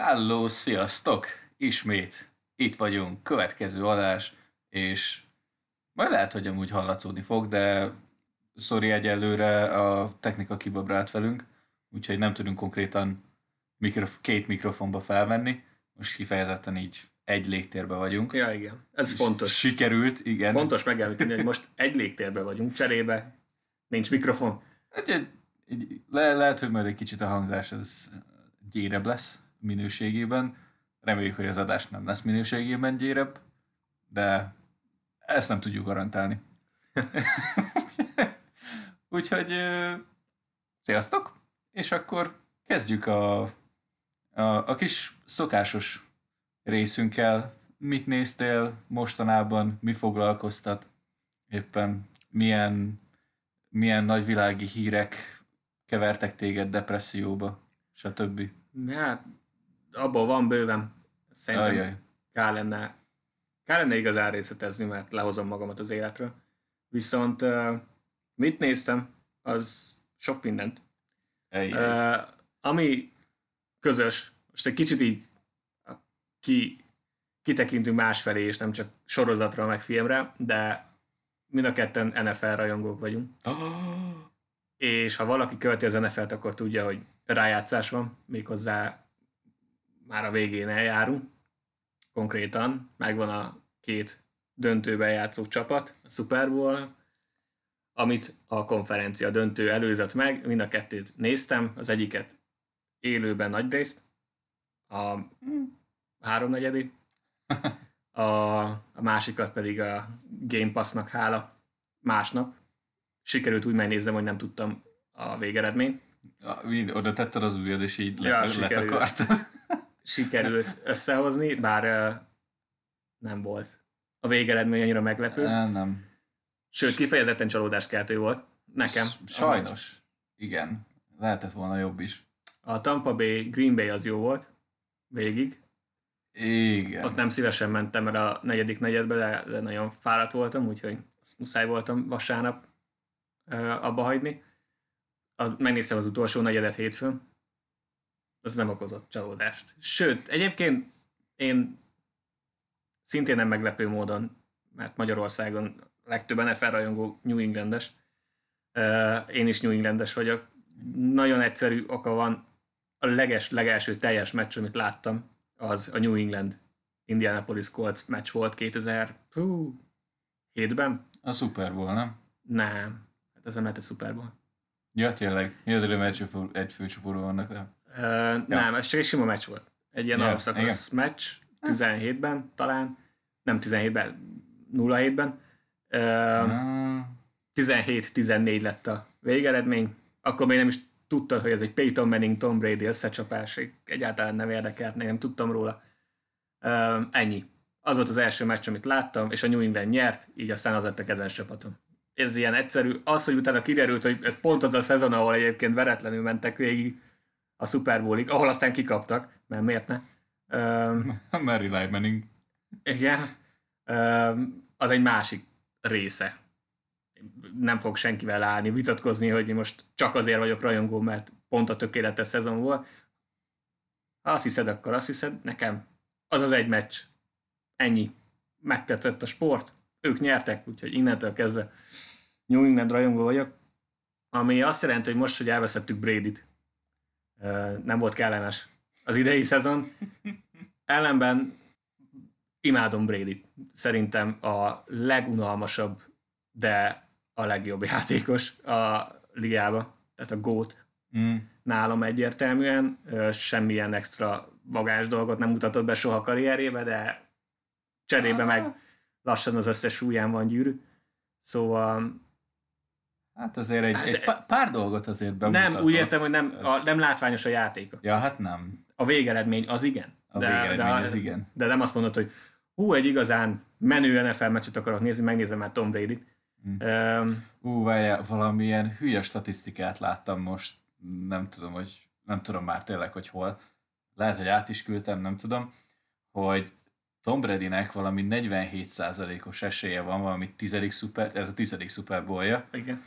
Halló, sziasztok! Ismét itt vagyunk, következő adás, és majd lehet, hogy amúgy hallatszódni fog, de sorry egyelőre a technika kibabrált velünk, úgyhogy nem tudunk konkrétan mikrof- két mikrofonba felvenni, most kifejezetten így egy légtérbe vagyunk. Ja, igen. Ez fontos. Sikerült, igen. Fontos megemlíteni, hogy most egy légtérben vagyunk, cserébe nincs mikrofon. Egy, egy, egy, le, lehet, hogy majd egy kicsit a hangzás az gyérebb lesz minőségében. Reméljük, hogy az adás nem lesz minőségében gyérebb, de ezt nem tudjuk garantálni. Úgyhogy sziasztok, és akkor kezdjük a, a, a kis szokásos részünkkel. Mit néztél mostanában, mi foglalkoztat, éppen milyen, milyen nagyvilági hírek kevertek téged depresszióba, stb. Hát, abból van bőven. Szerintem Ajaj. kár lenne, kár lenne igazán részletezni, mert lehozom magamat az életről. Viszont mit néztem, az sok mindent. Uh, ami közös, most egy kicsit így ki, kitekintünk másfelé, és nem csak sorozatra, meg filmre, de mind a ketten NFL rajongók vagyunk. És ha valaki követi az NFL-t, akkor tudja, hogy rájátszás van, méghozzá már a végén eljárunk. Konkrétan megvan a két döntőben játszó csapat, a Super Bowl, amit a konferencia döntő előzött meg, mind a kettőt néztem, az egyiket élőben nagy részt, a háromnegyedét, a, a másikat pedig a Game Pass-nak hála másnap. Sikerült úgy megnézem, hogy nem tudtam a végeredményt. Mind- oda tetted az ujjad, és így Ja, let, sikerült. összehozni, bár nem volt a végeredmény annyira meglepő. Nem. Sőt, kifejezetten csalódáskeltő volt nekem. Sajnos. Igen. Lehetett volna jobb is. A Tampa Bay, Green Bay az jó volt, végig. Igen. Ott nem szívesen mentem el a negyedik negyedbe, de, de nagyon fáradt voltam, úgyhogy muszáj voltam vasárnap uh, abba hagyni. A, megnéztem az utolsó negyedet hétfőn, az nem okozott csalódást. Sőt, egyébként én szintén nem meglepő módon, mert Magyarországon legtöbb NFL rajongó New Englandes, én is New Englandes vagyok. Nagyon egyszerű oka van, a leges, legelső teljes meccs, amit láttam, az a New England Indianapolis Colts meccs volt 2007-ben? A Super Bowl, nem? Nem. Hát ez nem lehet a Super Bowl. Ja, tényleg. Jöttem egy, fő- egy főcsoportban vannak, de... Uh, Nem, ez csak egy sima meccs volt. Egy ilyen Ja, ja, alapszakasz meccs, 17-ben talán, nem 17-ben, 07-ben. Uh, Ah, 17-14 lett a végeredmény. Akkor még nem is tudta, hogy ez egy Peyton Manning Tom Brady összecsapás, egyáltalán nem érdekelt, nem tudtam róla. Uh, ennyi. Az volt az első meccs, amit láttam, és a New England nyert, így aztán az lett a kedvenc csapatom. Ez ilyen egyszerű. Az, hogy utána kiderült, hogy ez pont az a szezon, ahol egyébként veretlenül mentek végig a Super Bowlig, ahol aztán kikaptak, mert miért ne? Um, Mary Lymaning. igen. Um, az egy másik része. Nem fog senkivel állni, vitatkozni, hogy én most csak azért vagyok rajongó, mert pont a tökéletes szezon volt. Ha azt hiszed, akkor azt hiszed, nekem az az egy meccs. Ennyi. Megtetszett a sport, ők nyertek, úgyhogy innentől kezdve New England rajongó vagyok. Ami azt jelenti, hogy most, hogy elveszettük Brady-t, nem volt kellemes az idei szezon. Ellenben imádom Brady. Szerintem a legunalmasabb, de a legjobb játékos a ligába. Tehát a GOAT Mm. nálam egyértelműen. Semmilyen extra vagás dolgot nem mutatott be soha karrierjébe, de cserébe meg lassan az összes súlyán van gyűrű. Szóval Hát azért egy, Hát, egy pá- pár dolgot azért bemutatott. nem, úgy értem, hogy nem, a, nem látványos a játéka. Ja, hát nem. A végeredmény az igen. A végeredmény az igen. De nem azt mondod, hogy hú, egy igazán menő NFL meccset akarok nézni, megnézem már Tom Brady-t. Mm. Um, Ú, várjál, valamilyen hülye statisztikát láttam most, nem tudom, hogy nem tudom már tényleg, hogy hol. Lehet, hogy át is küldtem, nem tudom, hogy Tom Bradynek valami 47%-os esélye van, valami tizedik szuper, ez a tizedik Super Bowl-ja, igen.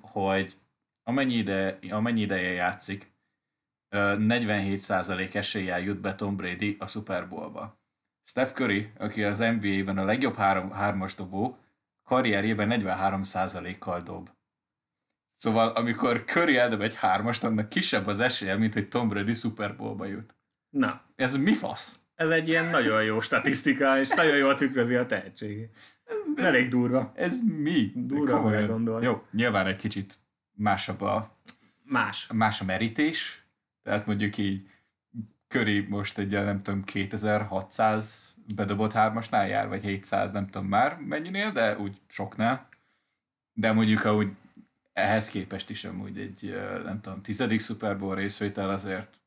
Hogy amennyi, ide, amennyi ideje játszik, 47% eséllyel jut be Tom Brady a Super Bowlba. Steph Curry, aki az NBA-ben a legjobb három, hármas dobó, karrierjében 43%-kal dob. Szóval amikor Curry eldob egy hármast, annak kisebb az esélye, mint hogy Tom Brady Super Bowlba jut. Na, Ez mi fasz? ez egy ilyen nagyon jó statisztika, és nagyon jól tükrözi a tehetségét. Elég durva. Ez mi? Durva Komolyan. kell gondolni. Jó, nyilván egy kicsit másabb a, Más. más a merítés, tehát mondjuk így Curry most egy, nem tudom, 2600 bedobott hármasnál jár, vagy 700, nem tudom már mennyinél, de úgy soknál. De mondjuk ahogy ehhez képest is amúgy egy, nem tudom, tizedik Super Bowl részvétel azért,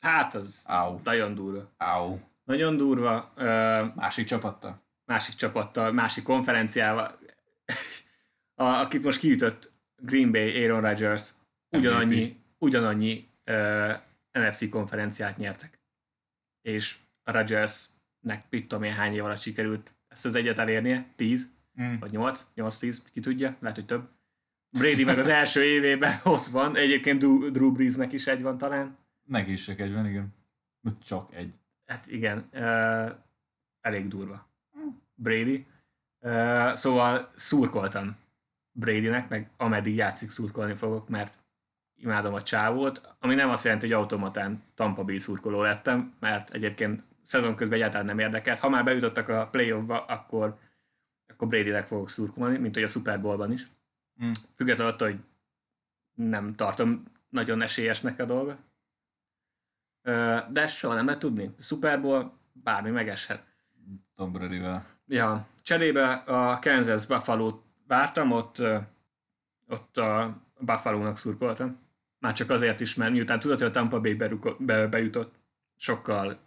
Hát az áú, nagyon durva. áú. Nagyon durva. Ö, Másik csapattal? Másik csapattal, másik konferenciával. A, akit most kiütött Green Bay, Aaron Rodgers, ugyanannyi, ugyanannyi uh, NFC konferenciát nyertek. És a Rodgersnek mit tudom én hány év alatt sikerült ezt az egyet elérnie? 10 Mm. vagy 8? 8-10, ki tudja, lehet, hogy több. Brady meg az első évében ott van, egyébként Drew, Breesnek is egy van talán. Neki is csak egy van, igen. Csak egy. Hát igen, uh, elég durva. Brady. Uh, szóval szurkoltam Bradynek, meg ameddig játszik szurkolni fogok, mert imádom a csávót, ami nem azt jelenti, hogy automatán Tampa Bay szurkoló lettem, mert egyébként szezon közben egyáltalán nem érdekelt. Ha már bejutottak a playoffba, akkor, akkor Bradynek fogok szurkolni, mint hogy a Super Bowlban is. Mm. Függetlenül attól, hogy nem tartom nagyon esélyesnek a dolgot. De soha nem lehet tudni. Super Bowl bármi megeshet. Tom Bradyvel. Ja, cserébe a Kansas buffalo vártam, ott, ott a Buffalo-nak szurkoltam. Már csak azért is, mert miután tudod, hogy a Tampa Bay beruko- be, bejutott, sokkal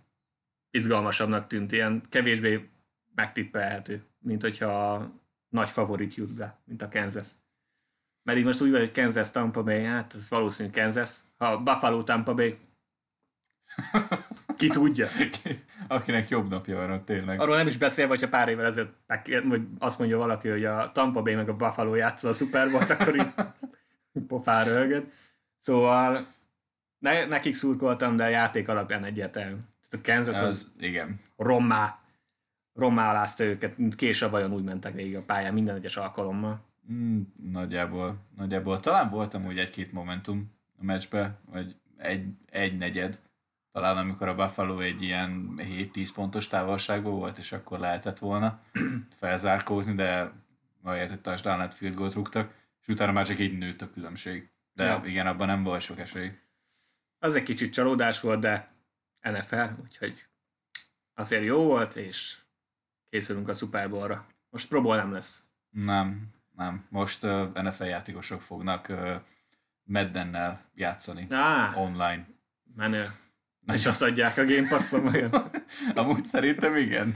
izgalmasabbnak tűnt, ilyen kevésbé megtippelhető, mint hogyha a nagy favorit jut be, mint a Kansas. Mert így most úgy vagy, hogy Kansas Tampa Bay, hát ez valószínű Kansas. Ha Buffalo Tampa Bay, ki tudja. Akinek jobb napja van, tényleg. Arról nem is beszélve, hogyha pár évvel ezelőtt meg- vagy azt mondja valaki, hogy a Tampa Bay meg a Buffalo játsza a Super Bowl-t, akkor így pofára röhögöd. Szóval ne, nekik szurkoltam, de a játék alapján egyértelmű. Tehát a Kansas az Ez, igen. rommá, rommá alázta őket, mint kés a vajon úgy mentek végig a pályán minden egyes alkalommal. Mm, nagyjából, nagyjából. Talán voltam úgy egy-két momentum a meccsbe, vagy egy, egy negyed, talán amikor a Buffalo egy ilyen 7-10 pontos távolságban volt, és akkor lehetett volna felzárkózni, de ahelyett, hogy touchdown lett field goal rúgtak, és utána már csak így nőtt a különbség. De Ja. igen, abban nem volt sok esély. Az egy kicsit csalódás volt, de NFL, úgyhogy azért jó volt, és készülünk a Super Bowl-ra. Most Pro Bowl nem lesz. Nem, nem. Most uh, NFL játékosok fognak uh, Maddennel játszani Á, online. menő. És azt adják a Game Pass-on. Amúgy szerintem igen.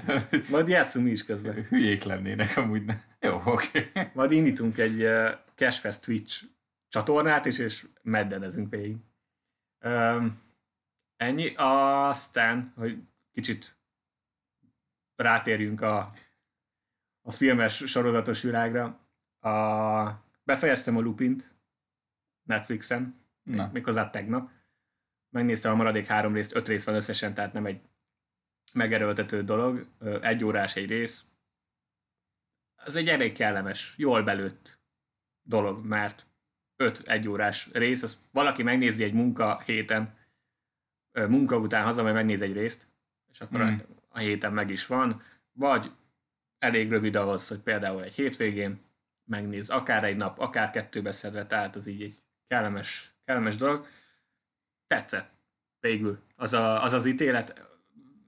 Majd játszunk mi is közben. Hülyék lennének amúgy. Ne. Jó, oké. Okay. Majd indítunk egy uh, Cashfest Twitch csatornát is, és meddenezünk végig. Um, ennyi. Aztán, hogy kicsit rátérjünk a, a filmes sorozatos világra. A, befejeztem a Lupint Netflixen, Na, méghozzá tegnap. Megnéztem a maradék három részt, öt rész van összesen, tehát nem egy megerőltető dolog. Egy órás egy rész. Ez egy elég kellemes, jól belőtt dolog, mert öt egyórás rész, az valaki megnézi egy munka héten, munka után hazamegy, megnéz egy részt, és akkor Mm. a héten meg is van, vagy elég rövid ahhoz, hogy például egy hétvégén megnéz akár egy nap, akár kettőbe szedve, tehát az így egy kellemes, kellemes dolog. Tetszett végül az, a, az az ítélet.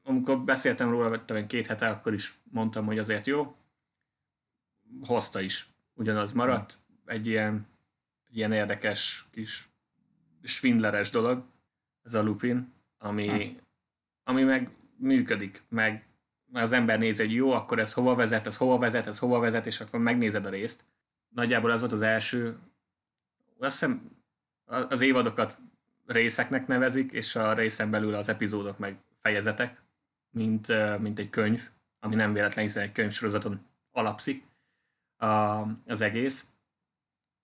Amikor beszéltem róla, talán két hete, akkor is mondtam, hogy azért jó. Hozta is. Ugyanaz maradt. Egy ilyen, egy ilyen érdekes kis svindleres dolog, ez a Lupin, ami, ami meg működik, meg az ember nézi, hogy jó, akkor ez hova vezet, ez hova vezet, ez hova vezet, és akkor megnézed a részt. Nagyjából az volt az első, azt hiszem az évadokat részeknek nevezik, és a részen belül az epizódok meg fejezetek, mint, mint egy könyv, ami nem véletlen, hiszen egy könyvsorozaton alapszik a, az egész.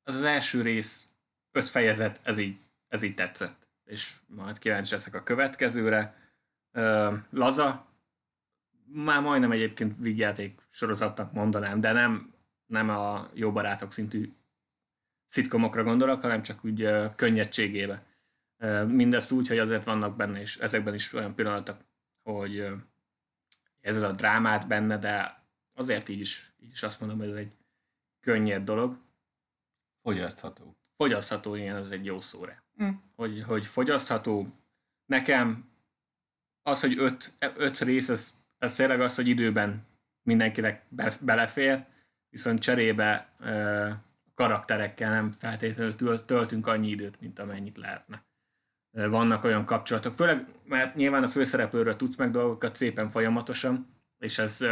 Az az első rész, öt fejezet, ez így, ez így tetszett. és majd kíváncsi leszek a következőre. Laza, már majdnem egyébként vígjáték sorozatnak mondanám, de nem, nem a jó barátok szintű szitkomokra gondolok, hanem csak úgy könnyedségébe. Mindezt úgy, hogy azért vannak benne, és ezekben is olyan pillanatok, hogy ez a drámát benne, de azért így is, így is azt mondom, hogy ez egy könnyed dolog. Fogyasztható. Fogyasztható, igen, ez egy jó szóra. Mm. Hogy, hogy fogyasztható. Nekem az, hogy öt, öt rész, ez, ez tényleg az, hogy időben mindenkinek be, belefér, viszont cserébe uh, karakterekkel nem feltétlenül töltünk annyi időt, mint amennyit lehetne. Vannak olyan kapcsolatok, főleg, mert nyilván a főszereplőről tudsz meg dolgokat szépen folyamatosan, és ez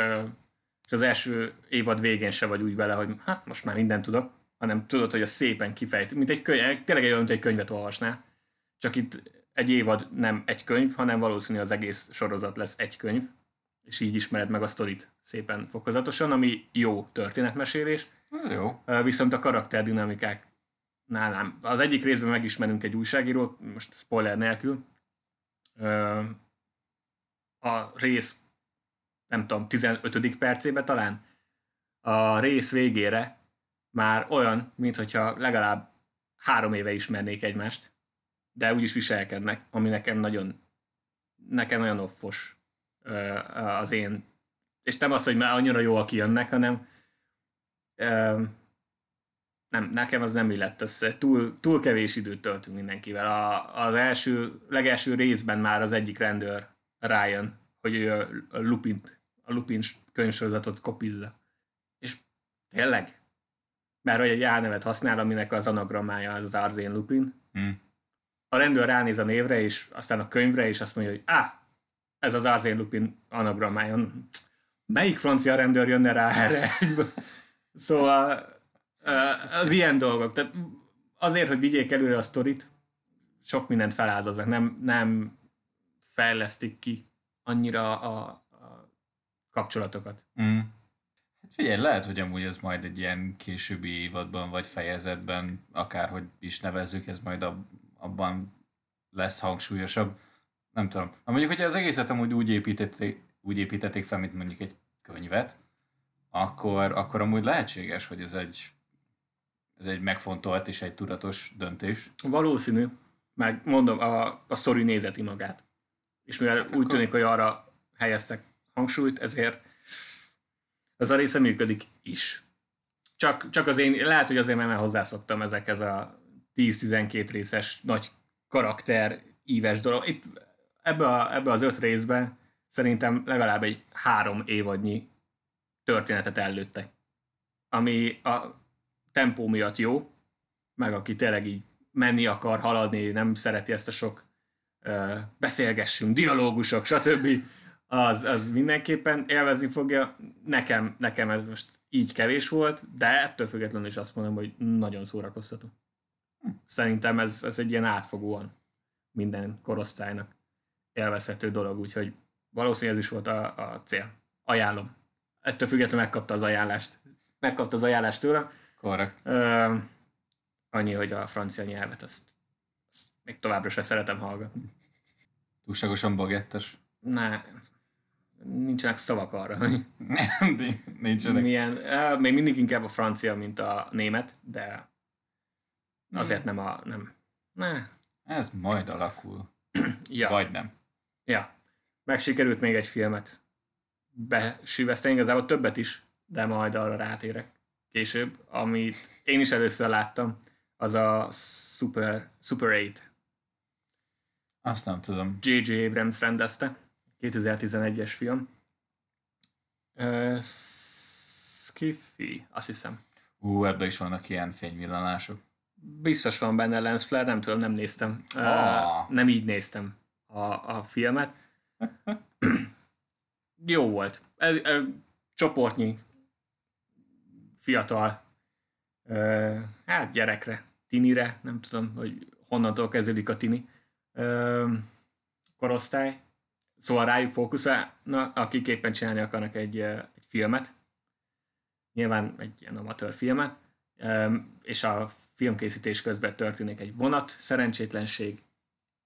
és az első évad végén se vagy úgy vele, hogy hát most már mindent tudok, hanem tudod, hogy a szépen kifejt, mint egy könyv, tényleg olyan, mint egy könyvet olvasnál, csak itt egy évad nem egy könyv, hanem valószínű az egész sorozat lesz egy könyv, és így ismered meg a sztorit szépen fokozatosan, ami jó történetmesélés, Ez jó. Viszont a karakterdinamikák nálam. Az egyik részben megismerünk egy újságírót, most spoiler nélkül. A rész, nem tudom, 15. percébe talán, a rész végére már olyan, mintha legalább három éve ismernék egymást, de úgy is viselkednek, ami nekem nagyon, nekem nagyon offos az én, és nem az, hogy már annyira jó, aki jönnek, hanem nem, nekem az nem illett össze. Túl, túl kevés időt töltünk mindenkivel. A, az első, legelső részben már az egyik rendőr rájön, hogy ő a, a Lupin, a Lupin könyvsorozatot kopizza. És tényleg? Mert hogy egy álnevet használ, aminek az anagrammája az Arzén Lupin. Hmm. A rendőr ránéz a névre, és aztán a könyvre, és azt mondja, hogy ah, ez az Arzén Lupin anagrammája. Melyik francia rendőr jönne rá erre? Szóval az ilyen dolgok. Tehát azért, hogy vigyék előre a sztorit, sok mindent feláldoznak, nem, nem fejlesztik ki annyira a, a kapcsolatokat. Mm. Hát figyelj, lehet, hogy amúgy ez majd egy ilyen későbbi évadban, vagy fejezetben, akárhogy is nevezzük, ez majd abban lesz hangsúlyosabb. Nem tudom. Ha mondjuk, hogy az egészet amúgy úgy építették, úgy építették fel, mint mondjuk egy könyvet, akkor, akkor amúgy lehetséges, hogy ez egy, ez egy megfontolt és egy tudatos döntés. Valószínű, meg mondom, a, a sztori nézeti magát. És mivel hát úgy akkor... tűnik, hogy arra helyeztek hangsúlyt, ezért ez a része működik is. Csak, csak az én, lehet, hogy azért mert hozzászoktam ezekhez a 10-12 részes nagy karakter íves dolog. Itt ebbe, a, ebbe az öt részben szerintem legalább egy három évadnyi történetet előttek. Ami a tempó miatt jó, meg aki tényleg így menni akar, haladni, nem szereti ezt a sok uh, beszélgessünk, dialógusok, stb. Az, az mindenképpen élvezni fogja. Nekem, nekem ez most így kevés volt, de ettől függetlenül is azt mondom, hogy nagyon szórakoztató. Szerintem ez, ez egy ilyen átfogóan minden korosztálynak élvezhető dolog, úgyhogy valószínűleg ez is volt a, a cél. Ajánlom ettől függetlenül megkapta az ajánlást. Megkapta az ajánlást tőlem. Korrekt. Uh, annyi, hogy a francia nyelvet, azt, azt még továbbra se szeretem hallgatni. Túlságosan bagettes? Ne, nincsenek szavak arra. nincsenek. Milyen, uh, még mindig inkább a francia, mint a német, de azért nem a... Nem. Ne. Ez majd alakul. ja. Vagy nem. Ja. Meg sikerült még egy filmet besüveszteni, igazából többet is, de majd arra rátérek később, amit én is először láttam, az a Super, Super 8. Azt nem tudom. J.J. Abrams rendezte, 2011-es film. Uh, Skiffy, azt hiszem. Ú, ebben is vannak ilyen fényvillanások. Biztos van benne Lens Flare, nem tudom, nem néztem. Uh, nem így néztem a, a filmet. jó volt. Ez, ez, csoportnyi fiatal hát gyerekre, tinire, nem tudom, hogy honnantól kezdődik a tini ö, korosztály. Szóval rájuk fókuszálnak, akik éppen csinálni akarnak egy, egy filmet. Nyilván egy ilyen amatőr filmet. És a filmkészítés közben történik egy vonat, szerencsétlenség,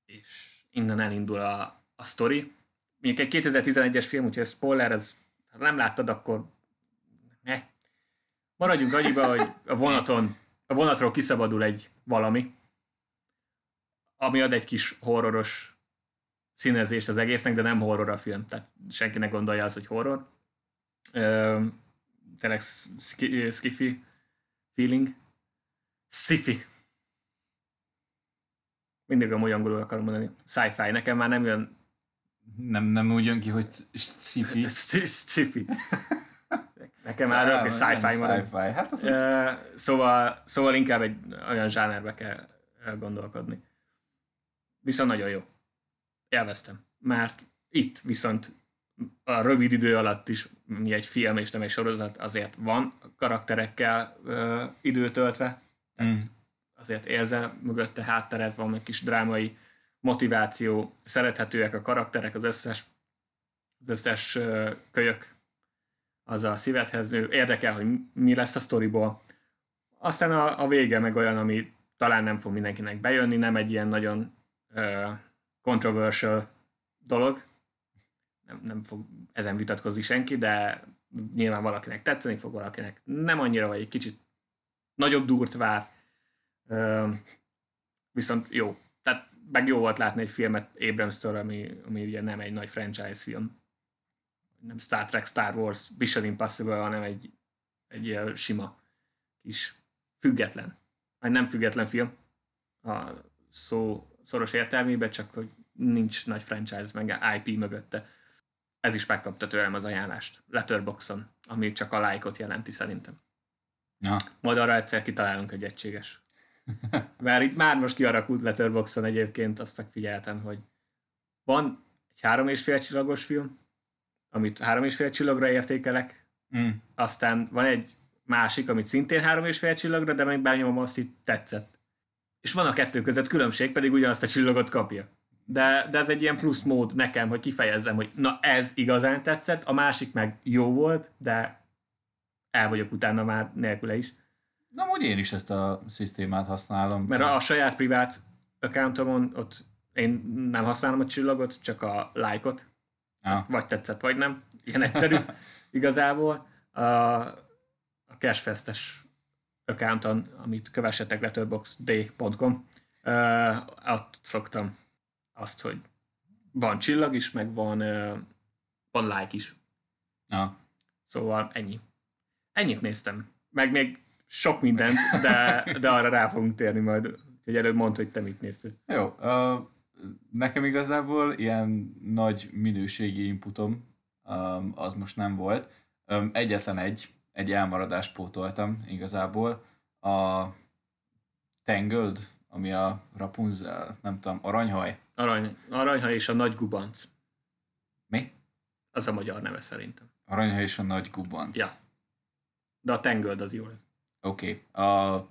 és innen elindul a, a sztori. Mondjuk egy 2011-es film, úgyhogy spoiler, ez, ha nem láttad, akkor ne. Maradjunk annyiba, hogy a vonaton, a vonatról kiszabadul egy valami, ami ad egy kis horroros színezést az egésznek, de nem horror a film, tehát senki ne gondolja az, hogy horror. Ö, tényleg skiffy feeling. Sci-fi. Mindig a olyan angolul akarom mondani. Sci-fi. Nekem már nem jön... Nem, nem úgy jön ki, hogy sci-fi. Sci-fi. Nekem már olyan, hogy sci-fi marad. Sci-fi. Hát az Uh, szóval, szóval inkább egy olyan zsánerbe kell gondolkodni. Viszont nagyon jó. Élveztem. Mert itt viszont a rövid idő alatt is, mi egy film és nem egy sorozat, azért van karakterekkel uh, időtöltve. Mm. Azért érzel mögötte hátteret, van egy kis drámai motiváció, szerethetőek a karakterek, az összes, az összes uh, kölyök az a szívedhez érdekel, hogy mi lesz a sztoriból. Aztán a, a vége meg olyan, ami talán nem fog mindenkinek bejönni, nem egy ilyen nagyon uh, controversial dolog, nem, nem fog ezen vitatkozni senki, de nyilván valakinek tetszeni fog, valakinek nem annyira, vagy egy kicsit nagyobb dúrt vár. Uh, viszont jó. Tehát meg jó volt látni egy filmet Abrams-től, ami, ami ugye nem egy nagy franchise film. Nem Star Trek, Star Wars, Mission Impossible, hanem egy, egy ilyen sima kis független, vagy nem független film a szó szoros értelmében, csak hogy nincs nagy franchise meg IP mögötte. Ez is megkapta tőlem az ajánlást Letterboxon, ami csak a lájkot jelenti szerintem. Ja. Majd arra egyszer kitalálunk egy egységes. Mert itt már most kiarakult Letterboxon egyébként, azt megfigyeltem, hogy van egy három és fél csillagos film, amit három és fél csillagra értékelek, Mm. aztán van egy másik, amit szintén három és fél csillagra, de még benyomom azt, hogy tetszett. És van a kettő között különbség, pedig ugyanazt a csillagot kapja. De, de ez egy ilyen plusz mód nekem, hogy kifejezzem, hogy na ez igazán tetszett, a másik meg jó volt, de el vagyok utána már nélküle is. Na, úgy én is ezt a szisztémát használom. Mert a, a saját privát accountomon ott én nem használom a csillagot, csak a lájkot. Ja. Vagy tetszett, vagy nem. Ilyen egyszerű igazából. A, a Cashfestes accounton, amit kövessetek letterboxd.com, uh, ott szoktam azt, hogy van csillag is, meg van, uh, van like is. Ja. Szóval ennyi. Ennyit néztem. Meg még sok mindent, de, de arra rá fogunk térni majd. Úgyhogy előbb mondd, hogy te mit néztél. Jó, uh, nekem igazából ilyen nagy minőségi inputom um, az most nem volt. Um, egyetlen egy, egy elmaradást pótoltam igazából. A Tangled, ami a Rapunzel, nem tudom, aranyhaj. Arany, aranyha és a nagy gubanc. Mi? Az a magyar neve szerintem. Aranyhaj és a nagy gubanc. Ja. De a Tangled az jó. Oké. Okay. A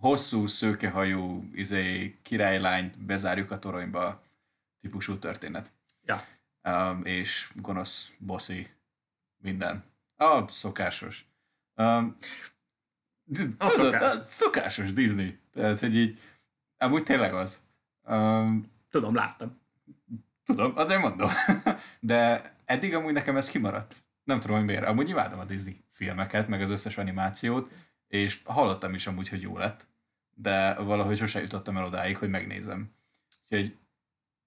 hosszú, szőkehajú izé, királylányt bezárjuk a toronyba típusú történet. Ja. Um, és gonosz, bosszi, minden. A szokásos. Um, A szokásos. a szokásos Disney. Tehát, hogy így, amúgy tényleg az. Um, Tudom, láttam. tudom, azért mondom. De eddig amúgy nekem ez kimaradt. Nem tudom, hogy miért. Amúgy imádom a Disney filmeket, meg az összes animációt, és hallottam is amúgy, hogy jó lett, de valahogy sose jutottam el odáig, hogy megnézem. Úgyhogy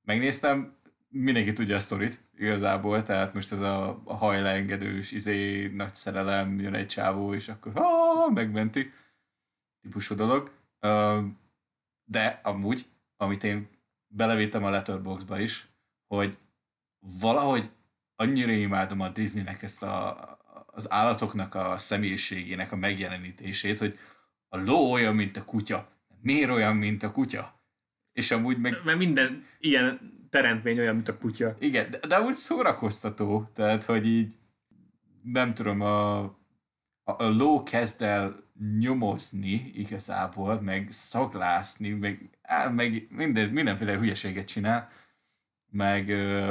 megnéztem, mindenki tudja a sztorit igazából, tehát most ez a, a hajleengedős, izé, nagy szerelem, jön egy csávó, és akkor ha, megmenti típusú dolog. De amúgy, amit én belevittem a Letterboxdba is, hogy valahogy annyira imádom a Disneynek ezt a, az állatoknak a személyiségének a megjelenítését, hogy a ló olyan, mint a kutya. Miért olyan, mint a kutya? És amúgy meg Mert minden ilyen teremtmény olyan, mint a kutya. igen, de, de úgy szórakoztató, tehát, hogy így nem tudom, a, a, a ló kezd el nyomozni igazából, meg szaglászni, meg, á, meg minden, mindenféle hülyeséget csinál, meg,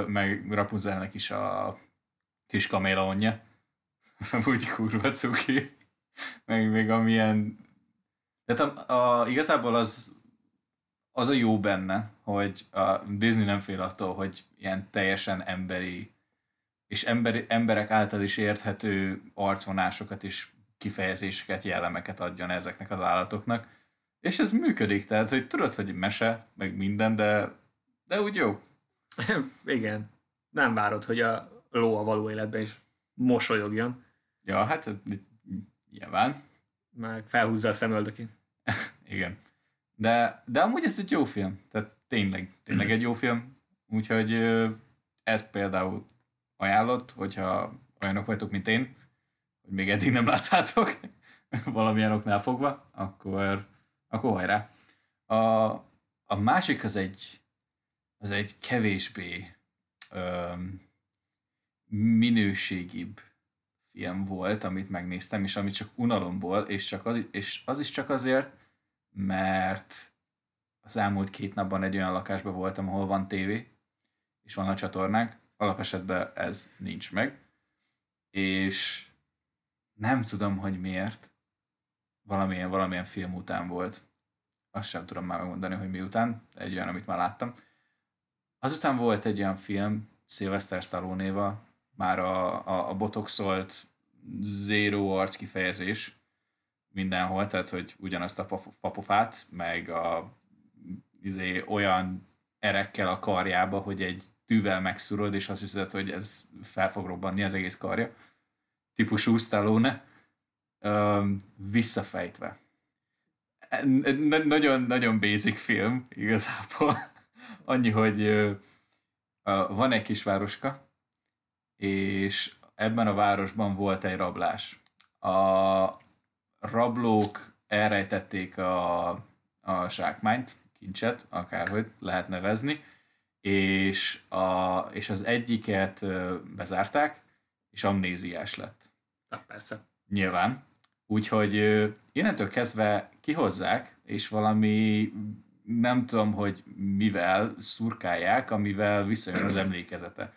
meg Rapunzelnek is a kis kaméleonja. Az amúgy kurva cuki. Meg még amilyen... Tehát a, a, igazából az az a jó benne, hogy a Disney nem fél attól, hogy ilyen teljesen emberi és emberi, emberek által is érthető arcvonásokat és kifejezéseket, jellemeket adjon ezeknek az állatoknak. És ez működik, tehát, hogy tudod, hogy mese, meg minden, de, de úgy jó. Igen. Nem várod, hogy a ló a való életben is mosolyogjon. Ja, hát nyilván. Meg felhúzza a szemöldökét. Igen. De, de amúgy ez egy jó film. Tehát tényleg, tényleg egy jó film. Úgyhogy ez például ajánlott, hogyha olyanok vagytok, mint én, hogy még eddig nem láttátok, valamilyen oknál fogva, akkor, akkor hajrá. A, a másik az egy, az egy kevésbé öm, minőségibb film volt, amit megnéztem, és amit csak unalomból, és, csak az, és az is csak azért, mert az elmúlt két napban egy olyan lakásban voltam, ahol van tévé, és van a csatornák, alapesetben ez nincs meg, és nem tudom, hogy miért valamilyen, valamilyen film után volt. Azt sem tudom már megmondani, hogy miután, egy olyan, amit már láttam. Azután volt egy olyan film, Sylvester stallone már a, a, a botoxolt zero arc kifejezés mindenhol, tehát hogy ugyanazt a papofát, meg a izé, olyan erekkel a karjába, hogy egy tűvel megszurod, és azt hiszed, hogy ez fel fog robbanni az egész karja. Típusú Stallone. visszafejtve. Nagyon-nagyon basic film igazából. Annyi, hogy van egy kis városka, és ebben a városban volt egy rablás. A rablók elrejtették a, a sákmányt, kincset, akárhogy lehet nevezni, és, a, és az egyiket bezárták, és amnéziás lett. Na, persze. Nyilván. Úgyhogy innentől kezdve kihozzák, és valami nem tudom, hogy mivel szurkálják, amivel visszajön az emlékezete.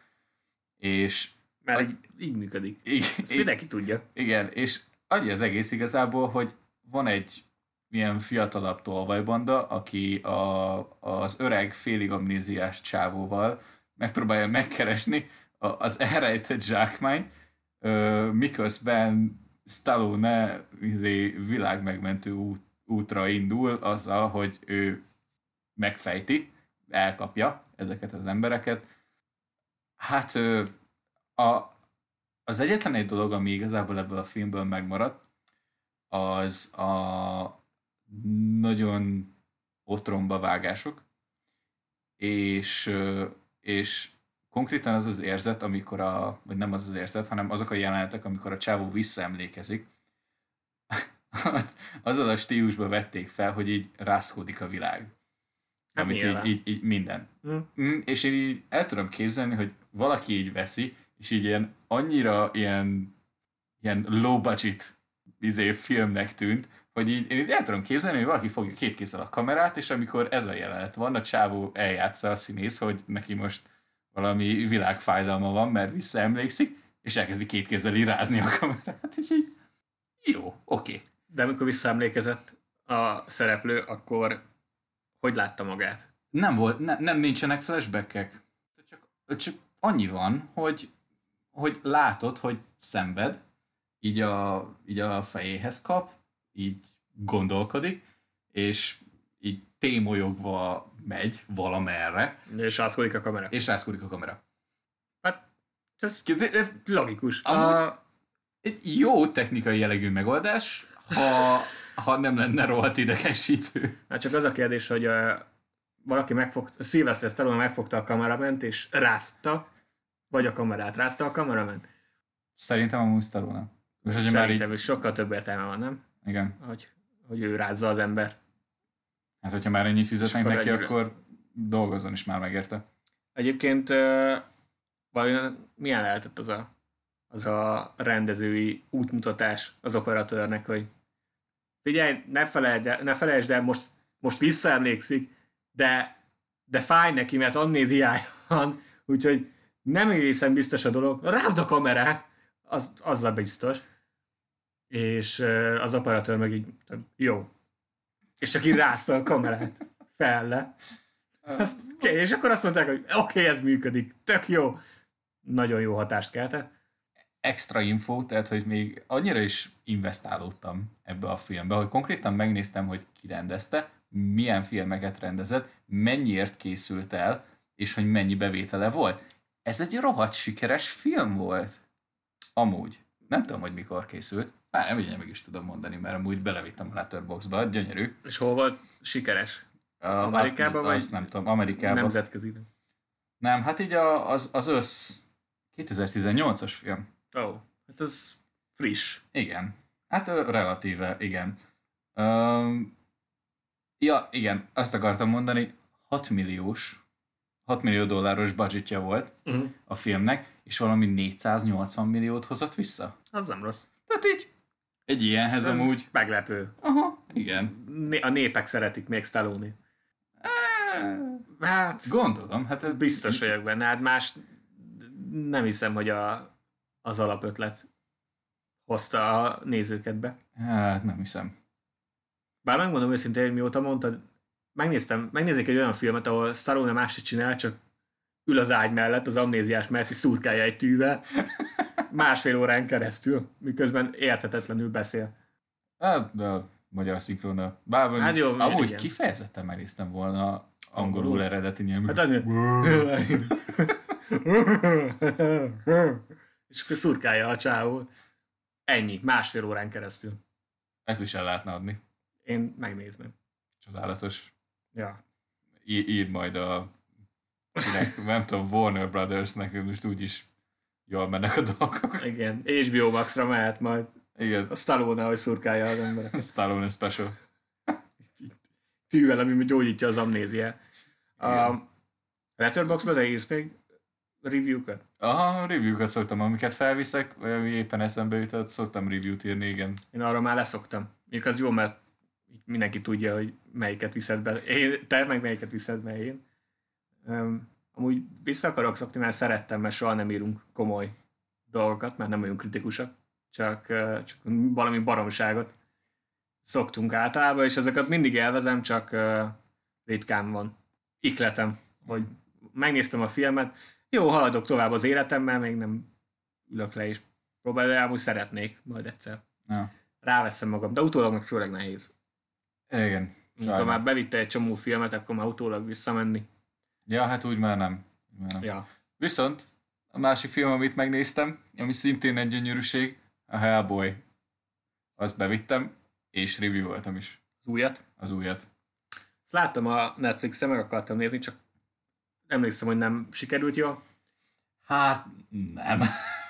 És mert így, így működik. Ezt mindenki tudja. Igen, és annyi az egész igazából, hogy van egy milyen fiatalabb tolvajbanda, aki a, az öreg félig amnéziás csávóval megpróbálja megkeresni az elrejtett zsákmányt, miközben Stallone izé, világmegmentő út, útra indul azzal, hogy ő megfejti, elkapja ezeket az embereket. Hát a, az egyetlen egy dolog, ami igazából ebből a filmből megmaradt, az a nagyon otromba vágások, és, és konkrétan az az érzet, amikor a, vagy nem az az érzet, hanem azok a jelenetek, amikor a csávó visszaemlékezik, azzal a stílusba vették fel, hogy így rászkódik a világ. Hát amit így, így, így, minden. Hm. És én így el tudom képzelni, hogy valaki így veszi, és így ilyen annyira ilyen, ilyen low budget izé, filmnek tűnt, hogy így, én így el tudom képzelni, hogy valaki fogja két kézzel a kamerát, és amikor ez a jelenet van, a csávó eljátsza a színész, hogy neki most valami világfájdalma van, mert visszaemlékszik, és elkezdi két kézzel irázni a kamerát, és így jó, oké. Okay. De amikor visszaemlékezett a szereplő, akkor hogy látta magát? Nem volt, ne, nem nincsenek flashbackek. Csak, csak annyi van, hogy, hogy látod, hogy szenved, így a, így a fejéhez kap, így gondolkodik, és így témolyogva megy valamerre. És rászkodik a kamera. És rászkodik a kamera. Hát, ez logikus. Amúgy a... egy jó technikai jellegű megoldás, ha, ha nem lenne rohadt idegesítő. Hát csak az a kérdés, hogy uh, valaki megfogta, Sylvester Stallone megfogta a kamerament, és rázta, vagy a kamerát rázta a kamerament? Szerintem a Stallone. Most Szerintem már így... sokkal több értelme van, nem? Igen. Hogy, hogy ő rázza az embert. Hát, hogyha már ennyit fizetnek neki, egyre... akkor dolgozzon is már megérte. Egyébként vajon milyen lehetett az a, az a rendezői útmutatás az operatőrnek, hogy figyelj, ne felejtsd el, ne felejtsd el most, most visszaemlékszik, de, de fáj neki, mert amnéziája van, úgyhogy nem egészen biztos a dolog, rázd a kamerát, az, azzal biztos. És az operatőr meg így, jó. És csak így rázta a kamerát. fel le. Azt, és akkor azt mondták, hogy oké, okay, ez működik, tök jó. Nagyon jó hatást keltett. Extra info, tehát hogy még annyira is investálódtam ebbe a filmbe, hogy konkrétan megnéztem, hogy ki rendezte, milyen filmeket rendezett, mennyiért készült el, és hogy mennyi bevétele volt. Ez egy rohadt sikeres film volt. Amúgy. Nem tudom, hogy mikor készült. Már nem így meg is tudom mondani, mert amúgy belevittem a Letterboxdba, gyönyörű. És hol volt sikeres? Amerikában vagy? Azt nem tudom, Amerikában. Nemzetközi. Nem, hát így a, az, az össz 2018-as film. Ó, oh, hát az friss. Igen. Hát relatíve, igen. Um, ja, igen, azt akartam mondani, 6 milliós, 6 millió dolláros budgetja volt uh-huh. a filmnek, és valami 480 milliót hozott vissza. Az nem rossz. Tehát így egy ilyenhez Ez amúgy. meglepő. Aha, igen. A népek szeretik még Stallone. Hát, gondolom. Hát biztos vagyok benne. Hát más nem hiszem, hogy a, az alapötlet hozta a nézőket be. Hát nem hiszem. Bár megmondom őszintén, hogy mióta mondtad, megnéztem, megnézik egy olyan filmet, ahol Stallone más csinál, csak ül az ágy mellett, az amnéziás mellett, és szurkálja egy tűvel másfél órán keresztül, miközben érthetetlenül beszél. Hát, de a magyar szinkrona. Bár hát jó, amúgy igen. kifejezetten merésztem volna angolul eredeti nyelvű. Hát az... és akkor szurkálja a csávó. Ennyi, másfél órán keresztül. Ezt is el lehetne adni. Én megnézném. Csodálatos. Ja. Í- ír majd a kinek, nem tudom, Warner Brothers-nek most úgyis jól mennek a dolgok. Igen, HBO Max-ra mehet majd. Igen. A Stallone, hogy szurkálja az. A Stallone special. Tűvel, ami gyógyítja az amnéziát. A Letterboxdba te írsz még review-kat? Aha, review-kat szoktam, amiket felviszek, vagy ami éppen eszembe jutott, szoktam review-t írni, igen. Én arra már leszoktam. Még az jó, mert mindenki tudja, hogy melyiket viszed be. Én, te meg melyiket viszed be én. Um, amúgy vissza akarok szokni, mert szerettem, mert soha nem írunk komoly dolgokat, mert nem vagyunk kritikusak, csak, csak valami baromságot szoktunk általában, és ezeket mindig élvezem, csak uh, ritkán van ikletem, hogy megnéztem a filmet, jó, haladok tovább az életemmel, még nem ülök le és próbálom, de amúgy szeretnék majd egyszer. Ja. Ráveszem magam, de utólag meg főleg nehéz. Igen. Amikor már bevitte egy csomó filmet, akkor már utólag visszamenni. Ja, hát úgy már nem. Már nem. Ja. Viszont a másik film, amit megnéztem, ami szintén egy gyönyörűség, a Hellboy. Azt bevittem, és review voltam is. Az újat? Az újat. Ezt láttam a Netflixen, meg akartam nézni, csak emlékszem, hogy nem sikerült jól. Hát, nem.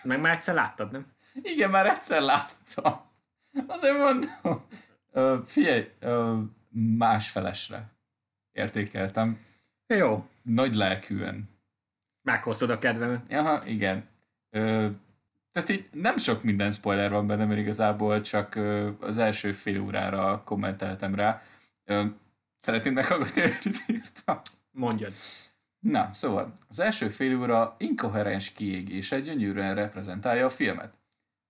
Meg már egyszer láttad, nem? Igen, már egyszer láttam. Azért mondom. Figyelj, ö, másfelesre értékeltem. Jó. Nagy lelkűen. Meghoztad a kedvemet. Aha, igen. Ö, tehát így nem sok minden spoiler van benne, mert igazából csak ö, az első fél órára kommenteltem rá. Ö, szeretném meghallgatni, hogy írtam. Mondjad. Na, szóval az első fél óra inkoherens kiégése gyönyörűen reprezentálja a filmet.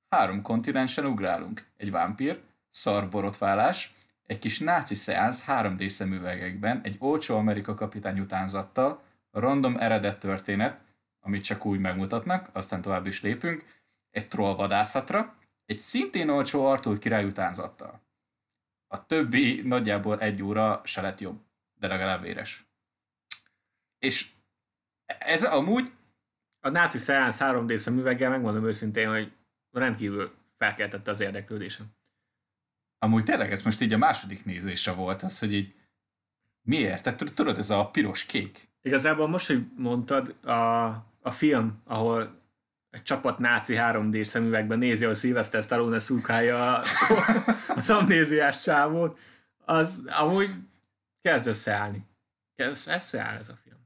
Három kontinensen ugrálunk. Egy vámpír, szarborotválás, egy kis náci szeánsz 3D szemüvegekben, egy olcsó Amerika kapitány utánzattal, random eredet történet, amit csak úgy megmutatnak, aztán tovább is lépünk, egy troll vadászatra, egy szintén olcsó Arthur király utánzattal. A többi nagyjából egy óra se lett jobb, de legalább véres. És ez amúgy... A náci szeánsz 3D szemüveggel megmondom őszintén, hogy rendkívül felkeltette az érdeklődésem. Amúgy tényleg ez most így a második nézése volt az, hogy így miért? Tehát tudod, ez a piros-kék. Igazából most, hogy mondtad, a, a film, ahol egy csapat náci 3D szemüvegben nézi, hogy Sylvester Stallone szurkálja az amnéziás csávót, az amúgy kezd összeállni. Kezd összeáll ez a film.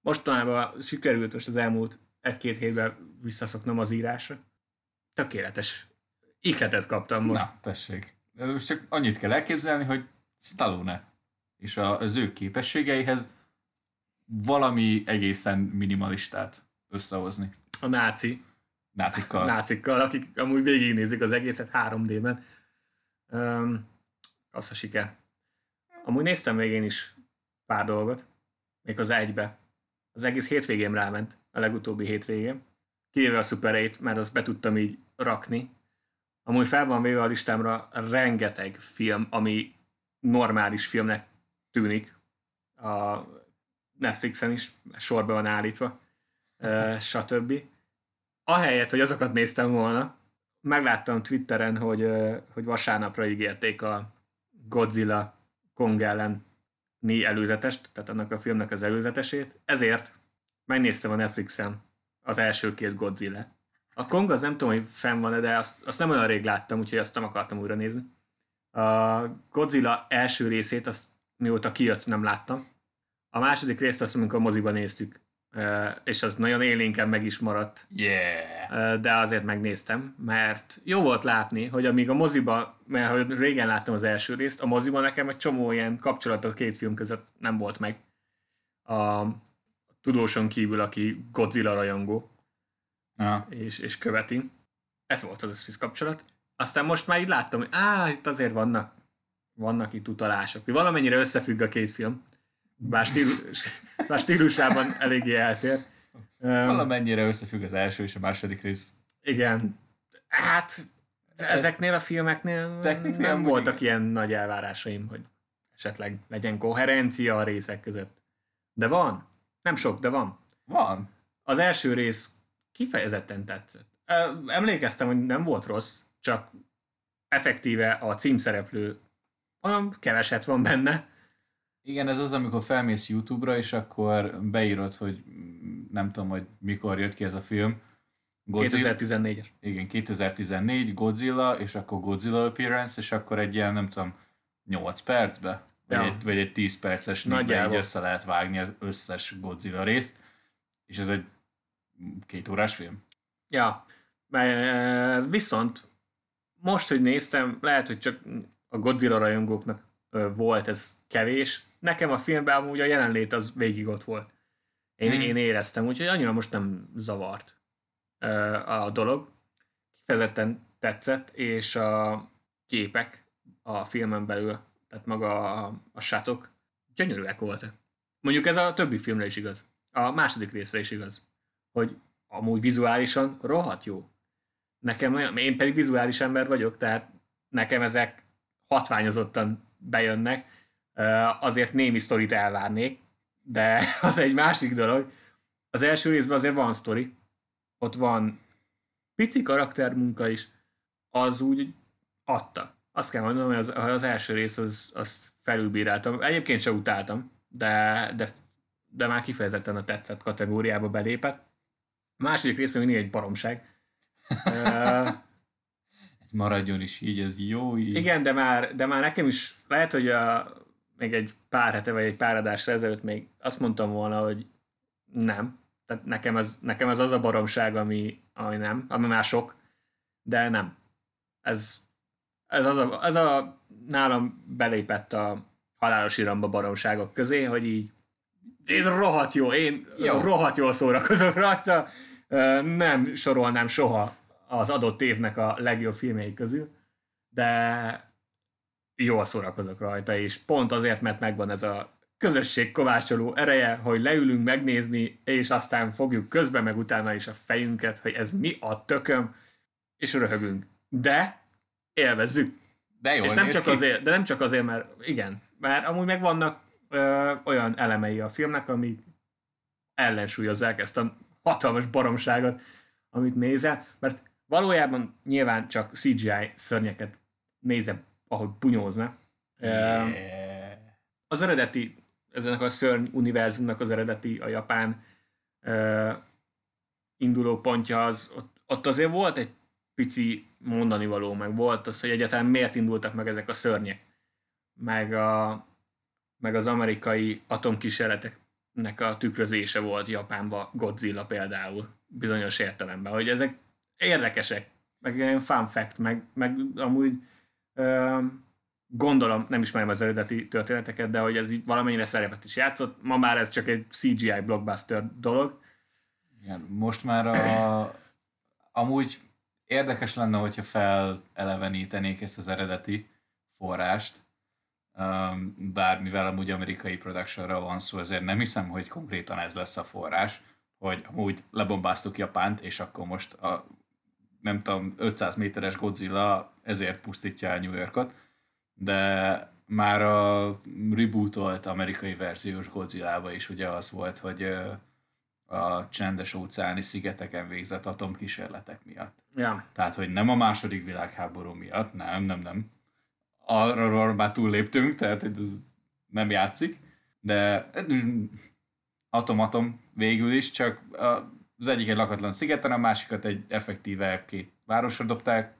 Mostanában sikerült most az elmúlt egy-két hétben visszaszoknom az írásra. Tökéletes ikletet kaptam most. Na, tessék. Most csak annyit kell elképzelni, hogy Stallone és az ő képességeihez valami egészen minimalistát összehozni. A náci. Nácikkal. Nácikkal, akik amúgy végignézik az egészet 3D-ben. Um, az a siker. Amúgy néztem még én is pár dolgot, még az egybe. Az egész hétvégén ráment, a legutóbbi hétvégén. Kivéve a Super 8, mert azt be tudtam így rakni. Amúgy fel van véve a listámra rengeteg film, ami normális filmnek tűnik. A Netflixen is sorba van állítva, stb. Ahelyett, hogy azokat néztem volna, megláttam Twitteren, hogy, hogy vasárnapra ígérték a Godzilla Kong ellen előzetest, tehát annak a filmnek az előzetesét, ezért megnéztem a Netflixen az első két Godzilla. A Kong az nem tudom, hogy fenn van de azt, azt nem olyan rég láttam, úgyhogy azt nem akartam újra nézni. A Godzilla első részét, azt mióta kijött, nem láttam. A második részt azt, amikor moziban néztük, és az nagyon élénken meg is maradt. Yeah. De azért megnéztem, mert jó volt látni, hogy amíg a moziba, mert régen láttam az első részt, a moziban nekem egy csomó ilyen kapcsolat a két film között nem volt meg. A tudóson kívül, aki Godzilla rajongó, Aha. és, és követi. Ez volt az összvisz kapcsolat. Aztán most már így láttam, hogy á, itt azért vannak, vannak itt utalások. Valamennyire összefügg a két film bár, stílus, bár stílusában eléggé eltér. Valamennyire összefügg az első és a második rész. Igen. Hát ezeknél a filmeknél nem voltak ilyen nagy elvárásaim, hogy esetleg legyen koherencia a részek között. De van. Nem sok, de van. Van. Az első rész kifejezetten tetszett. Emlékeztem, hogy nem volt rossz, csak effektíve a címszereplő olyan keveset van benne, igen, ez az, amikor felmész YouTube-ra, és akkor beírod, hogy nem tudom, hogy mikor jött ki ez a film. Godzilla, 2014-es. Igen, 2014, Godzilla, és akkor Godzilla Appearance, és akkor egy ilyen, nem tudom, 8 percbe, vagy, ja. egy, vagy egy 10 perces így össze lehet vágni az összes Godzilla részt, és ez egy két órás film. Ja, viszont most, hogy néztem, lehet, hogy csak a Godzilla rajongóknak volt ez kevés, nekem a filmben amúgy a jelenlét az végig ott volt. Én, hmm. én éreztem, úgyhogy annyira most nem zavart a dolog. Kifejezetten tetszett, és a képek a filmen belül, tehát maga a, a sátok, gyönyörűek voltak. Mondjuk ez a többi filmre is igaz. A második részre is igaz. Hogy amúgy vizuálisan rohadt jó. Nekem olyan, én pedig vizuális ember vagyok, tehát nekem ezek hatványozottan bejönnek, azért némi sztorit elvárnék, de az egy másik dolog. Az első részben azért van sztori, ott van pici karaktermunka is, az úgy adta. Azt kell mondanom, hogy az, az első rész az, az felülbíráltam. Egyébként sem utáltam, de, de, de már kifejezetten a tetszett kategóriába belépett. A második rész még egy baromság. ez maradjon is így, ez jó így. Igen, de már, de már nekem is lehet, hogy a, még egy pár hete vagy egy pár adásra ezelőtt még azt mondtam volna, hogy nem. Tehát nekem ez, nekem ez az a baromság, ami, ami nem, ami már sok, de nem. Ez, ez, az a, ez a nálam belépett a halálos iramba baromságok közé, hogy így én rohadt jó, én jó. rohadt jól szórakozok rajta, nem sorolnám soha az adott évnek a legjobb filmjei közül, de jól szórakozok rajta, és pont azért, mert megvan ez a közösség kovácsoló ereje, hogy leülünk megnézni, és aztán fogjuk közben meg utána is a fejünket, hogy ez mi a tököm, és röhögünk. De élvezzük. De jó, és nem csak ki. azért, de nem csak azért, mert igen, mert amúgy meg vannak ö, olyan elemei a filmnek, amik ellensúlyozzák ezt a hatalmas baromságot, amit nézel, mert valójában nyilván csak CGI szörnyeket nézem ahogy bunyózna. Yeah. Az eredeti, ezenek a szörny univerzumnak az eredeti, a japán uh, induló pontja az, ott, ott azért volt egy pici mondani való, meg volt az, hogy egyáltalán miért indultak meg ezek a szörnyek. Meg, a, meg az amerikai atomkísérleteknek a tükrözése volt Japánban, Godzilla például, bizonyos értelemben, hogy ezek érdekesek, meg ilyen fun fact, meg, meg amúgy Gondolom, nem ismerem az eredeti történeteket, de hogy ez így valamennyire szerepet is játszott. Ma már ez csak egy CGI blockbuster dolog. Igen, most már a, amúgy érdekes lenne, hogyha felelevenítenék ezt az eredeti forrást. Bár mivel amúgy amerikai productionra van szó, ezért nem hiszem, hogy konkrétan ez lesz a forrás, hogy amúgy lebombáztuk Japánt, és akkor most a nem tudom, 500 méteres Godzilla ezért pusztítja el New Yorkot, de már a rebootolt amerikai verziós Godzilla is ugye az volt, hogy a csendes óceáni szigeteken végzett atomkísérletek miatt. Ja. Tehát, hogy nem a második világháború miatt, nem, nem, nem. Arra már túlléptünk, tehát hogy ez nem játszik, de atom-atom végül is, csak az egyik egy lakatlan szigeten, a másikat egy effektíve két városra dobták,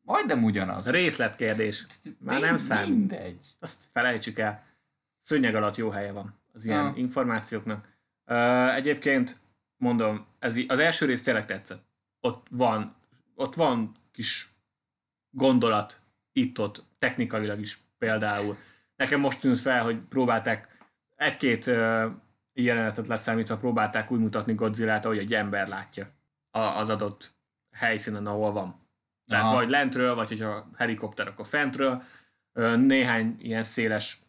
majdnem ugyanaz. Részletkérdés. Már nem számít. Mindegy. Azt felejtsük el. Szőnyeg alatt jó helye van az ilyen ja. információknak. Uh, egyébként mondom, ez az első rész tényleg tetszett. Ott van, ott van kis gondolat itt-ott, technikailag is például. Nekem most tűnt fel, hogy próbálták egy-két uh, jelenetet leszámítva próbálták úgy mutatni Godzilla-t, ahogy egy ember látja az adott helyszínen, ahol van. Tehát Aha. vagy lentről, vagy hogyha helikopter, akkor fentről. Néhány ilyen széles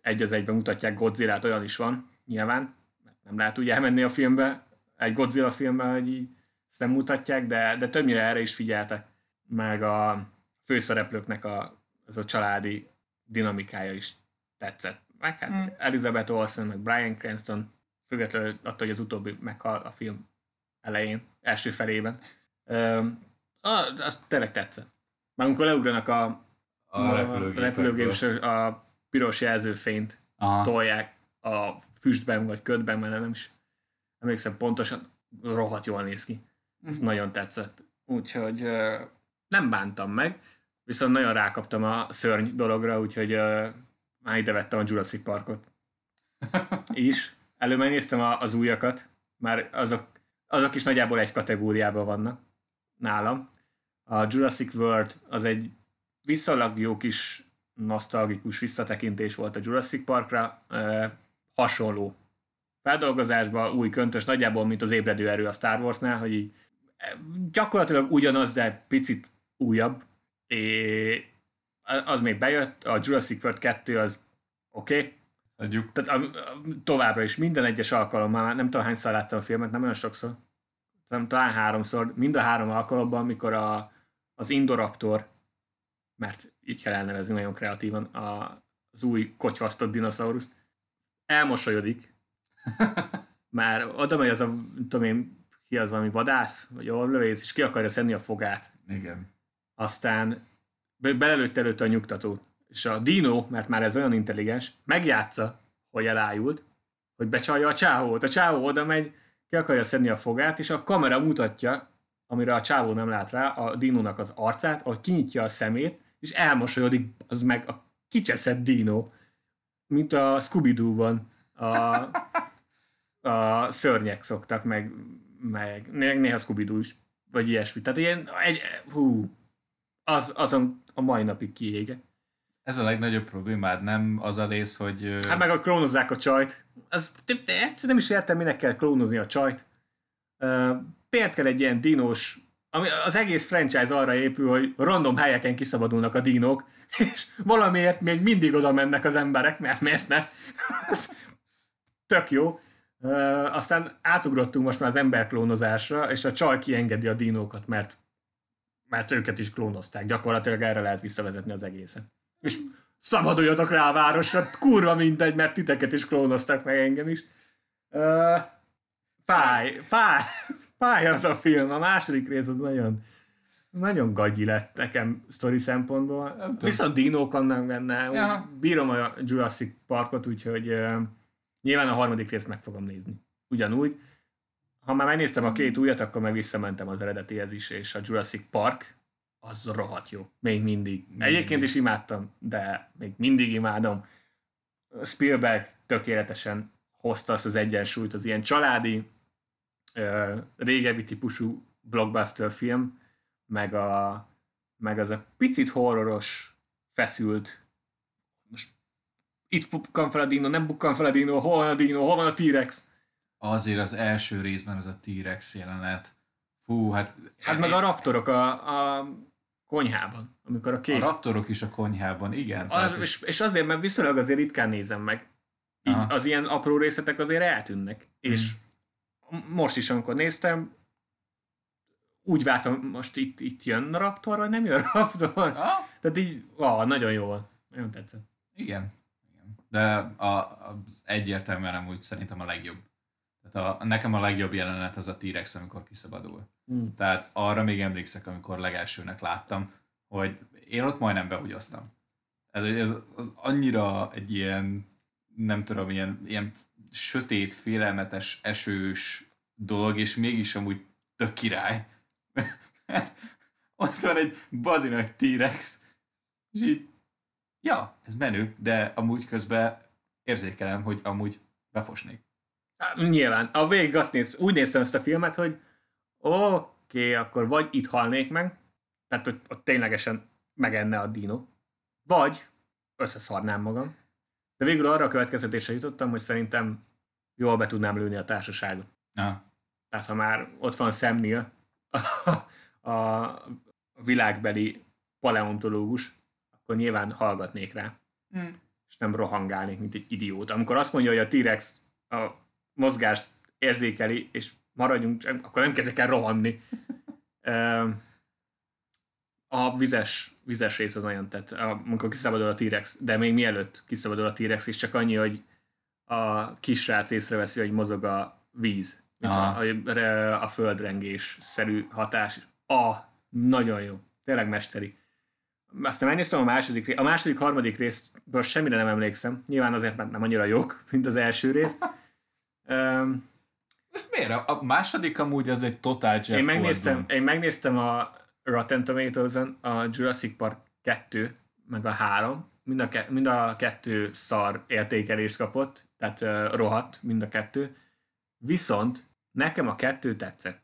egy az egyben mutatják godzilla olyan is van, nyilván. Nem lehet úgy elmenni a filmbe, egy Godzilla filmben, hogy így ezt nem mutatják, de, de többnyire erre is figyeltek. Meg a főszereplőknek a, az a családi dinamikája is tetszett. Meg hát mm. Elizabeth Olsen, meg Brian Cranston, függetlenül attól, hogy az utóbbi meghal a film elején, első felében. Ah, az tényleg tetszett. Már amikor leugranak a, a, a repülőgép, a piros jelzőfényt Aha. tolják a füstben vagy ködben, mert nem is emlékszem pontosan, rohadt jól néz ki. Ez mm. nagyon tetszett. Úgyhogy nem bántam meg, viszont nagyon rákaptam a szörny dologra, úgyhogy uh, már ide vettem a Jurassic Parkot is. Előbb megnéztem az újakat, már azok, azok is nagyjából egy kategóriában vannak nálam. A Jurassic World az egy viszonylag jó kis nosztalgikus visszatekintés volt a Jurassic Parkra, eh, hasonló feldolgozásban, új köntös, nagyjából, mint az ébredő erő a Star Warsnál, hogy így, gyakorlatilag ugyanaz, de picit újabb, és az még bejött, a Jurassic World 2 az oké, okay. Adjuk. Tehát a, a, továbbra is minden egyes alkalommal, nem tudom hányszor láttam a filmet, nem olyan sokszor, nem talán háromszor, mind a három alkalommal, amikor a, az Indoraptor, mert így kell elnevezni nagyon kreatívan, a, az új kocsvasztott dinoszaurusz, elmosolyodik, már oda megy az a, tudom én, ki az valami vadász, vagy lövész, és ki akarja szedni a fogát. Igen. Aztán belelőtt előtte a nyugtatót. És a Dino, mert már ez olyan intelligens, megjátsza, hogy elájult, hogy becsalja a csávót. A csávó oda megy, ki akarja szedni a fogát, és a kamera mutatja, amire a csávó nem lát rá, a Dinónak az arcát, ahogy kinyitja a szemét, és elmosolyodik az meg a kicseszett Dino, mint a Scooby-Doo-ban a, a szörnyek szoktak, meg, meg néha Scooby-Doo is, vagy ilyesmi. Tehát ilyen, egy, hú, az, azon a mai napig kiége. Ez a legnagyobb problémád, nem az a rész, hogy... Hát meg a klónozzák a csajt. Az, de egyszerűen nem is értem, minek kell klónozni a csajt. Miért kell egy ilyen dinós, ami az egész franchise arra épül, hogy random helyeken kiszabadulnak a dinók, és valamiért még mindig oda mennek az emberek, mert miért ne? tök jó. Aztán átugrottunk most már az emberklónozásra, és a csaj kiengedi a dinókat, mert, mert őket is klónozták. Gyakorlatilag erre lehet visszavezetni az egészet. És szabaduljatok rá a városra, kurva mindegy, mert titeket is klónoztak meg engem is. Uh, fáj, fáj, fáj az a film. A második rész az nagyon, nagyon gagyi lett nekem sztori szempontból. Viszont dinók vannak benne. Ja. Bírom a Jurassic Parkot, úgyhogy uh, nyilván a harmadik részt meg fogom nézni. Ugyanúgy. Ha már megnéztem a két újat, akkor meg visszamentem az eredetihez is, és a Jurassic Park az rohadt jó. Még mindig. Még Egyébként mindig. is imádtam, de még mindig imádom. Spielberg tökéletesen hozta azt az egyensúlyt, az ilyen családi, régebbi típusú blockbuster film, meg, a, meg az a picit horroros, feszült, most itt bukkan fel a dino, nem bukkan fel a dino, hol van a dino, hol van a T-rex? Azért az első részben az a T-rex jelenet. Fú, hát... Hát meg a raptorok a, a konyhában. amikor a két... A raptorok is a konyhában, igen. Az, és, és azért, mert viszonylag azért ritkán nézem meg. Így Aha. az ilyen apró részletek azért eltűnnek. Mhm. És most is, amikor néztem, úgy vártam, most itt, itt jön a Raptor, vagy nem jön a Raptor? ah, Tehát így, ah, nagyon jó volt. Nagyon tetszett. igen. igen. De a, az egyértelműen amúgy szerintem a legjobb. Tehát a, nekem a legjobb jelenet az a T-Rex, amikor kiszabadul. Hmm. Tehát arra még emlékszek, amikor legelsőnek láttam, hogy én ott majdnem behugyoztam. Ez, ez az annyira egy ilyen, nem tudom, ilyen, ilyen sötét, félelmetes, esős dolog, és mégis amúgy tök király. ott van egy bazinak T-Rex, és így, ja, ez menő, de amúgy közben érzékelem, hogy amúgy befosnék. Nyilván. A végig azt néz, úgy néztem ezt a filmet, hogy oké, okay, akkor vagy itt halnék meg, tehát hogy ott ténylegesen megenne a dino, vagy összeszarnám magam. De végül arra a következtetésre jutottam, hogy szerintem jól be tudnám lőni a társaságot. Ah, Tehát ha már ott van Sam a, a világbeli paleontológus, akkor nyilván hallgatnék rá, mm. és nem rohangálnék, mint egy idióta. Amikor azt mondja, hogy a T-Rex a mozgást érzékeli, és maradjunk, akkor nem kezdek el rohanni. A vizes, vizes rész az nagyon tett, amikor kiszabadul a T-Rex, de még mielőtt kiszabadul a T-Rex, és csak annyi, hogy a kisrác észreveszi, hogy mozog a víz, a, a, a földrengés-szerű hatás. A, nagyon jó. Tényleg mesteri. Aztán megnéztem a második, a második, harmadik részből semmire nem emlékszem. Nyilván azért, mert nem annyira jók, mint az első rész. Öm, Most miért? A a második amúgy az egy totál Jeff én, megnéztem, Goldblum. én megnéztem a Rotten tomatoes a Jurassic Park 2, meg a 3, mind a, ke- mind a kettő szar értékelést kapott, tehát uh, rohadt mind a kettő. Viszont nekem a kettő tetszett.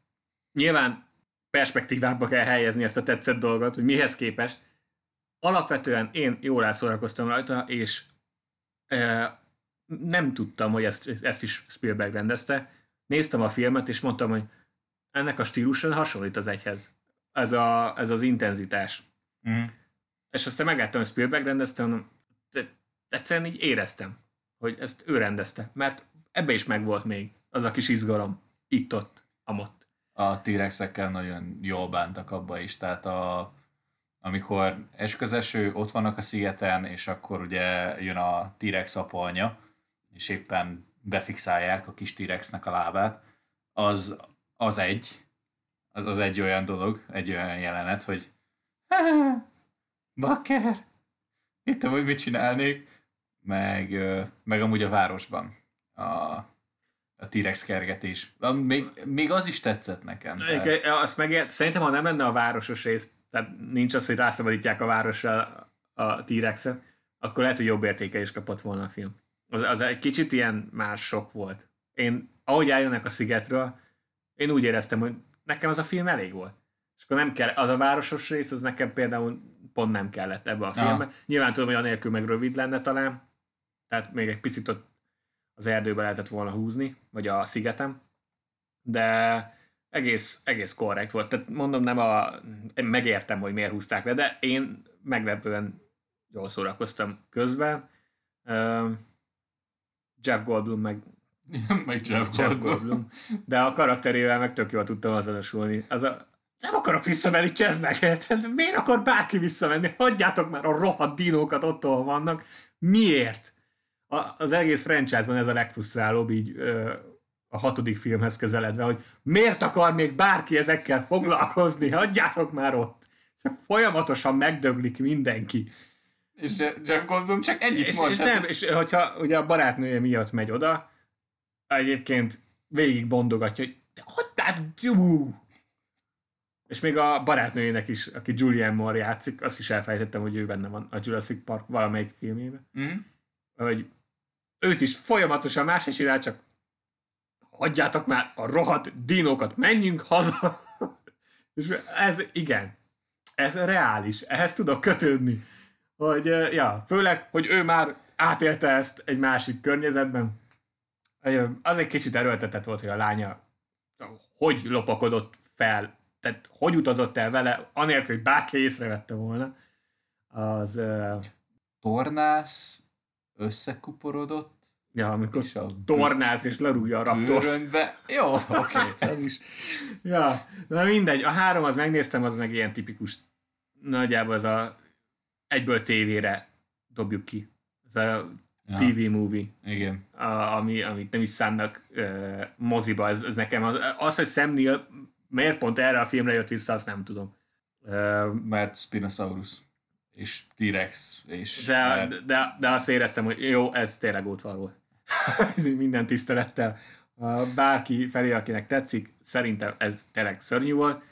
Nyilván perspektívába kell helyezni ezt a tetszett dolgot, hogy mihez képest. Alapvetően én jól elszórakoztam rajta, és e, nem tudtam, hogy ezt, ezt is Spielberg rendezte. Néztem a filmet, és mondtam, hogy ennek a stílusa hasonlít az egyhez. Ez, a, ez az intenzitás. Mm. És aztán megláttam, hogy Spielberg rendezte, mondom, egyszerűen így éreztem, hogy ezt ő rendezte. Mert ebbe is megvolt még az a kis izgalom. Itt-ott, amott. a T-rexekkel nagyon jól bántak abba is, tehát a, amikor esközeső, ott vannak a szigeten, és akkor ugye jön a T-rex apanya, és éppen befixálják a kis T-rexnek a lábát, az, az egy, az, az egy olyan dolog, egy olyan jelenet, hogy bakker, itt amúgy mit csinálnék, meg, meg amúgy a városban a, a T-rex kergetés. Még, még az is tetszett nekem. tehát- Igen, Azt megért, szerintem, ha nem lenne a városos rész, tehát nincs az, hogy rászabadítják a városra a T-Rexet, akkor lehet, hogy jobb értékelést kapott volna a film. Az, az egy kicsit ilyen már sok volt. Én, ahogy eljönnek a szigetről, én úgy éreztem, hogy nekem az a film elég volt. És akkor nem kell, az a városos rész, az nekem például pont nem kellett ebbe a filmbe. Nyilván tudom, hogy anélkül meg rövid lenne talán, tehát még egy picit ott az erdőbe lehetett volna húzni, vagy a szigetem, de egész, egész korrekt volt. Tehát mondom, nem a, megértem, hogy miért húzták le, de én meglepően jól szórakoztam közben. Jeff Goldblum meg meg Jeff Jeff Goldblum. De a karakterével meg tök jól tudtam azonosulni. Az a, nem akarok visszamenni! Tehát Miért akar bárki visszamenni? Hagyjátok már a rohadt dinókat ott, ahol vannak. Miért? A, az egész franchise-ban ez a legfrusztrálóbb így ö, a hatodik filmhez közeledve, hogy miért akar még bárki ezekkel foglalkozni? Hagyjátok már ott! Folyamatosan megdöglik mindenki. És Je- Jeff Goldblum csak ennyit És, mond. és, nem, és hogyha ugye a barátnője miatt megy oda, egyébként végig bondogatja, hogy hagyjál, jú! És még a barátnőjének is, aki Julianne Moore játszik, azt is elfelejtettem, hogy ő benne van a Jurassic Park valamelyik filmében, Mm. hogy őt is folyamatosan más is csinál, csak hagyjátok már a rohadt dinókat, menjünk haza! És ez, igen, ez reális, ehhez tudok kötődni. Hogy, ja, főleg, hogy ő már átélte ezt egy másik környezetben. Az egy kicsit erőltetett volt, hogy a lánya hogy lopakodott fel, tehát hogy utazott el vele, anélkül, hogy bárki észrevette volna. az... Uh, Tornász összekuporodott, ja, amikor és a tornász és lerúgja a raptort. bőrönbe. Jó, oké, okay, ez is. Ja, na mindegy, a három az megnéztem, az meg ilyen tipikus, nagyjából ez a egyből tévére dobjuk ki. Ez a Ja. TV movie, Igen. a, ami, amit nem is szánnak uh, moziba. Ez, ez nekem az, az, hogy Sam Neill miért pont erre a filmre jött vissza, azt nem tudom. Uh, Mert Spinosaurus és T-Rex és de, mert, de, de azt éreztem, hogy jó, ez tényleg ótvarul. Minden tisztelettel. Bárki felé, akinek tetszik, szerintem ez tényleg szörnyű volt.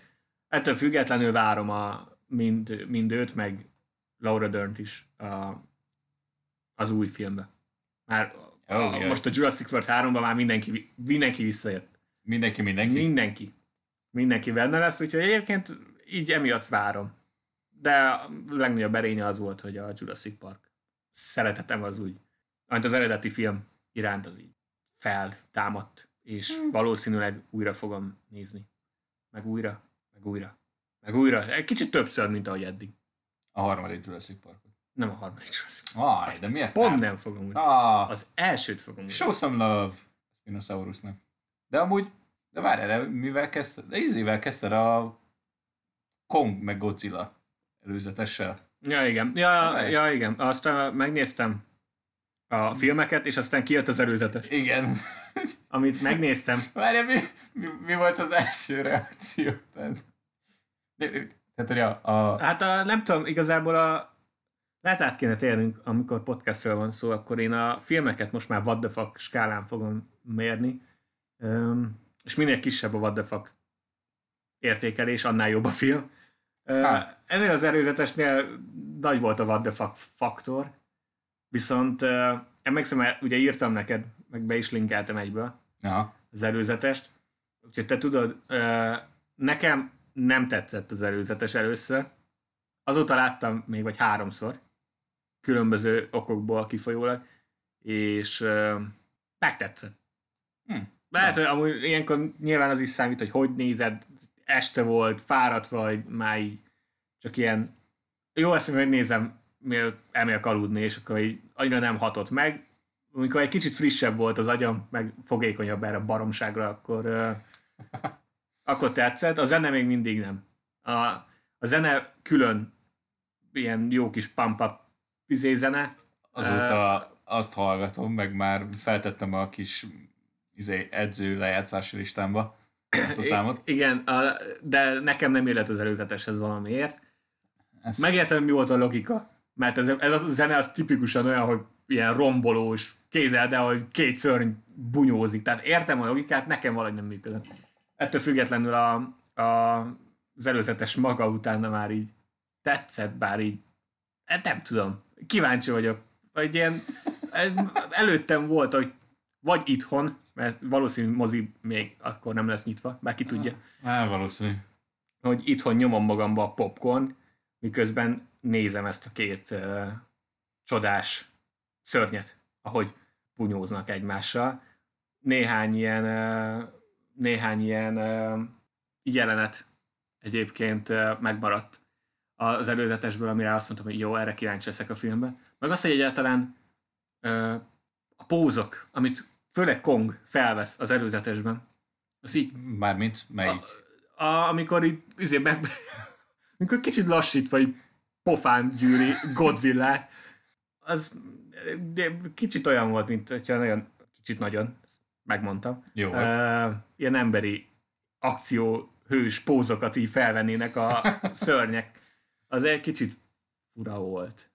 Ettől függetlenül várom a mind, mind őt, meg Laura Dern-t is a, az új filmbe. Már Oh, a, yeah. most a Jurassic World 3-ban már mindenki, mindenki visszajött. mindenki, mindenki. Mindenki. Mindenki benne lesz, úgyhogy egyébként így emiatt várom. De a legnagyobb erénye az volt, hogy a Jurassic Park szeretetem az úgy, amit az eredeti film iránt az így feltámadt, és valószínűleg újra fogom nézni. Meg újra, meg újra, meg újra. Egy kicsit többször, mint ahogy eddig. A harmadik Jurassic Parkot. Nem a harmadik Jurassic Aj, de miért Pont nem? nem fogom újra. Ah, Az elsőt fogom újra. show some love Spinosaurusnak. De amúgy, de várjál, de mivel kezdted? De izével kezdted a Kong meg Godzilla előzetessel. Ja, igen. Ja, ja, igen. Aztán megnéztem a filmeket, és aztán kijött az előzetes. Igen. Amit megnéztem, Várjál, mi, mi, mi volt az első reakció? Tehát, tehát hogy a, a, Hát a, nem tudom, igazából a lehet át kéne térnünk, amikor podcastről van szó, akkor én a filmeket most már what the fuck skálán fogom mérni, Öm, és minél kisebb a what the fuck értékelés, annál jobb a film. Hát. Ennél az előzetesnél nagy volt a what the fuck faktor, viszont ö, emlékszem, mert ugye írtam neked, meg be is linkeltem egyből, Aha. az előzetest. Úgyhogy te tudod, nekem nem tetszett az előzetes először. Azóta láttam még vagy háromszor, különböző okokból kifolyólag, és ö, megtetszett. Hm. Lehet, hogy amúgy ilyenkor nyilván az is számít, hogy hogy nézed, este volt, fáradt vagy, már így csak ilyen jó ezt, hogy megnézem, mielőtt elmegyek aludni, és akkor így annyira nem hatott meg. Amikor egy kicsit frissebb volt az agyam, meg fogékonyabb erre a baromságra, akkor, uh, akkor tetszett. A zene még mindig nem. A, a zene külön ilyen jó kis pump-up izé zene. Azóta azt hallgatom, meg már feltettem a kis izé, edző lejátszási listámba ezt a számot. Igen, a, de nekem nem élet az előzeteshez valamiért. Ezt, Megértem, mi volt a logika, mert ez, ez a zene az tipikusan olyan, hogy ilyen rombolós, kézel, de hogy két szörny bunyózik. Tehát értem a logikát, nekem valahogy nem működött. Ettől függetlenül a, a, az előzetes maga utána már így tetszett, bár így, hát nem tudom, kíváncsi vagyok. Vagy ilyen, előttem volt, hogy vagy itthon, mert valószínű mozi még akkor nem lesz nyitva, bár ki tudja Á, valószínű. hogy itthon nyomom magamba a popcorn, miközben nézem ezt a két uh, csodás szörnyet, ahogy punyóznak egymással. Néhány ilyen, uh, néhány ilyen jelenet egyébként megmaradt az előzetesből, amire azt mondtam, hogy jó, erre kíváncsi leszek a filmben. Meg azt, hogy egyáltalán a pózok, amit főleg Kong felvesz az előzetesben, az így Mármint melyik? a, amikor így, izé, meg, amikor kicsit lassítva így pofán gyűri Godzilla, az de kicsit olyan volt, mint hogyha nagyon, kicsit nagyon, megmondtam, Jó. uh, ilyen emberi akció hős pózokat így felvennének a szörnyek. Az egy kicsit fura volt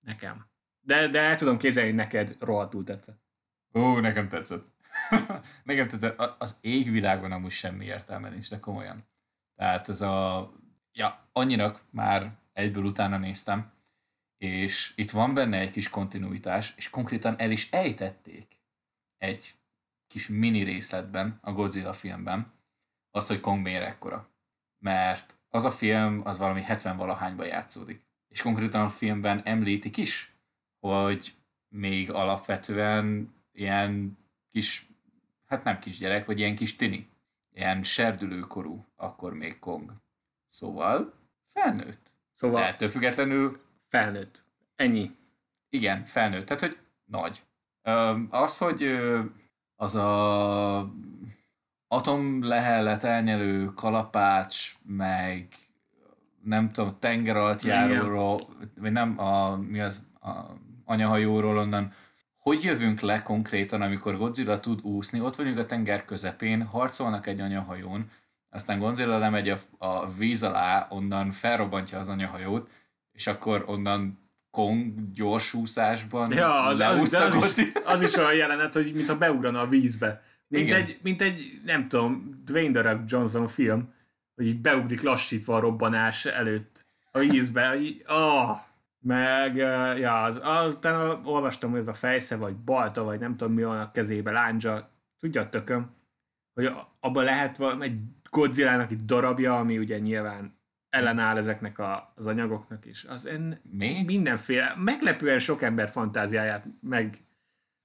nekem. De, de el tudom képzelni, hogy neked rohadtul tetszett. Ó, nekem tetszett. nekem tetszett. Az égvilágon amúgy semmi értelme nincs, de komolyan. Tehát ez a... Ja, annyinak már egyből utána néztem, és itt van benne egy kis kontinuitás, és konkrétan el is ejtették egy kis mini részletben a Godzilla filmben azt, hogy Kong miért ekkora. Mert az a film az valami 70 valahányban játszódik. És konkrétan a filmben említik is, hogy még alapvetően ilyen kis, hát nem kisgyerek, vagy ilyen kis tini. Ilyen serdülőkorú, akkor még Kong. Szóval felnőtt. Szóval De ettől függetlenül felnőtt. Ennyi. Igen, felnőtt. Tehát, hogy nagy. Az, hogy az a atomlehellet elnyelő kalapács, meg nem tudom, tenger alatt járóról, vagy nem, a, mi az, a anyahajóról onnan, hogy jövünk le konkrétan, amikor Godzilla tud úszni, ott vagyunk a tenger közepén, harcolnak egy anyahajón, aztán Godzilla lemegy a, a víz alá, onnan felrobbantja az anyahajót, és akkor onnan Kong gyorsúszásban Ja, az, az, leúszta az, is, az is olyan jelenet, hogy mintha beugrana a vízbe. Mint Igen. egy, mint egy, nem tudom, Dwayne The Rock Johnson film, hogy így beugrik lassítva a robbanás előtt a vízbe, hogy oh. Meg, ja, az, utána olvastam, hogy ez a fejsze, vagy balta, vagy nem tudom mi van a kezébe, lándzsa, tudja a tököm, hogy abban lehet valami, egy Godzilla-nak egy darabja, ami ugye nyilván ellenáll ezeknek a, az anyagoknak is. Az en, Mi? mindenféle, meglepően sok ember fantáziáját meg,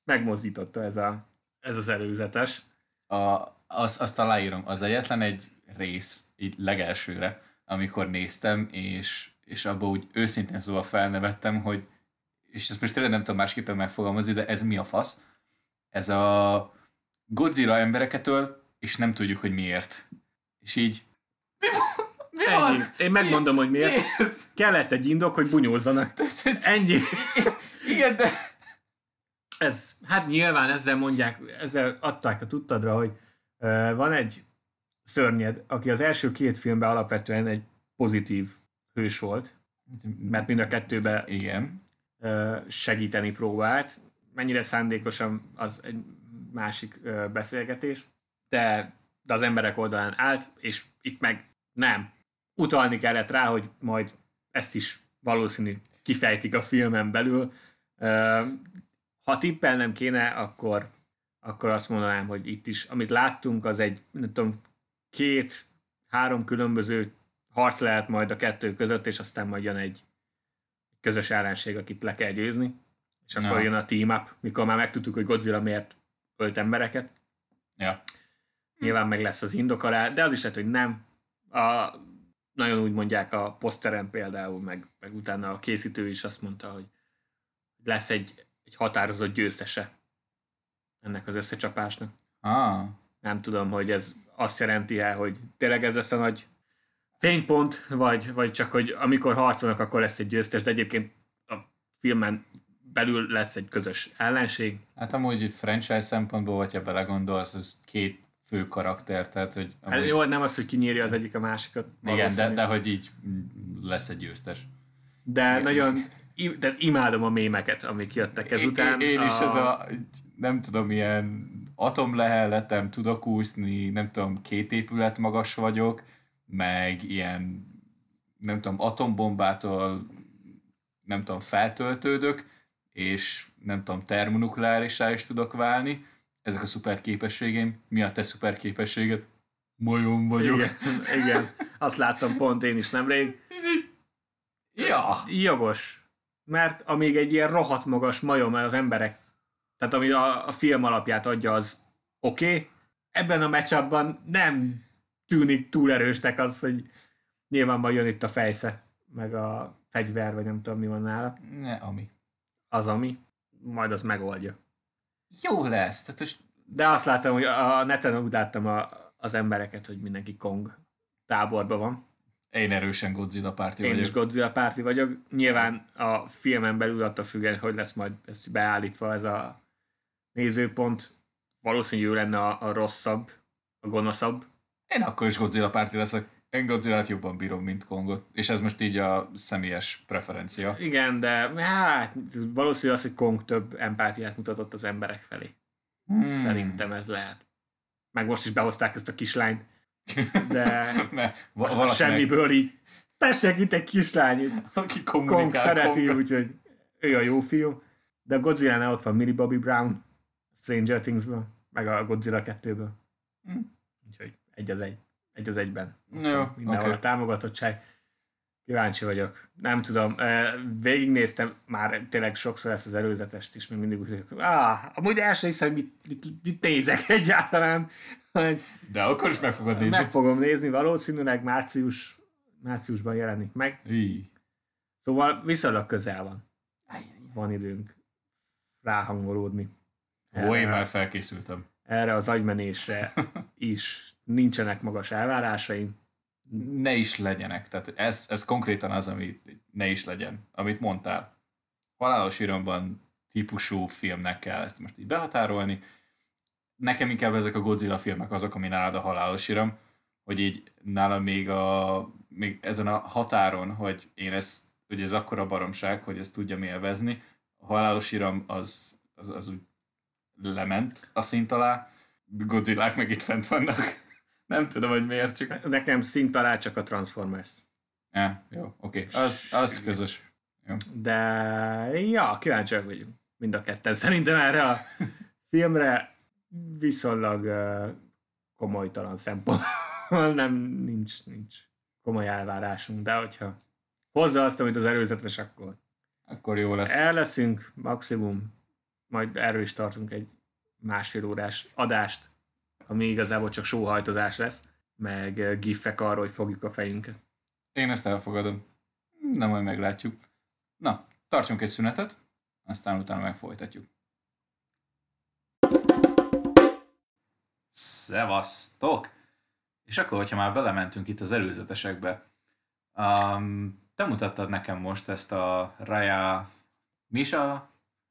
megmozdította ez, a, ez az előzetes. a, az, azt aláírom, az egyetlen egy rész, így legelsőre, amikor néztem, és, és abban úgy őszintén szóval felnevettem, hogy és ezt most tényleg nem tudom másképpen megfogalmazni, de ez mi a fasz? Ez a Godzilla embereket öl, és nem tudjuk, hogy miért. És így mi Ennyi. Én megmondom, hogy miért. Miért? Kellett egy indok, hogy bunyózzanak. Ennyi. Igen, de... Ez, hát nyilván ezzel mondják, ezzel adták a tudtadra, hogy uh, van egy szörnyed, aki az első két filmben alapvetően egy pozitív hős volt, mert mind a kettőben Igen. segíteni próbált. Mennyire szándékosan az egy másik beszélgetés, de, de az emberek oldalán állt, és itt meg nem. Utalni kellett rá, hogy majd ezt is valószínű kifejtik a filmen belül. Ha tippelnem kéne, akkor, akkor azt mondanám, hogy itt is, amit láttunk, az egy, nem tudom, két, három különböző harc lehet majd a kettő között, és aztán majd jön egy közös ellenség, akit le kell győzni, és akkor Ja. jön a team up, mikor már megtudtuk, hogy Godzilla miért ölt embereket. Ja. Nyilván meg lesz az indok alá, de az is lehet, hogy nem. A, nagyon úgy mondják a poszteren például, meg, meg utána a készítő is azt mondta, hogy lesz egy, egy határozott győztese ennek az összecsapásnak. Ah, Nem tudom, hogy ez azt jelenti-e, hogy tényleg ez lesz a nagy fénypont, vagy, vagy csak, hogy amikor harcolnak, akkor lesz egy győztes, de egyébként a filmen belül lesz egy közös ellenség. hát amúgy franchise szempontból, hogyha belegondolsz, ez két fő karakter, tehát hogy Hát amúgy, jó, nem az, hogy kinyírja az egyik a másikat. igen, de, de hogy így lesz egy győztes. de nagyon im, de imádom a mémeket, amik jöttek ezután. Én, én is ez a, nem tudom, ilyen atomlehelletem, tudok úszni, nem tudom, két épület magas vagyok, meg ilyen, nem tudom, atombombától, nem tudom, feltöltődök, és nem tudom, termonukleárisá is tudok válni. Ezek a szuper képességeim. Mi a te szuper képességed? Majom vagyok. Igen, igen, azt láttam pont én is nemrég. Ja. Jogos. Mert amíg egy ilyen rohadt magas majom az emberek, tehát ami a, a film alapját adja, az oké. Okay. Ebben a matchupban nem tűnik túl erősnek az, hogy nyilván majd jön itt a fejsze, meg a fegyver, vagy nem tudom mi van nála. Ne, ami. Az, ami majd az megoldja. Jó lesz. Tehát most De azt láttam, hogy a neten úgy láttam a, az embereket, hogy mindenki Kong táborban van. én erősen Godzilla párti Én vagyok. is Godzilla párti vagyok. Nyilván a filmen belül attól függően, hogy lesz majd ez beállítva ez a nézőpont, valószínű jó lenne a, a rosszabb, a gonoszabb. Én akkor is Godzilla párti leszek. Én Godzilla-t jobban bírom, mint Kongot. És ez most így a személyes preferencia. Igen, de hát valószínű az, hogy Kong több empátiát mutatott az emberek felé. Hmm. Szerintem ez lehet. Meg most is behozták ezt a kislányt, de most valakinek, semmiből így tessék itt egy kislány, aki Kong szereti, Konggal. úgyhogy ő a jó fiú. De a Godzilla-nál ott van Millie Bobby Brown, Stranger Things-ből, meg a Godzilla 2-ből. Hm. Úgyhogy egy az egy. Egy az egyben. Jó, Mindenhol oké. a támogatottság. Kíváncsi vagyok. Nem tudom, végignéztem már tényleg sokszor ezt az előzetest is, még mindig úgy vagyok, ah, amúgy el sem hiszem, hogy mit, mit, mit nézek egyáltalán. De akkor is meg fogod nézni. Meg fogom nézni, valószínűleg március, márciusban jelenik meg. Í. Szóval viszonylag közel van. Van időnk ráhangolódni. Ó, én már felkészültem. Erre az agymenésre is nincsenek magas elvárásaim. Ne is legyenek. Tehát ez, ez konkrétan az, ami ne is legyen, amit mondtál. Halálos iramban típusú filmnek kell ezt most így behatárolni. Nekem inkább ezek a Godzilla filmek azok, ami nálad a halálos iram, hogy így nálam még, a, még ezen a határon, hogy én ezt, hogy ez akkora baromság, hogy ezt tudja élvezni, a halálos iram az, az, az úgy lement a szint alá, Godzillák meg itt fent vannak. Nem tudom, hogy miért, csak... Nekem szint alá csak a Transformers. Ja, jó, oké. Okay. Az, az közös. Jó. De ja, kíváncsiak vagyunk mind a ketten szerintem erre a filmre viszonylag uh, komolytalan szempont. Nem, nincs, nincs komoly elvárásunk, de hogyha hozza azt, amit az előzetes, akkor akkor jó lesz. El leszünk, maximum, majd erről is tartunk egy másfél órás adást, ami igazából csak sóhajtozás lesz, meg gifek arról, hogy fogjuk a fejünket. Én ezt elfogadom. Na, majd meglátjuk. Na, tartsunk egy szünetet, aztán utána megfolytatjuk. Szevasztok! És akkor, hogyha már belementünk itt az előzetesekbe, um, te mutattad nekem most ezt a Raya Misa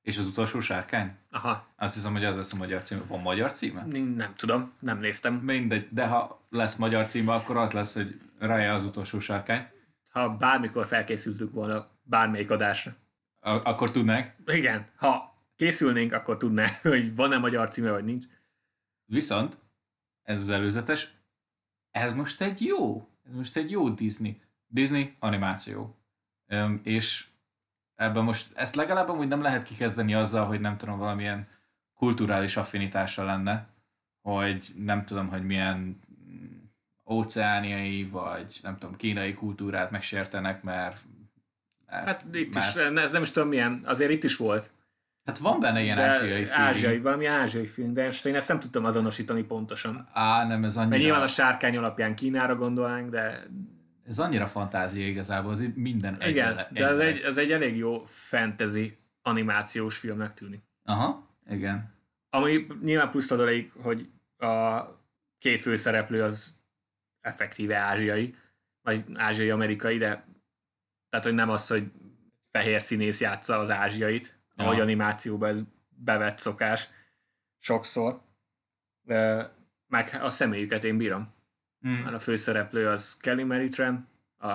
és az utolsó sárkány? Aha. Azt hiszem, hogy az lesz a magyar cím. Van magyar címe? Nem tudom, nem néztem. Mindegy, de ha lesz magyar címe, akkor az lesz, hogy Raya az utolsó sárkány. Ha bármikor felkészültünk volna bármelyik adásra. A- akkor tudnánk. Igen, ha készülnénk, akkor tudná, hogy van-e magyar címe, vagy nincs. Viszont ez az előzetes, ez most egy jó, ez most egy jó Disney. Disney animáció. Üm, és ebben most ezt legalább amúgy nem lehet kikezdeni azzal, hogy nem tudom, valamilyen kulturális affinitása lenne, hogy nem tudom, hogy milyen óceániai, vagy nem tudom, kínai kultúrát megsértenek, mert... mert hát itt mert, is, ez nem is tudom milyen, azért itt is volt. Hát van benne ilyen ázsiai film. Ázsiai, valami ázsiai film, de most én ezt nem tudtam azonosítani pontosan. Á, nem, ez annyira... Mert nyilván a sárkány alapján Kínára gondolnánk, de... Ez annyira fantázia igazából, minden Igen, egy, de ez egy, ez egy elég jó fantasy animációs filmnek tűnik. Aha, igen. Ami nyilván plusz adolék, hogy a két főszereplő az effektíve ázsiai, vagy ázsiai-amerikai, de tehát, hogy nem az, hogy fehér színész játsza az ázsiait, ja. ahogy animációban ez bevett szokás sokszor. De meg a személyüket én bírom. Mm. A főszereplő az Kelly Maritran, a,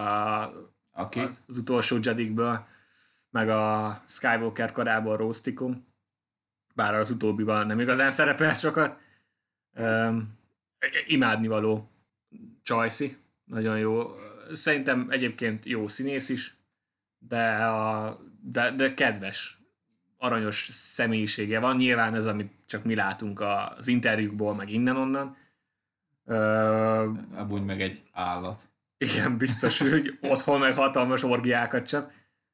okay. az utolsó Jedikből, meg a Skywalker karából Rostikum, bár az utóbbiban nem igazán szerepel sokat. Um, imádnivaló Csajci, nagyon jó. Szerintem egyébként jó színész is, de, a, de, de kedves, aranyos személyisége van. Nyilván ez, amit csak mi látunk az interjúkból, meg innen-onnan. Uh, Amúgy meg egy állat. Igen, biztos, hogy otthon meg hatalmas orgiákat csak.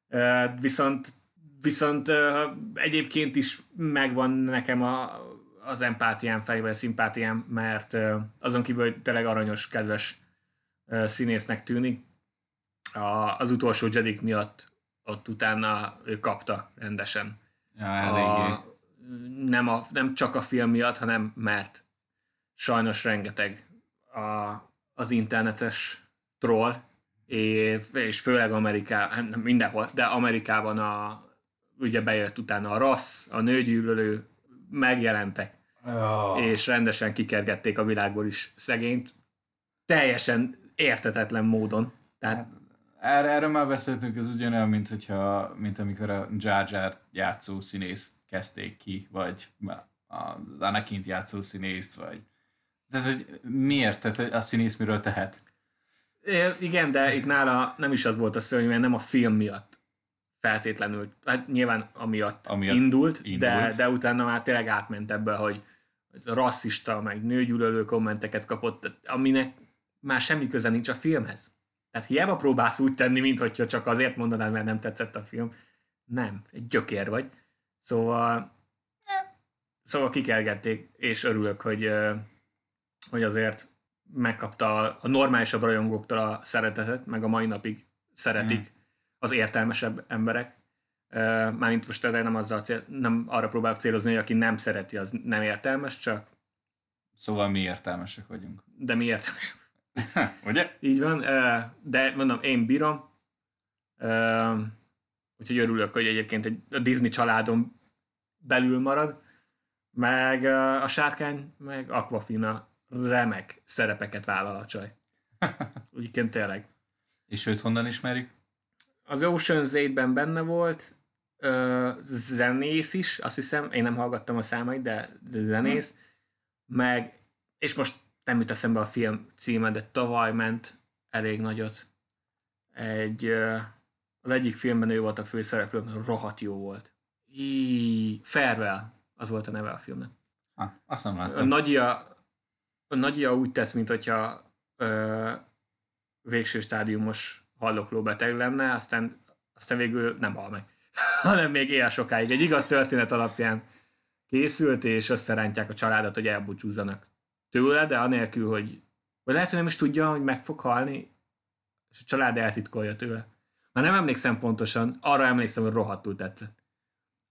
Uh, viszont viszont uh, egyébként is megvan nekem a, az empátiám felé, vagy a szimpátiám, mert uh, azon kívül, hogy tényleg aranyos, kedves uh, színésznek tűnik, a, az utolsó Jedik miatt ott utána ő kapta rendesen. Ja, eléggé. A, nem, a, nem csak a film miatt, hanem mert sajnos rengeteg a, az internetes troll, és, főleg Amerikában, nem mindenhol, de Amerikában a, ugye bejött utána a rassz, a nőgyűlölő, megjelentek, oh. és rendesen kikergették a világból is szegényt, teljesen értetetlen módon. Tehát hát, erre, erről már beszéltünk, ez ugyanolyan, mint, hogyha, mint amikor a Jar Jar játszó színészt kezdték ki, vagy az Anakin játszó színészt, vagy tehát, hogy miért? Tehát a színész miről tehet? É, igen, de itt nála nem is az volt a szörnyű, mert nem a film miatt feltétlenül, hát nyilván amiatt, amiatt indult, indult. De, de utána már tényleg átment ebbe, hogy rasszista, meg nőgyűlölő kommenteket kapott, aminek már semmi köze nincs a filmhez. Tehát hiába próbálsz úgy tenni, mintha csak azért mondanád, mert nem tetszett a film. Nem, egy gyökér vagy. Szóval szóval kikergették, és örülök, hogy, hogy azért megkapta a normálisabb rajongóktól a szeretetet, meg a mai napig szeretik. Hmm az értelmesebb emberek. Mármint most nem, azzal cél, nem arra próbálok célozni, hogy aki nem szereti, az nem értelmes, csak Szóval mi értelmesek vagyunk. de mi értelmes. Ugye? Így van, de mondom, én bírom, úgyhogy örülök, hogy egyébként egy a Disney családon belül marad, meg a sárkány, meg Aquafina remek szerepeket vállal a csaj. Úgyhogy tényleg. És őt honnan ismerjük? Az Ocean's 8-ben benne volt, ö, zenész is, azt hiszem, én nem hallgattam a számait, de, de zenész, meg, és most nem jut eszembe a film címe, de tavaly ment elég nagyot. Egy, ö, az egyik filmben ő volt a főszereplő, rohadt jó volt. Í, Farewell, az volt a neve a filmnek. Ha, azt nem láttam. Nagyja, a Nagyja úgy tesz, mint hogyha ö, végső stádiumos hallokló beteg lenne, aztán, aztán végül nem hal meg, hanem még él sokáig. Egy igaz történet alapján készült, és összerántják a családot, hogy elbúcsúzzanak tőle, de anélkül, hogy vagy lehet, hogy nem is tudja, hogy meg fog halni, és a család eltitkolja tőle. Már nem emlékszem pontosan, arra emlékszem, hogy rohadtul tetszett.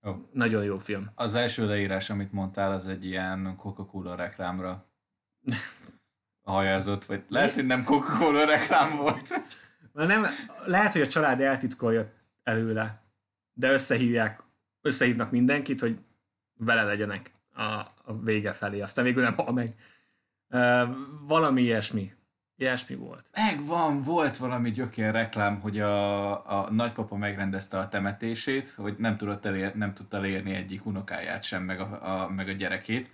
Ó. Nagyon jó film. Az első leírás, amit mondtál, az egy ilyen Coca-Cola reklámra hajázott, vagy lehet, hogy nem Coca-Cola reklám volt. Már nem, lehet, hogy a család eltitkolja előle, de összehívják, összehívnak mindenkit, hogy vele legyenek a, a vége felé, aztán végül nem hal meg. Uh, valami ilyesmi. Ilyesmi volt. Megvan, volt valami gyökér reklám, hogy a, a nagypapa megrendezte a temetését, hogy nem, tudott elér, nem tudta elérni egyik unokáját sem, meg a, a, meg a gyerekét.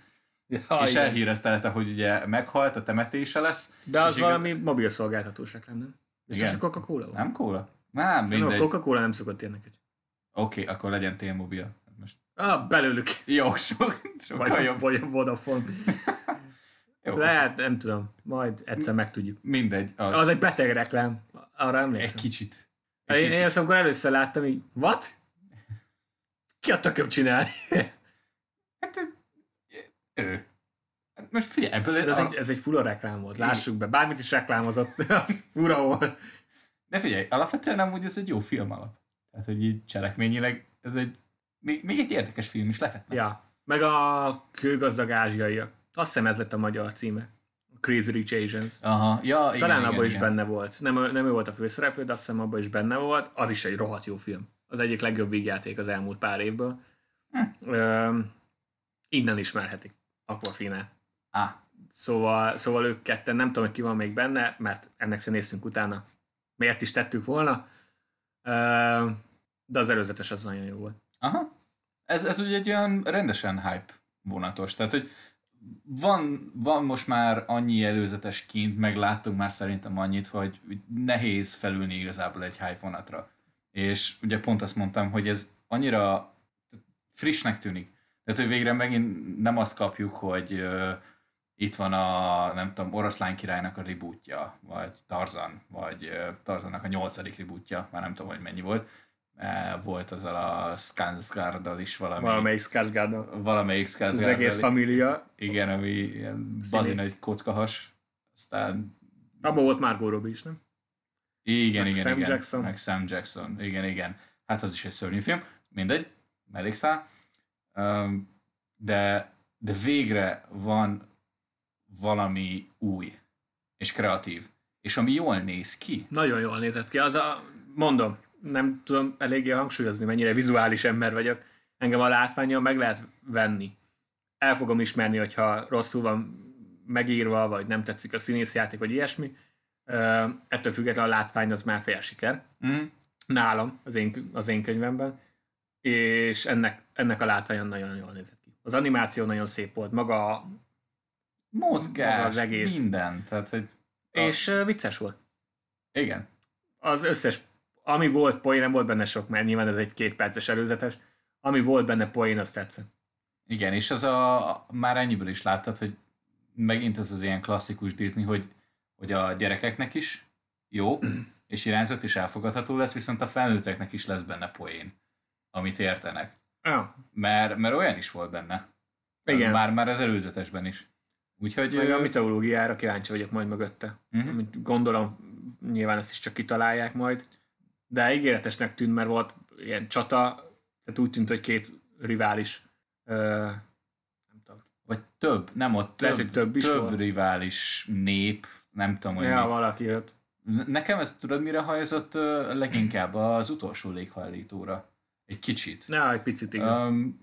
Ja, és igen. elhíreztelte, hogy ugye meghalt, a temetése lesz. De az és igaz- valami mobil szolgáltatós reklám, nem? Biztos Igen. a Coca-Cola? Nem kóla? Nem, Szerintem a mindegy. Oké, Coca-Cola nem szokott ilyeneket. okay, akkor legyen T-Mobile. Most Ah, belőlük. jó, sok, sokkal Vagy, jobb. vagy a Vodafone. Jó, Lehet, nem tudom. Majd egyszer megtudjuk. mindegy. Az, Az egy beteg reklám. Arra egy emlékszem. kicsit. Egy Én, kicsit. én azt amikor először láttam, így, what? Ki a tököm csinálni? Ő- Most figyelj, ebből Ez a, egy, ez egy fura reklám volt, lássuk be. Bármit is reklámozott, az fura volt. De figyelj, alapvetően amúgy ez egy jó film alap. Tehát, hogy így cselekményileg ez egy, még, még egy érdekes film is lehetne. Ja. Meg a kőgazdag ázsiaiak. Azt hiszem ez lett a magyar címe. Crazy Rich Asians. Aha, ja, igen, Talán igen, abban is igen. benne volt. Nem, nem ő volt a főszereplő, de azt hiszem abban is benne volt. Az is egy rohadt jó film. Az egyik legjobb vígjáték az elmúlt pár évből. Hm. Öm, innen ismerhetik Aquafina. Á, Szóval, szóval ők ketten, nem tudom, hogy ki van még benne, mert ennek sem néztünk utána. Miért is tettük volna. De az előzetes az nagyon jó volt. aha. Ez, ez ugye egy olyan rendesen hype vonatos. Tehát, hogy van, van most már annyi előzetes kint, meg láttunk már szerintem annyit, hogy nehéz felülni igazából egy hype vonatra. És ugye pont azt mondtam, hogy ez annyira frissnek tűnik. Tehát, hogy végre megint nem azt kapjuk, hogy uh, itt van a, nem tudom, oroszlán királynak a rebootja, vagy Tarzan, vagy uh, Tarzannak a nyolcadik rebootja, már nem tudom, hogy mennyi volt. Uh, volt azzal a Skarsgårddal is valami, Valamelyik Skarsgård. valamelyik Az Skarsgårddal. egész família. Igen, ami ilyen bazin egy kockahas. Aztán Abban volt Margot Robbie is, nem? igen, Meg igen, Sam igen. Jackson. Meg Sam Jackson. Igen, igen. Hát az is egy szörnyű film. Mindegy, mellékszál. De, de végre van valami új és kreatív. És ami jól néz ki. Nagyon jól nézett ki. Az a, mondom, nem tudom eléggé hangsúlyozni, mennyire vizuális ember vagyok. Engem a látványjal meg lehet venni. El fogom ismerni, hogyha rosszul van megírva, vagy nem tetszik a színészjáték, vagy ilyesmi. Ö, Ettől függetlenül a látvány az már fél siker. Mm. nálam, az én, az én könyvemben, és ennek, ennek a látványa nagyon jól nézett ki. Az animáció nagyon szép volt, maga, a- Mozgás, Maga az egész. minden. Tehát, hogy és uh, vicces volt. igen. Az összes, ami volt poén, nem volt benne sok, mert nyilván ez egy két perces előzetes, ami volt benne poén, azt tetszett. Igen, és az a, már ennyiből is láttad, hogy megint ez az ilyen klasszikus Disney, hogy, hogy a gyerekeknek is jó, és irányzott és elfogadható lesz, viszont a felnőtteknek is lesz benne poén, amit értenek. Ah, Mert, mert olyan is volt benne. Igen. Már, már az előzetesben is. Úgyhogy... meg a ö, mitológiára kíváncsi vagyok majd mögötte. Mhm. Amit gondolom, nyilván ezt is csak kitalálják majd. de ígéretesnek tűnt, mert volt ilyen csata, tehát úgy tűnt, hogy két rivális ö, nem tudom. Vagy több, nem ott Lehet, több, hogy több is több volt. rivális nép, nem tudom, hogy Ja, mi. valaki jött. Nekem ez tudod mire hajzott leginkább az utolsó léghajlítóra. Egy kicsit. Na, egy picit igen. Um,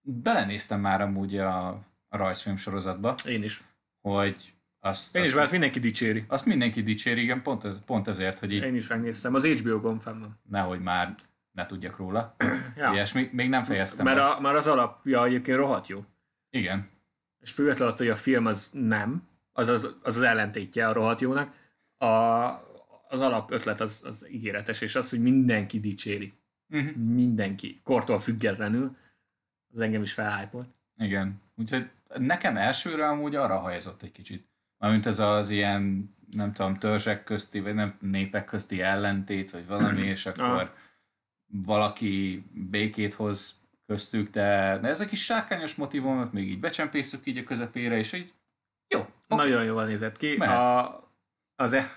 belenéztem már amúgy a, a rajzfilm sorozatba, Én is. hogy azt, Én is, azt, mert ezt mindenki dicséri. azt mindenki dicséri, igen, pont, ez, pont ezért, hogy így Én is megnéztem. Az HBO-gon fenn van. nehogy már ne tudjak róla. Ja. Ilyesmi, még nem fejeztem Mert, a, mert az alapja egyébként rohadt jó. Igen, És függetlenül attól, hogy a film az nem, az az, az, az ellentétje a rohadt jónak, a, az alap ötlet az, az ígéretes, és az, hogy mindenki dicséri. Uh-huh. Mindenki. Kortól függetlenül. Az engem is felhájpolt. igen. Úgyhogy nekem elsőre amúgy arra hajazott egy kicsit. Mármint ez az ilyen, nem tudom, törzsek közti, vagy nem népek közti ellentét, vagy valami, és akkor valaki békét hoz köztük, de, de ez a kis sárkányos motivumot még így becsempészük így a közepére, és így jó. Okay. Nagyon jól nézett ki. Mehet. A, az, e,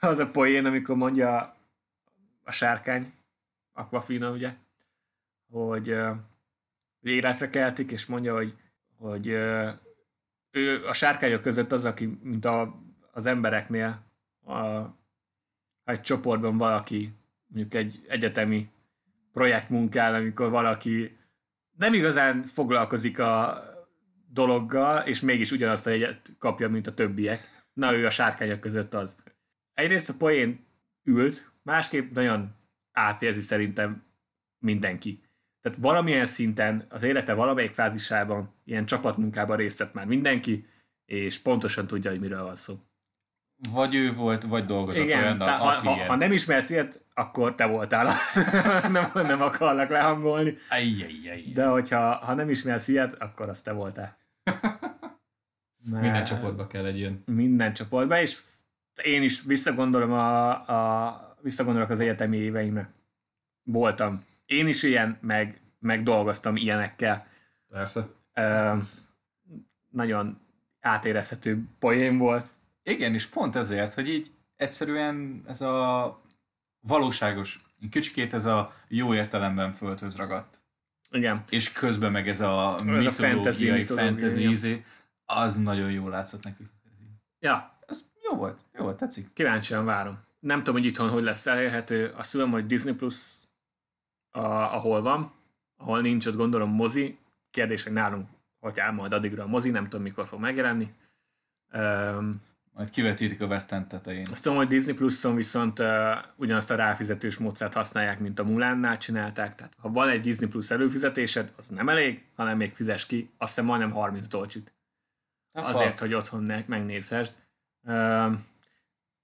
az a poén, amikor mondja a sárkány, Aquafina, ugye, hogy, hogy életre keltik, és mondja, hogy, hogy ö, ő a sárkányok között az, aki, mint a, az embereknél, a, egy csoportban valaki, mondjuk egy egyetemi projektmunkál, amikor valaki nem igazán foglalkozik a dologgal, és mégis ugyanazt a jegyet kapja, mint a többiek. Na, ő a sárkányok között az. Egyrészt a poén ült, másképp nagyon átérzi szerintem mindenki. Tehát valamilyen szinten az élete valamelyik fázisában ilyen csapatmunkában részt vett már mindenki, és pontosan tudja, hogy miről van szó. Vagy ő volt, vagy dolgozott Igen, olyan, ha, aki ha, ilyen. ha, nem ismersz ilyet, akkor te voltál az. nem, nem akarlak lehangolni. Ajjajjaj. De hogyha ha nem ismersz ilyet, akkor az te voltál. Mert Minden csoportba kell egy ilyen. Minden csoportba, és én is visszagondolom a, a visszagondolok az egyetemi éveimre. Voltam. Én is ilyen, meg, meg dolgoztam ilyenekkel. Persze. Ö, nagyon átérezhető poén volt. Igen, és pont ezért, hogy így egyszerűen ez a valóságos, kicsikét ez a jó értelemben földhöz ragadt. Igen. És közben meg ez a a mitológiai, fantasy, fantasy, fantasy izé, az nagyon jól látszott nekünk. Ja, Az jó volt, jó volt, tetszik. kíváncsian várom. Nem tudom, hogy itthon hogy lesz elérhető. Azt tudom, hogy Disney Plus a, ahol van, ahol nincs ott gondolom mozi. Kérdés, hogy nálunk hogy áll majd addigra a mozi, nem tudom mikor fog megjelenni. Um, Majd kivetítik a West End tetején. azt tudom, hogy Disney Plus-on viszont uh, ugyanazt a ráfizetős módszert használják, mint a Mulánnál csinálták. Tehát ha van egy Disney Plus előfizetésed, az nem elég, hanem még fizes ki, azt hiszem majdnem 30 dolcsit azért, hogy otthon ne, megnézhessd. Uh,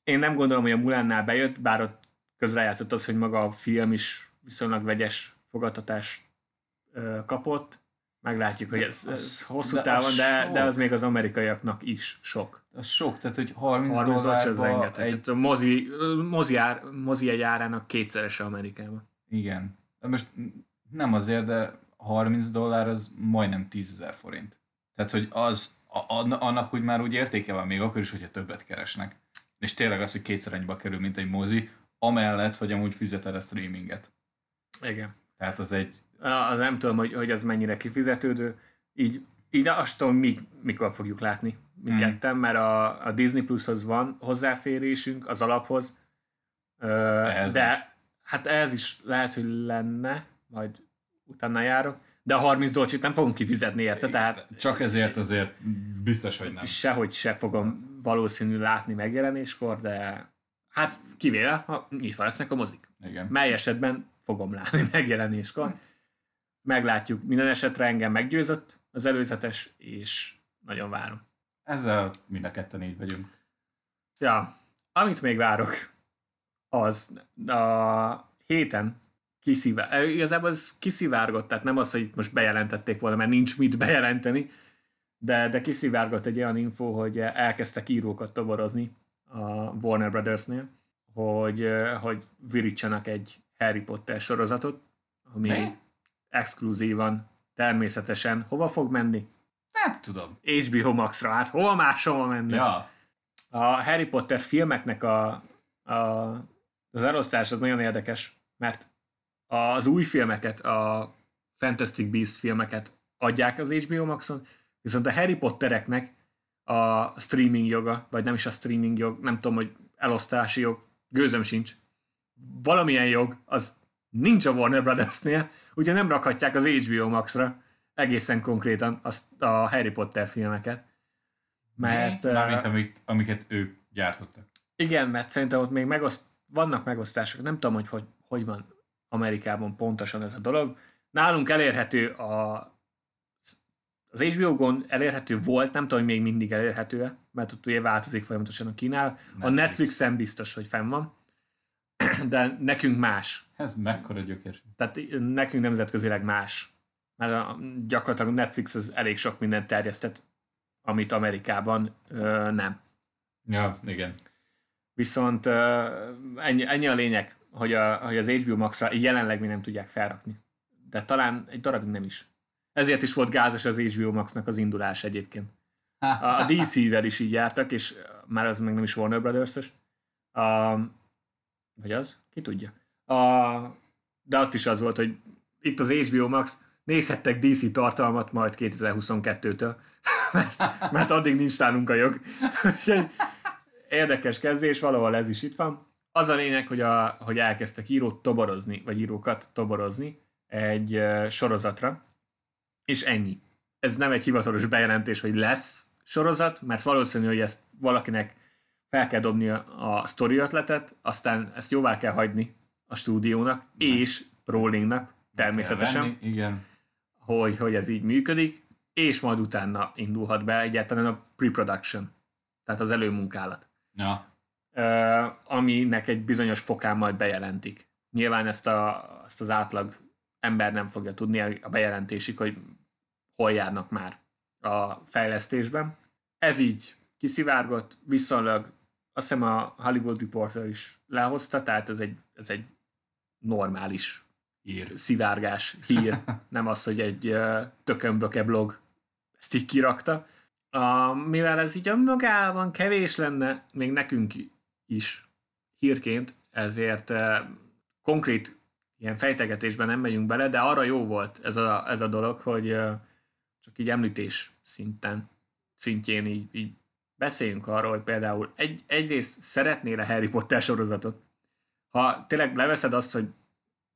én nem gondolom, hogy a Mulánnál bejött, bár ott közrejátszott az, hogy maga a film is viszonylag vegyes fogadtatást kapott. Meglátjuk, hogy ez, ez hosszú de távon, az de, sok. de az még az amerikaiaknak is sok. Az sok, tehát hogy 30, 30 dollárs az dollárba rengeteg. egy... Egy... A mozi, mozi, ár, mozi egy árának kétszerese Amerikában. Igen. Most nem azért, de 30 dollár az majdnem 10 ezer forint. Tehát, hogy az, a- annak úgy már úgy értéke van, még akkor is, hogyha többet keresnek. És tényleg az, hogy kétszer annyiba kerül, mint egy mozi, amellett, hogy amúgy fizeted a streaminget. Igen. Tehát az egy, A, nem tudom, hogy, hogy az mennyire kifizetődő. Így, így azt tudom, mi, mikor fogjuk látni mi Hmm. mert a, a Disney Plushoz van hozzáférésünk az alaphoz, Ö, Ehhez de is. hát ez is lehet, hogy lenne, majd utána járok, de a 30 dolcsit nem fogunk kifizetni érte, tehát csak ezért azért biztos, hogy nem. sehogy se fogom valószínű látni megjelenéskor, de hát kivéve, ha nyitva lesznek a mozik. Igen. Mely esetben fogom látni megjelenéskor. Meglátjuk. Minden esetre engem meggyőzött az előzetes, és nagyon várom. Ezzel mind a ketten így vagyunk. Ja, amit még várok, az a héten kiszivá... Igazából ez kiszivárgott, tehát nem az, hogy most bejelentették volna, mert nincs mit bejelenteni, de, de kiszivárgott egy olyan info, hogy elkezdtek írókat toborozni a Warner Brothersnél, hogy, hogy virítsanak egy Harry Potter sorozatot, ami Mi? exkluzívan természetesen hova fog menni? Nem tudom. HBO Max-ra, hát hova máshova menne? Ja, A Harry Potter filmeknek a, a Az elosztás az nagyon érdekes, mert az új filmeket, a Fantastic Beasts filmeket adják az HBO Maxon, viszont a Harry Pottereknek a streaming joga, vagy nem is a streaming jog, nem tudom, hogy elosztási jog, gőzöm sincs. Valamilyen jog, az nincs a Warner Brothers-nél, ugye nem rakhatják az HBO Max-ra egészen konkrétan azt a Harry Potter filmeket. Mert, Mármint amik, amiket ők gyártottak. Igen, mert szerintem ott még megoszt, vannak megosztások, nem tudom, hogy, hogy hogy van Amerikában pontosan ez a dolog. Nálunk elérhető a az HBO-gon elérhető volt, nem tudom, hogy még mindig elérhető mert ott ugye változik folyamatosan a kínál. Netflix. A Netflixen biztos, hogy fenn van, de nekünk más. Ez mekkora gyökér. Tehát nekünk nemzetközileg más. Mert a, gyakorlatilag a Netflix az elég sok mindent terjesztett, amit Amerikában ö, nem. Ja, igen. Viszont ö, ennyi, ennyi a lényeg, hogy, a, hogy az HBO Max-ra jelenleg mi nem tudják felrakni. De talán egy darabig nem is. Ezért is volt gázos az HBO Max-nak az indulás egyébként. A DC-vel is így jártak, és már az meg nem is Warner Brothers-es. Vagy az? Ki tudja. A, de ott is az volt, hogy itt az HBO Max, nézhettek DC tartalmat majd 2022-től, mert, mert addig nincs nálunk a jog. Érdekes kezdés, valahol ez is itt van. Az a lényeg, hogy, a, hogy elkezdtek írót toborozni, vagy írókat toborozni egy sorozatra, és ennyi. Ez nem egy hivatalos bejelentés, hogy lesz sorozat, mert valószínű, hogy ezt valakinek fel kell dobni a, a sztori ötletet, aztán ezt jóvá kell hagyni a stúdiónak, nem. és Rollingnak természetesen, venni, igen. Hogy, hogy ez így működik, és majd utána indulhat be egyáltalán a pre-production, tehát az előmunkálat. Ja. Uh, aminek egy bizonyos fokán majd bejelentik. Nyilván ezt, a, ezt az átlag ember nem fogja tudni a bejelentésig, hogy hol járnak már a fejlesztésben. Ez így kiszivárgott, viszonylag azt hiszem a Hollywood Reporter is lehozta, tehát ez egy, ez egy normális hír. szivárgás, hír, nem az, hogy egy tökönböke blog ezt így kirakta. A, mivel ez így magában kevés lenne, még nekünk is hírként, ezért konkrét ilyen fejtegetésben nem megyünk bele, de arra jó volt ez a, ez a dolog, hogy csak így említés szinten, szintjén így, így beszéljünk arról, hogy például egy, egyrészt szeretnél a Harry Potter sorozatot. Ha tényleg leveszed azt, hogy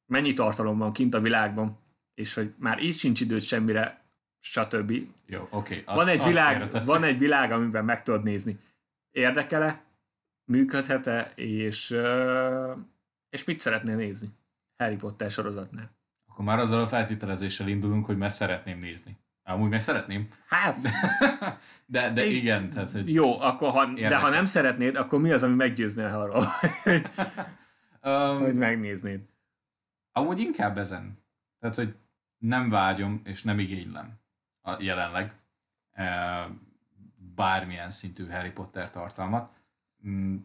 mennyi tartalom van kint a világban, és hogy már így sincs időt semmire, stb. Jó, oké. Okay. Van, egy világ, van egy világ, amiben meg tudod nézni. Érdekele, működhet-e, és, és mit szeretnél nézni? Harry Potter sorozatnál. Akkor már azzal a feltételezéssel indulunk, hogy meg szeretném nézni. Amúgy meg szeretném. Hát. de, de igen. Tehát, hogy Jó, akkor ha, de ha nem szeretnéd, akkor mi az, ami meggyőzne arról, hogy, um, hogy megnéznéd? Amúgy inkább ezen. Tehát, hogy nem vágyom és nem igénylem a jelenleg bármilyen szintű Harry Potter tartalmat. Mm,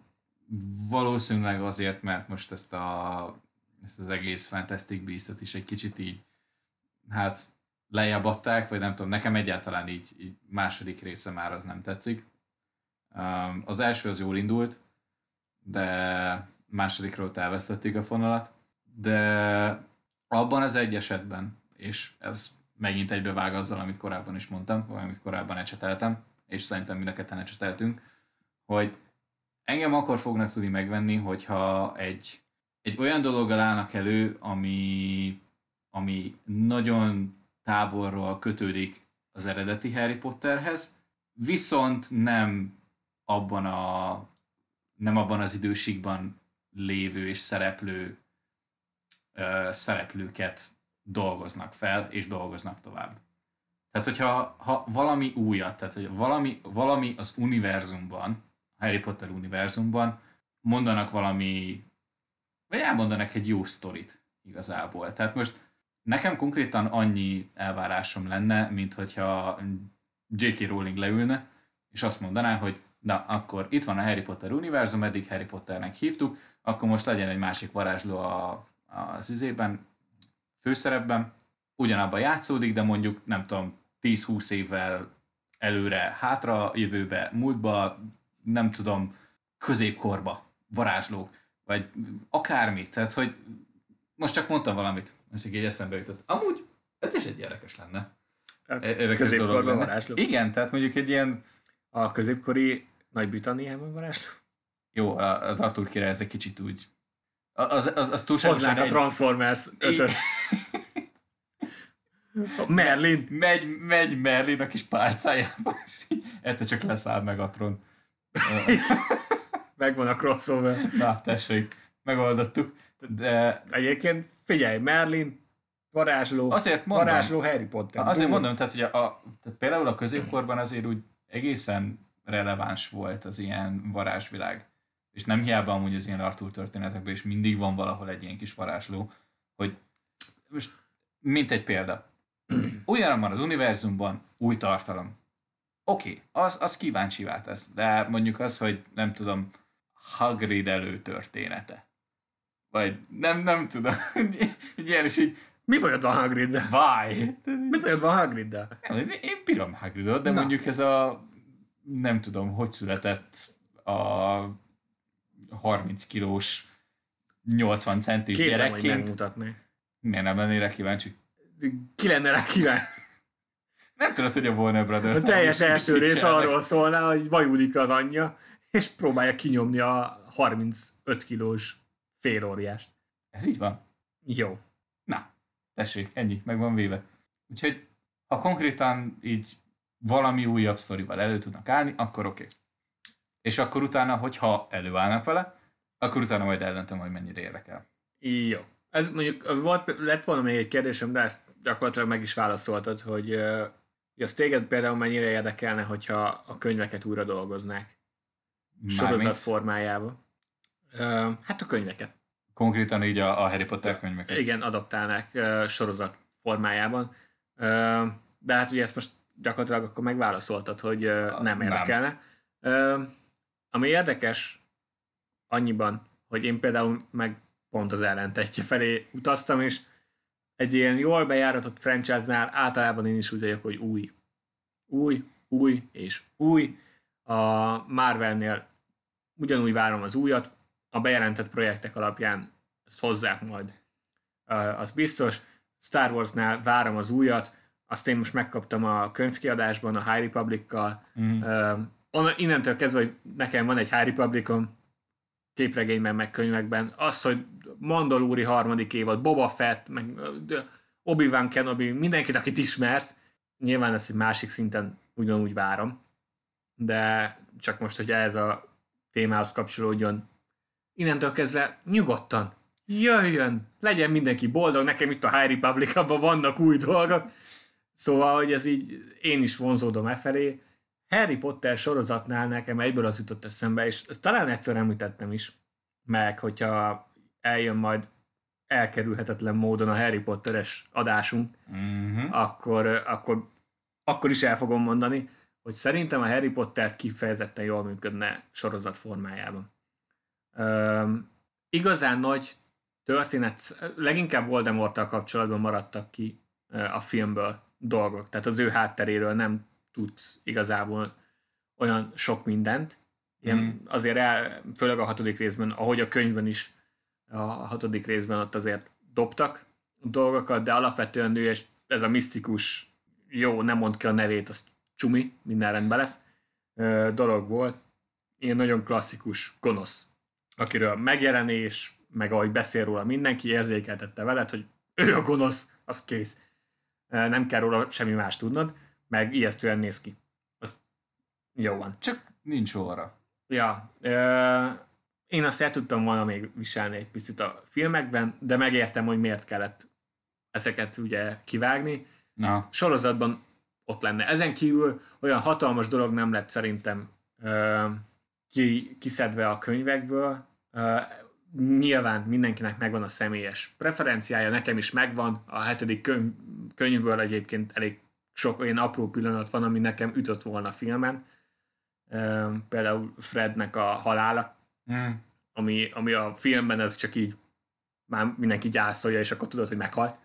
valószínűleg azért, mert most ezt a ezt az egész Fantastic Beast-et is egy kicsit így, hát lejjebb adták, vagy nem tudom, nekem egyáltalán így, így második része már az nem tetszik. Um, az első az jól indult, de másodikról elvesztették a fonalat, de abban az egy esetben, és ez megint egybevág azzal, amit korábban is mondtam, vagy amit korábban ecseteltem, és szerintem mind a ketten ecseteltünk, hogy engem akkor fognak tudni megvenni, hogyha egy egy olyan dologgal állnak elő, ami, ami nagyon távolról kötődik az eredeti Harry Potterhez, viszont nem abban, a, nem abban az időségben lévő és szereplő ö, szereplőket dolgoznak fel, és dolgoznak tovább. Tehát, hogyha ha valami újat, tehát hogy valami, valami az univerzumban, Harry Potter univerzumban mondanak valami vagy elmondanak egy jó sztorit igazából. Tehát most nekem konkrétan annyi elvárásom lenne, mint hogyha J.K. Rowling leülne, és azt mondaná, hogy na, akkor itt van a Harry Potter univerzum, eddig Harry Potternek hívtuk, akkor most legyen egy másik varázsló a, az izében, főszerepben, ugyanabban játszódik, de mondjuk, nem tudom, 10-20 évvel előre, hátra, jövőbe, múltba, nem tudom, középkorba varázslók vagy akármi. Tehát, hogy most csak mondtam valamit, most így eszembe jutott. Amúgy ez is egy érdekes lenne. Érdekes dolog lenne. varázsló. Igen, tehát mondjuk egy ilyen, A középkori Nagy-Britanniában varázsló. jó, az Arthur király ez egy kicsit úgy, az, az, az túlságosan a Transformers 5 Merlin. megy, megy Merlin a kis pálcájába, és egyszer csak leszáll Megatron. Megvan a crossover. Na, tessék, megoldottuk. De Egyébként figyelj, Merlin, varázsló, azért mondom, varázsló Harry Potter. azért Bum. mondom, tehát, hogy a, a, tehát például a középkorban azért úgy egészen releváns volt az ilyen varázsvilág. És nem hiába amúgy az ilyen Arthur történetekben is mindig van valahol egy ilyen kis varázsló, hogy most mint egy példa. Olyan van az univerzumban új tartalom. Oké, okay, az, az kíváncsivá tesz, de mondjuk az, hogy nem tudom, Hagrid előtörténete. Vagy nem, nem tudom. Egy ilyen is így, Mi bajod van Hagriddel? why? Mi bajod van Hagriddel? Nem, Én bírom Hagridot, de Na. mondjuk ez a nem tudom, hogy született a 30 kilós 80 centis Kétlem, hogy gyerekként. megmutatni. Miért nem lennél rá kíváncsi? Ki lenne rá kíván? Nem tudod, hogy a Warner Brothers... A teljes első rész csinálnak. arról szólna, hogy vajudik az anyja, és próbálja kinyomni a 35 kilós félóriást. Ez így van. Jó. Na, tessék, ennyi, meg van véve. Úgyhogy, ha konkrétan így valami újabb sztorival elő tudnak állni, akkor oké. Okay. És akkor utána, hogyha előállnak vele, akkor utána majd eldöntöm, hogy mennyire érdekel. Jó. Ez mondjuk volt, lett volna még egy kérdésem, de ezt gyakorlatilag meg is válaszoltad, hogy, uh, az téged például mennyire érdekelne, hogyha a könyveket újra dolgoznák sorozat Mármint formájába. Hát a könyveket. Konkrétan így a, a Harry Potter könyveket. Igen, adaptálnák sorozat formájában. De hát ugye ezt most gyakorlatilag akkor megválaszoltad, hogy nem Nem. érdekelne. Uh, ami érdekes annyiban, hogy én például meg pont az ellentetje felé utaztam, és egy ilyen jól bejáratott franchise-nál általában én is úgy vagyok, hogy új. Új, új és új. A Marvelnél ugyanúgy várom az újat, a bejelentett projektek alapján ezt hozzák majd. Az biztos. Star Warsnál várom az újat, azt én most megkaptam a könyvkiadásban a High Republic-kal. Mm. Innentől kezdve, hogy nekem van egy High Republicom, képregényben, meg könyvekben, az, hogy Mandalúri harmadik évad, Boba Fett, meg Obi-Wan Kenobi, mindenkit, akit ismersz, nyilván ezt egy másik szinten ugyanúgy várom, de csak most, hogy ez a témához kapcsolódjon, innentől kezdve nyugodtan, jöjjön, legyen mindenki boldog, nekem itt a High Republic, vannak új dolgok, szóval, hogy ez így, én is vonzódom e felé, Harry Potter sorozatnál nekem egyből az jutott eszembe, és ezt talán egyszer említettem is, meg hogyha eljön majd elkerülhetetlen módon a Harry Potteres adásunk, Mm-hmm. akkor, akkor, akkor is el fogom mondani, hogy szerintem a Harry Potter kifejezetten jól működne sorozat formájában. Igazán nagy történet, leginkább Voldemorttal kapcsolatban maradtak ki a filmből dolgok, tehát az ő hátteréről nem tudsz igazából olyan sok mindent. Ilyen Mhm. azért el, főleg a hatodik részben, ahogy a könyvben is, a hatodik részben ott azért dobtak dolgokat, de alapvetően ő és ez a misztikus, jó, nem mond ki a nevét, az csumi, minden rendben lesz, dolog volt. Ilyen nagyon klasszikus gonosz, akiről megjelenés, meg ahogy beszél róla mindenki, érzékeltette veled, hogy ő a gonosz, az kész. Nem kell róla semmi más tudnod, meg ijesztően néz ki. Az jó van. Csak nincs óra. Ja, én azt el tudtam volna még viselni egy picit a filmekben, de megértem, hogy miért kellett ezeket ugye kivágni. Na, Sorozatban ott lenne. Ezen kívül olyan hatalmas dolog nem lett szerintem ki, kiszedve a könyvekből. Ö, nyilván mindenkinek megvan a személyes preferenciája, nekem is megvan. A hetedik könyv, könyvből egyébként elég sok olyan apró pillanat van, ami nekem ütött volna a filmen. Ö, például Frednek a halála, mm. ami, ami a filmben ez csak így már mindenki gyászolja, és akkor tudod, hogy meghalt.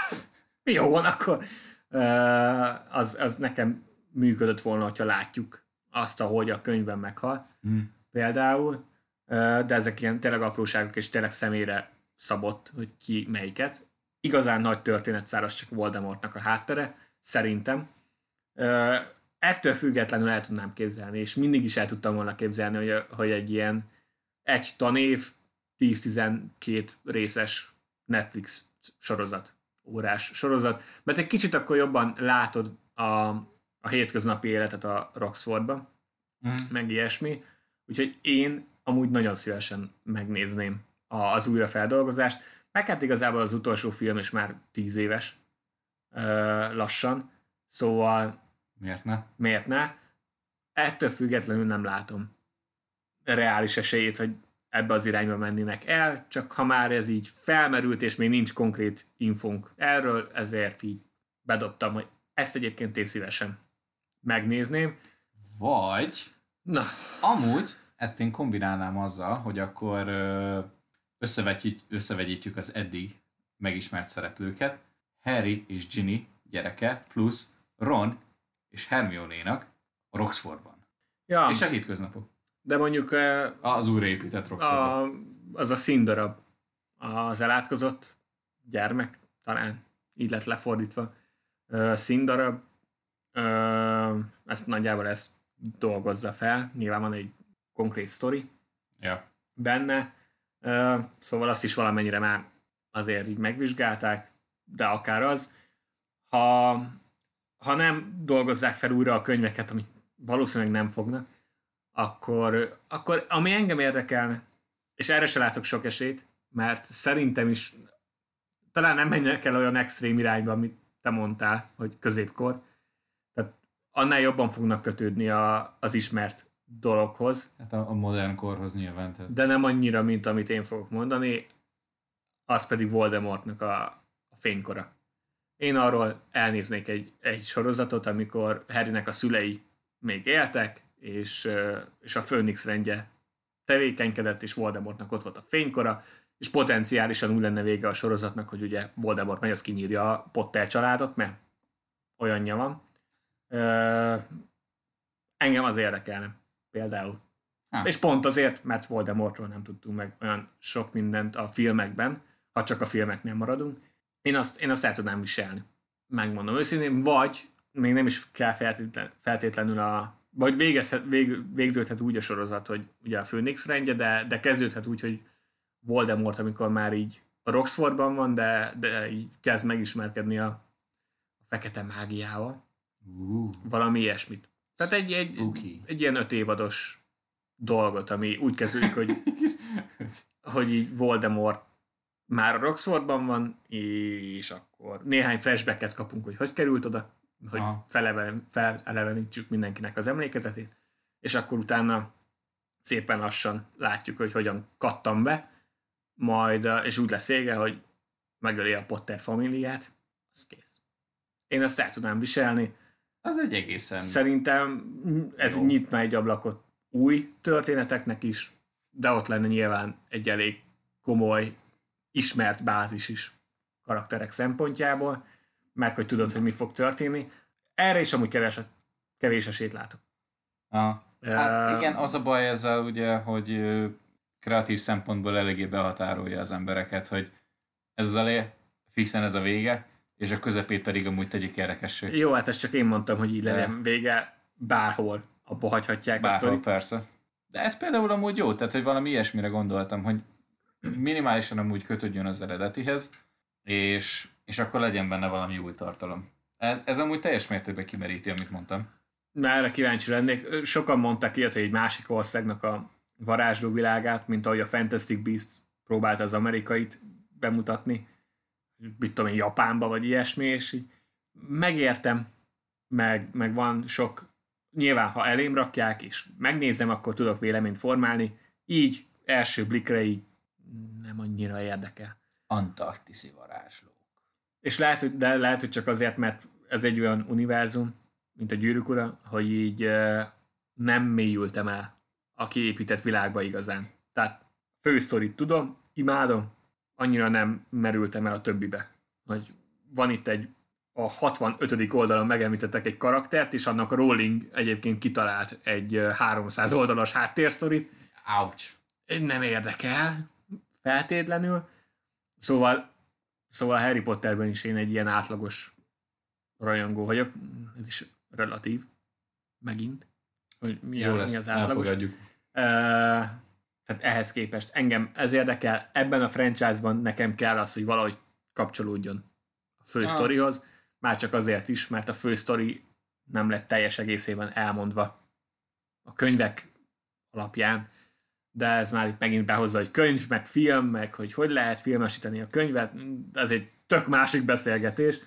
Jó van, akkor Ö, az, az nekem működött volna, hogyha látjuk azt, ahogy a könyvben meghal. Mm. Például de ezek ilyen tényleg apróságok, és tényleg személyre szabott, hogy ki melyiket. Igazán nagy történet száraz csak Voldemortnak a háttere, szerintem. Ettől függetlenül el tudnám képzelni, és mindig is el tudtam volna képzelni, hogy, hogy egy ilyen egy tanév, 10-12 részes Netflix sorozat, órás sorozat, mert egy kicsit akkor jobban látod a, a hétköznapi életet a Roxfordban, mm. meg ilyesmi. Úgyhogy én amúgy nagyon szívesen megnézném az újrafeldolgozást. Meg hát igazából az utolsó film is már tíz éves lassan, szóval miért ne? Miért ne? Ettől függetlenül nem látom reális esélyét, hogy ebbe az irányba mennének el, csak ha már ez így felmerült, és még nincs konkrét infónk erről, ezért így bedobtam, hogy ezt egyébként én szívesen megnézném. Vagy, Na. amúgy ezt én kombinálnám azzal, hogy akkor összevegyít, összevegyítjük az eddig megismert szereplőket, Harry és Ginny gyereke, plusz Ron és Hermione-nak a Roxfordban. Ja. És a hétköznapok. De mondjuk... Az újraépített Roxfordban. A, az a színdarab, az elátkozott gyermek, talán így lett lefordítva, színdarab, ezt nagyjából ezt dolgozza fel, nyilván van egy konkrét sztori ja. benne, szóval azt is valamennyire már azért így megvizsgálták, de akár az. Ha, ha nem dolgozzák fel újra a könyveket, amit valószínűleg nem fognak, akkor, akkor ami engem érdekelne, és erre se látok sok esélyt, mert szerintem is talán nem menjenek el olyan extrém irányba, amit te mondtál, hogy középkor. Annál jobban fognak kötődni a, az ismert dologhoz. Hát a, a modern korhoz nyilván. Tehát. De nem annyira, mint amit én fogok mondani, az pedig Voldemortnak a, a fénykora. Én arról elnéznék egy, egy sorozatot, amikor Harrynek a szülei még éltek, és, és a Főnix rendje tevékenykedett, és Voldemortnak ott volt a fénykora, és potenciálisan úgy lenne vége a sorozatnak, hogy ugye Voldemort megy, az kinyírja a Potter családot, mert olyanja van. Engem az érdekelne, például. Ha. És pont azért, mert Voldemortról nem tudtunk meg olyan sok mindent a filmekben, ha csak a filmeknél maradunk. Én azt, én azt el tudnám viselni. Megmondom őszintén, vagy még nem is kell feltétlenül a vagy végezhet, vég, végződhet úgy a sorozat, hogy ugye a Phoenix rendje, de, de kezdődhet úgy, hogy Voldemort, amikor már így a Roxfordban van, de, de így kezd megismerkedni a, a fekete mágiával. Uh. Valami ilyesmit. Tehát egy, egy, egy ilyen öt évados dolgot, ami úgy kezdődik, hogy, hogy így Voldemort már a Roxfordban van, és akkor néhány flashbacket kapunk, hogy hogy került oda, hogy felelevenítsük mindenkinek az emlékezetét, és akkor utána szépen lassan látjuk, hogy hogyan kattam be, majd, és úgy lesz vége, hogy megöli a Potter familiát, az kész. Én ezt el tudnám viselni. Az egy egészen... Szerintem ez jó. nyitna egy ablakot új történeteknek is, de ott lenne nyilván egy elég komoly, ismert bázis is karakterek szempontjából, meg hogy tudod, hogy mi fog történni. Erre is amúgy kevés, kevés esélyt látok. Ah. Hát uh, igen, az a baj ezzel ugye, hogy kreatív szempontból eléggé behatárolja az embereket, hogy ez az elé, fixen ez a vége, és a közepét pedig amúgy tegyik érdekessé. Jó, hát ezt csak én mondtam, hogy így legyen vége, bárhol abba hagyhatják bárhol, a persze. De ez például amúgy jó, tehát hogy valami ilyesmire gondoltam, hogy minimálisan amúgy kötődjön az eredetihez, és, és akkor legyen benne valami új tartalom. Ez, ez amúgy teljes mértékben kimeríti, amit mondtam. Már erre kíváncsi lennék. Sokan mondták ilyet, hogy egy másik országnak a varázsló világát, mint ahogy a Fantastic Beast próbálta az amerikait bemutatni, mit tudom én, Japánba, vagy ilyesmi, és így megértem, meg, meg van sok, nyilván ha elém rakják, és megnézem, akkor tudok véleményt formálni, így első blikre így nem annyira érdekel. Antarktiszi varázslók. És lehet, hogy, de lehet, hogy csak azért, mert ez egy olyan univerzum, mint a gyűrűk ura, hogy így nem mélyültem el a kiépített világba igazán. Tehát fősztorit tudom, imádom, annyira nem merültem el a többibe. Hogy van itt egy a 65. oldalon megemlítettek egy karaktert, és annak a Rowling egyébként kitalált egy 300 oldalas háttérsztorit. Ouch. nem érdekel feltétlenül. Szóval, szóval Harry Potterben is én egy ilyen átlagos rajongó vagyok. Ez is relatív. Megint. Hogy mi, Jó a, lesz, mi az átlagos. elfogadjuk. Uh, tehát ehhez képest engem ez érdekel, ebben a franchise-ban nekem kell az, hogy valahogy kapcsolódjon a fő Ah. sztorihoz, már csak azért is, mert a fő sztori nem lett teljes egészében elmondva a könyvek alapján, de ez már itt megint behozza, hogy könyv, meg film, meg hogy hogy lehet filmesíteni a könyvet, ez egy tök másik beszélgetés.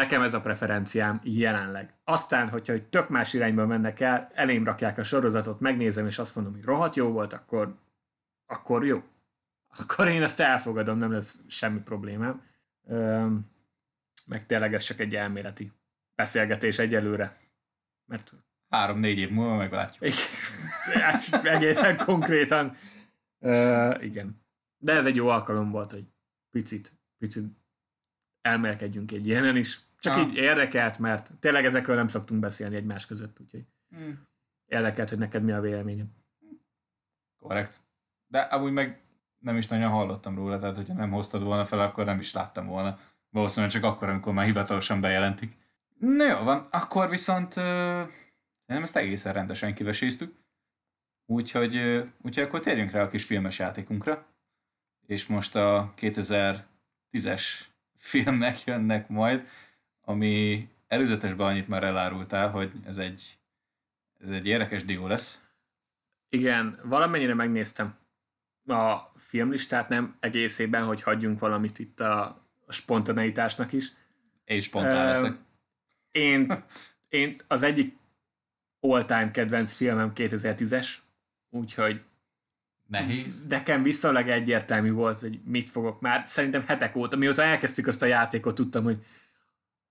Nekem ez a preferenciám jelenleg. Aztán, hogyha egy tök más irányba mennek el, elém rakják a sorozatot, megnézem, és azt mondom, hogy rohadt jó volt, akkor, akkor jó. Akkor én ezt elfogadom, nem lesz semmi problémám. Öm, meg tényleg ez csak egy elméleti beszélgetés egyelőre. Mert Három-négy év múlva meglátjuk. Hát, egészen konkrétan. Uh, igen. De ez egy jó alkalom volt, hogy picit, picit elmelkedjünk egy ilyenen is. Csak Ah. így érdekelt, mert tényleg ezekről nem szoktunk beszélni egymás között, úgyhogy Hmm. érdekelt, hogy neked mi a véleményed. Korrekt. De amúgy meg nem is nagyon hallottam róla, tehát hogyha nem hoztad volna fel, akkor nem is láttam volna. Valószínűleg csak akkor, amikor már hivatalosan bejelentik. Na jó van, akkor viszont uh, nem ezt egészen rendesen kiveséztük. Úgyhogy, uh, úgyhogy akkor térjünk rá a kis filmes játékunkra. És most a 2010-es filmek jönnek majd, ami előzetesben annyit már elárultál, hogy ez egy, ez egy érdekes dió lesz. Igen, valamennyire megnéztem a filmlistát, nem egészében, hogy hagyjunk valamit itt a, a spontaneitásnak is. És spontán leszek. Én, én az egyik all-time kedvenc filmem 2010-es, úgyhogy Nehéz. nekem viszonylag egyértelmű volt, hogy mit fogok már. Szerintem hetek óta, mióta elkezdtük azt a játékot, tudtam, hogy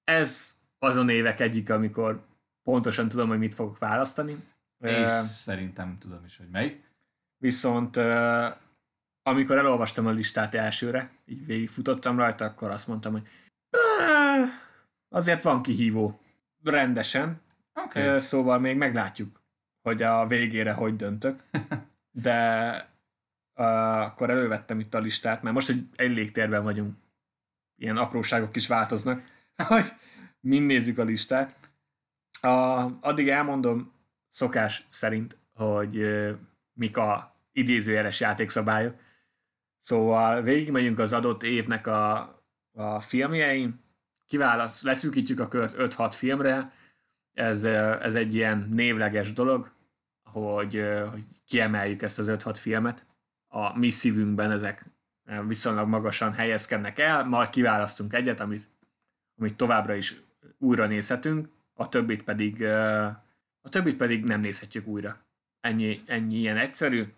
ez azon évek egyik, amikor pontosan tudom, hogy mit fogok választani. És Ö, szerintem tudom is, hogy melyik. Viszont ö, amikor elolvastam a listát elsőre, így végigfutottam rajta, akkor azt mondtam, hogy "Á, azért van kihívó. Rendesen. Oké. Ö, Szóval még meglátjuk, hogy a végére hogy döntök. De ö, akkor elővettem itt a listát, mert most egy, egy légtérben vagyunk. Ilyen apróságok is változnak, hogy mind nézzük a listát. A, addig elmondom szokás szerint, hogy mik a idézőjeles játékszabályok. Szóval végigmegyünk az adott évnek a, a filmjein, kiválaszt, leszűkítjük a kört 5-6 filmre, ez, ez egy ilyen névleges dolog, hogy, hogy kiemeljük ezt az 5-6 filmet. A mi szívünkben ezek viszonylag magasan helyezkednek el, majd kiválasztunk egyet, amit, amit továbbra is újra nézhetünk, a többit pedig, a többit pedig nem nézhetjük újra. Ennyi, ennyi ilyen egyszerű.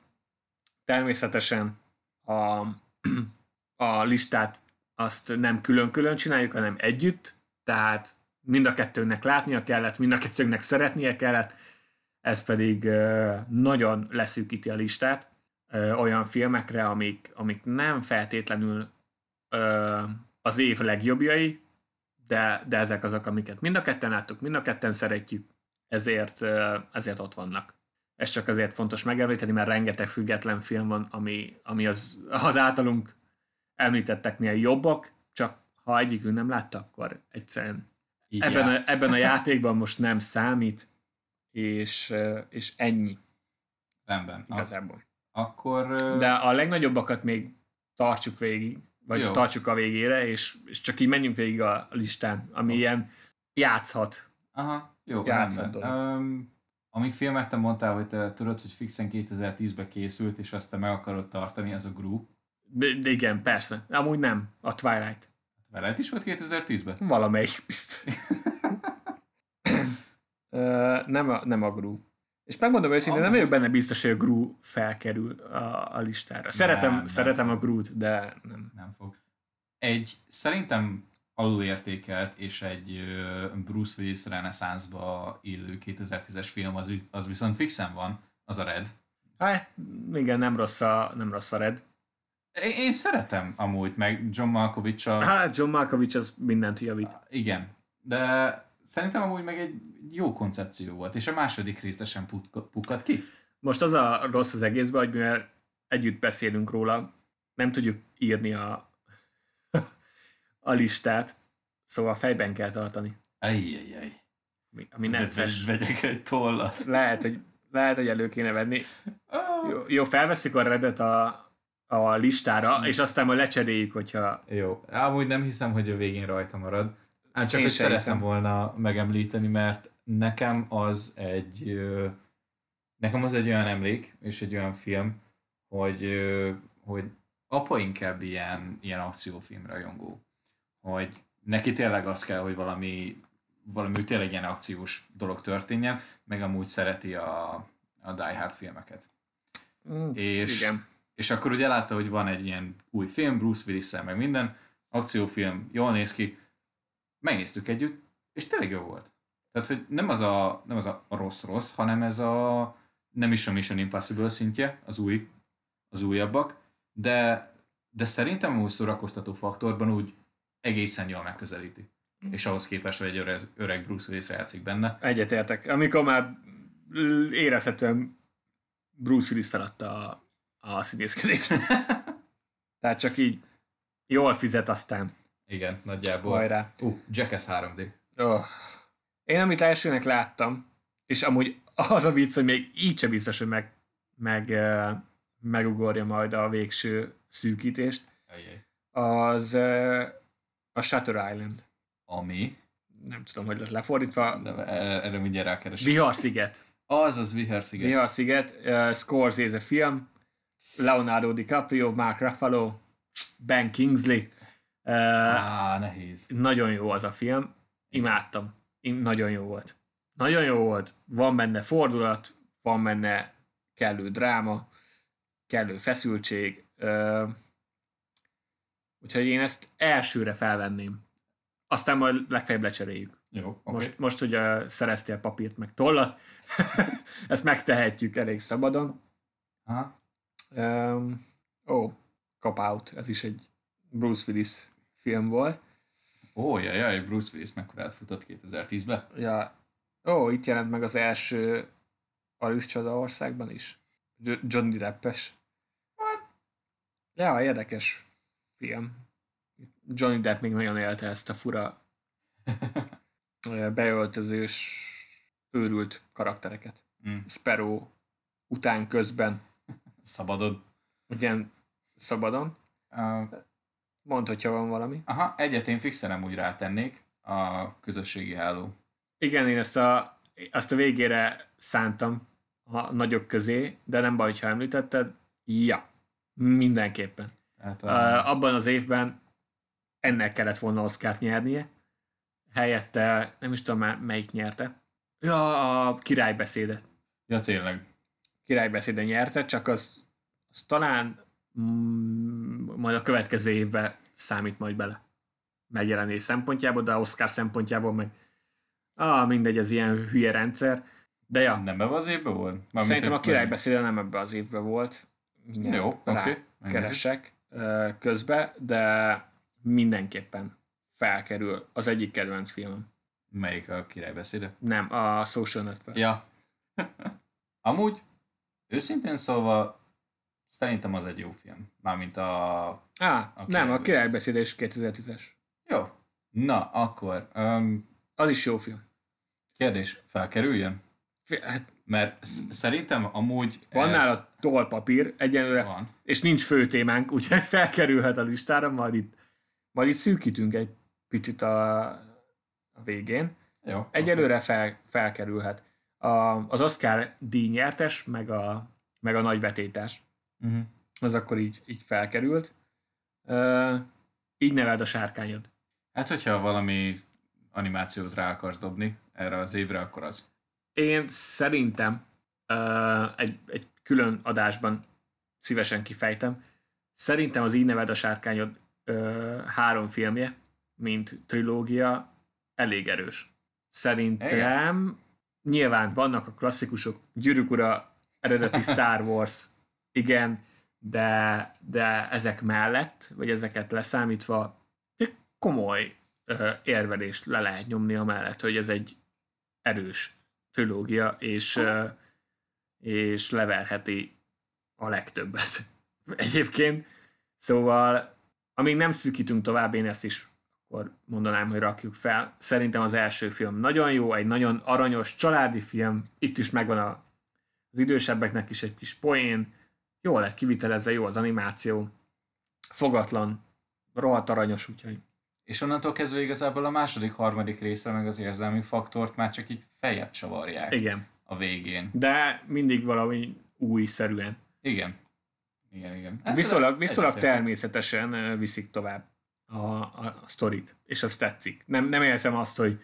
Természetesen a, a listát azt nem külön-külön csináljuk, hanem együtt, tehát mind a kettőnek látnia kellett, mind a kettőnek szeretnie kellett, ez pedig nagyon leszűkíti a listát olyan filmekre, amik, amik nem feltétlenül az év legjobbjai, de, de ezek azok, amiket mind a ketten láttuk, mind a ketten szeretjük, ezért, ezért ott vannak. Ez csak azért fontos megemlíteni, mert rengeteg független film van, ami, ami az, az általunk említetteknél jobbak, csak ha egyikünk nem látta, akkor egyszerűen Így ebben a, ebben a játékban most nem számít, és, és ennyi Rendben. Ak- igazából. Akkor... ö, De a legnagyobbakat még tartsuk végig, vagy Jó. tartsuk a végére, és, és csak így menjünk végig a listán, ami ilyen játszhat. Aha, jó, rendben. Um, amíg filmet te mondtál, hogy te tudod, hogy fixen 2010-ben készült, és azt te meg akarod tartani, az a Gru. De, igen, persze. Amúgy nem. A Twilight. Veled is volt 2010-ben? Valamelyik biztos. Ö, nem, a, nem a Gru. És megmondom őszintén, nem vagyok benne biztos, hogy a Gru felkerül a, a listára. Szeretem, Nem, nem szeretem a fog. Groot, de nem. Nem fog. Egy szerintem alulértékelt és egy Bruce Willis reneszánszba illő 2010-es film, az, az viszont fixen van, az a Red. Hát igen, nem rossz a, nem rossz a Red. Én, én szeretem amúgy, meg John malkovich Hát John Malkovich az mindent javít. Igen, de szerintem amúgy meg egy jó koncepció volt, és a második része sem puk- pukkad ki. Most az a rossz az egészben, hogy mivel együtt beszélünk róla, nem tudjuk írni a, a listát, szóval fejben kell tartani. Ajjajjaj. Ami, ami necces. Vegyek egy tollat. Lehet, hogy, lehet, hogy elő kéne venni. Jó, jó felveszik a Reddit a, a listára, és aztán majd lecseréljük, hogyha... Jó, amúgy nem hiszem, hogy a végén rajta marad. Ám csak Én hogy szeretem hiszem. volna megemlíteni, mert nekem az egy nekem az egy olyan emlék, és egy olyan film, hogy, hogy apa inkább ilyen, ilyen akciófilm rajongó. Hogy neki tényleg az kell, hogy valami, valami tényleg ilyen akciós dolog történjen, meg amúgy szereti a, a Die Hard filmeket. Mm, És, Igen. és akkor ugye látta, hogy van egy ilyen új film, Bruce willis meg minden, akciófilm, jól néz ki, megnéztük együtt, és tényleg jó volt. Tehát, hogy nem az a, nem az a rossz-rossz, hanem ez a nem is a Mission Impossible szintje, az új, az újabbak, de, de szerintem úgy szórakoztató faktorban úgy egészen jól megközelíti. És ahhoz képest, hogy egy öreg, öreg Bruce Willis játszik benne. Egyetértek. Amikor már érezhetően Bruce Willis feladta a, a színészkedést. Tehát csak így jól fizet aztán. Igen, nagyjából. Hajrá. Uh, Jackass 3D. Oh. Én amit elsőnek láttam, és amúgy az a vicc, hogy még így sem biztos, hogy meg, meg, megugorja majd a végső szűkítést, Ajjaj. az a Shutter Island. Ami, Nem tudom, hogy lett lefordítva. de erre, mindjárt rákeresek. Vihar sziget. Az az Vihar sziget. Vihar sziget, uh, Scorsese film, Leonardo DiCaprio, Mark Ruffalo, Ben Kingsley. Á, nehéz. nagyon jó az a film, imádtam. Im- nagyon jó volt. Nagyon jó volt. Van benne fordulat, van benne kellő dráma, kellő feszültség. Úgyhogy én ezt elsőre felvenném. Aztán majd legfeljebb lecseréljük. Jó. Okay. Most, most ugye szereztél papírt meg tollat, ezt megtehetjük elég szabadon. Aha. Um, ó, Cop Out, ez is egy Bruce Willis film volt. Ó, jaj, jaj, Bruce Willis mekkorát futott 2010-be? Ja, ó, itt jelent meg az első Alice Csoda országban is. Jo- Johnny Deppes. Ja, érdekes film. Johnny Depp még nagyon élte ezt a fura beöltözős, őrült karaktereket. Mm. Sparrow után közben, Szabadod. ugyan szabadon. Uh, Mondd, hogyha van valami. aha, egyet én fixen nem úgy rátennék, a közösségi háló. Igen, én ezt a, azt a végére szántam a nagyok közé, de nem baj, ha említetted. Ja, mindenképpen. Tehát, Uh, abban az évben ennek kellett volna Oscárt nyernie. Helyette, nem is tudom már melyik nyerte. Ja, a királybeszédet. ja, tényleg. Királybeszéde nyerte, csak az, az talán majd a következő évben számít majd bele megjelenés szempontjából, de a Oscar szempontjából meg ah, mindegy, az ilyen hülye rendszer. De ja, Nem ebbe az évben volt? Mármint, Szerintem a királybeszéde nem ebbe az évben volt. Mindjárt Jó, oké, keresek közbe, de mindenképpen felkerül az egyik kedvenc filmem. Melyik a királybeszéde? Nem, a Social Network. Ja. Amúgy, őszintén szólva, szerintem az egy jó film. Mármint a... Á, A nem, a királybeszéd. is 2010-es. Jó. Na, akkor um, Az is jó film. kérdés, felkerüljön? Hát Mert sz- szerintem amúgy van ez nála tollpapír, egyenlőre, Van. és nincs fő témánk, úgyhogy felkerülhet a listára, majd itt, majd itt szűkítünk egy picit a, a végén. Jó. Egyelőre fel, felkerülhet. A, az Oscar díj nyertes, meg a, meg a nagy vetétás. Uh-huh. Az akkor így, így felkerült. Uh, így neveld a sárkányod. Hát, hogyha valami animációt rá akarsz dobni erre az évre, akkor az. Én szerintem uh, egy, egy külön adásban szívesen kifejtem. Szerintem az így neved a sárkányod uh, három filmje, mint trilógia, elég erős. Szerintem nyilván vannak a klasszikusok, Gyűrűk ura, eredeti Star Wars, igen, de, de ezek mellett, vagy ezeket leszámítva, egy komoly érvelést le lehet nyomni amellett, hogy ez egy erős trilógia, és, és leverheti a legtöbbet. egyébként. Szóval, amíg nem szűkítünk tovább, én ezt is akkor mondanám, hogy rakjuk fel. Szerintem az első film nagyon jó, egy nagyon aranyos, családi film. Itt is megvan a, az idősebbeknek is egy kis poén. Jól lett kivitelezve, jó az animáció. Fogatlan, rohadt aranyos, úgyhogy És onnantól kezdve igazából a második, harmadik része meg az érzelmi faktort már csak így feljebb csavarják igen. a végén. De mindig valami újszerűen. Igen. Igen, igen. Ezt Viszonylag, viszonylag természetesen viszik tovább a, a, a sztorit, és az tetszik. Nem, nem érzem azt, hogy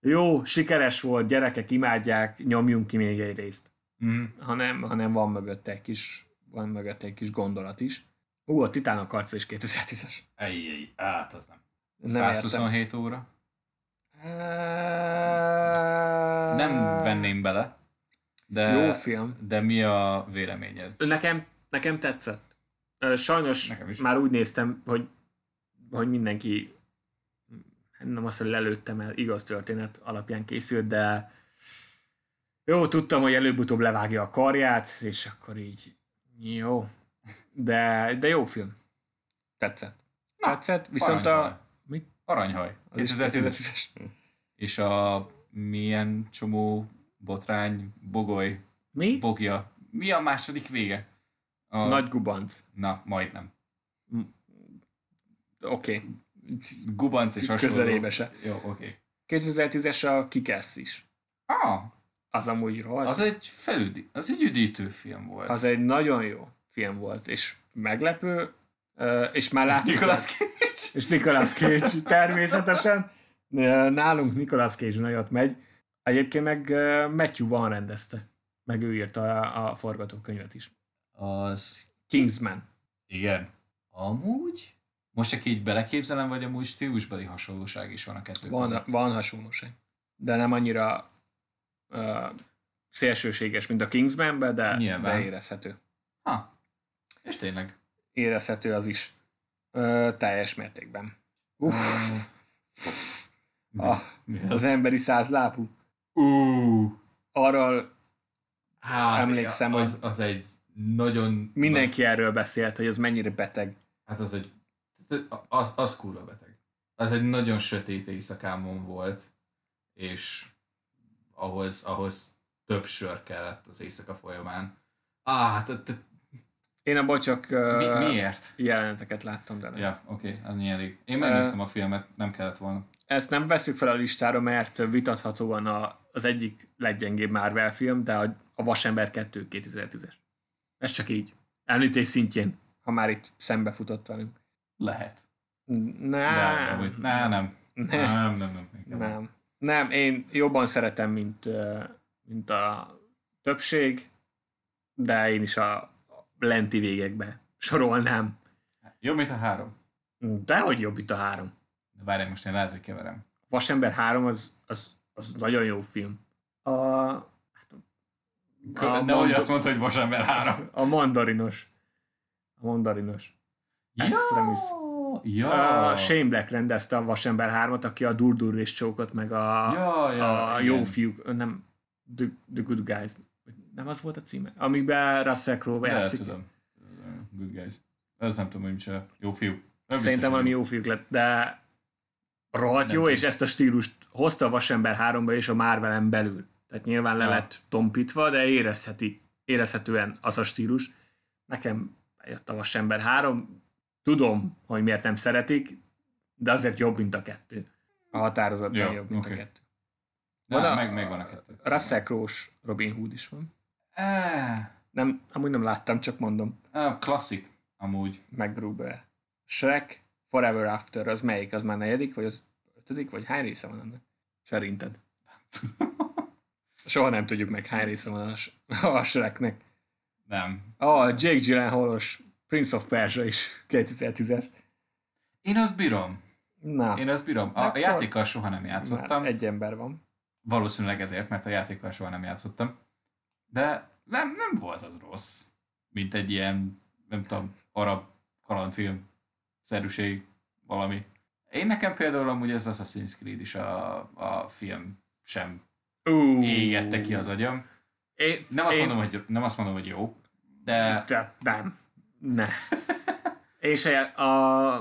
jó, sikeres volt, gyerekek imádják, nyomjunk ki még egy részt. Mm. Hanem, hanem van mögötte egy kis, van mögötte egy kis gondolat is. Ú, a Titánok arca is 2010-es. Ej, ej, át az nem. Nem 127 óra. Nem venném bele, de, Jó film. de mi a véleményed? Nekem, nekem tetszett. Sajnos Nekem is. már úgy néztem, hogy, hogy mindenki nem azt, hogy lelőttem el, igaz történet alapján készült, de jó, tudtam, hogy előbb-utóbb levágja a karját, és akkor így jó. De, de jó film. Tetszett. Na, Tetszett, viszont aranyhaj. a... Mit? Aranyhaj. Az is 2010-es. És a milyen csomó botrány, bogoly, Mi? bogja. Mi a második vége? A... Nagy gubanc. Na, majdnem. Oké. Okay. Gubanc és hasonló. Közelébe se. Jó, oké. 2010-es a Kikesz is. Ah, Az amúgy rohadt. az egy felüdi, az egy üdítő film volt. Az egy nagyon jó film volt, és meglepő, és már látszik. Nicolas Cage. És Nicolas Cage, természetesen. Nálunk Nicolas Cage nagyot megy. Egyébként meg Matthew Van rendezte. Meg ő írta a, a forgatókönyvet is. Az, Kingsman. igen. Amúgy? Most csak így beleképzelem, vagy amúgy stílusbeli hasonlóság is van a kettő Van, között? van hasonlóság. De nem annyira szélsőséges, mint a Kingsmanben, de, Nyilván. de érezhető. Ha. És tényleg. Érezhető az is. Ö, teljes mértékben. Uff, Mi, ah, mi az emberi százlábú. Ú, Arról hát, Emlékszem, az, az egy nagyon... mindenki erről beszélt, hogy ez mennyire beteg. Hát az egy... Az, az kurva beteg. Az egy nagyon sötét éjszakámon volt, és ahhoz, ahhoz több sör kellett az éjszaka folyamán. Á, hát te- Én abból csak mi, uh, miért? jeleneteket láttam, de nem. Ja, oké, okay, az elég. Én megnéztem a filmet, nem kellett volna. Ezt nem veszük fel a listára, mert vitathatóan a, az egyik leggyengébb Marvel film, de a, a Vasember 2 2010-es. Ez csak így. Említés szintjén, ha már itt szembefutott velünk. Lehet. Nem. De, de, hogy- ne, nem. Nem. Nem, nem, nem. inkább Nem. Nem, én jobban szeretem, mint, mint a többség, de én is a lenti végekbe sorolnám. Jobb, mint a három. Dehogy jobb itt a három. De várj, most én lehet, hogy keverem. Vasember 3 az, az, az nagyon jó film. A, hát a, A Nehogy manda- azt mondta, hogy Vasember három. a mandarinos. A mandarinos. Extremis. Ja. A Shane Black rendezte a Vasember 3-at, aki a Durdur és Csókot, meg a, Ja, ja, a igen. jó fiúk, nem, The, The Good Guys. Nem az volt a címe? Amiben Russell Crowe játszik. tudom. Good guys. Ez nem tudom, hogy micsoda. Jó fiú. Nem Szerintem valami jó fiúk lett, de rohadt jó, tudom. és ezt a stílust hozta a Vasember 3-ba és a Marvelen belül. Tehát nyilván le Ja. lett tompítva, de érezheti, érezhetően az a stílus. Nekem bejött a Vasember 3, tudom, hogy miért nem szeretik, de azért jobb, mint a kettő. A határozottan Ja, jobb, mint oké. a kettő. Van a- meg, megvan a kettő. Russell Crowe-s Robin Hood is van. Ah, Nem, amúgy nem láttam, csak mondom. ah, klasszik, amúgy. Meg Gruber. Shrek Forever After, az melyik? Az már negyedik, vagy az ötödik, vagy hány része van ennek? Szerinted? Soha nem tudjuk meg, hány része van a, a Shreknek. Nem. A Jake Gyllenhaal-os Prince of Persia is 2010-es. Én azt bírom. Na, Én azt bírom. A, a játékkal soha nem játszottam. már egy ember van. Valószínűleg ezért, mert a játékkal soha nem játszottam. De nem, nem volt az rossz. Mint egy ilyen, nem tudom, arab kalandfilm szerűség, valami. Én nekem például amúgy az Assassin's Creed is a, a film sem Ú, égette ki az agyam. Én, Nem azt, én, mondom, hogy, nem azt mondom, hogy jó, de Tehát nem. Ne. És a, a,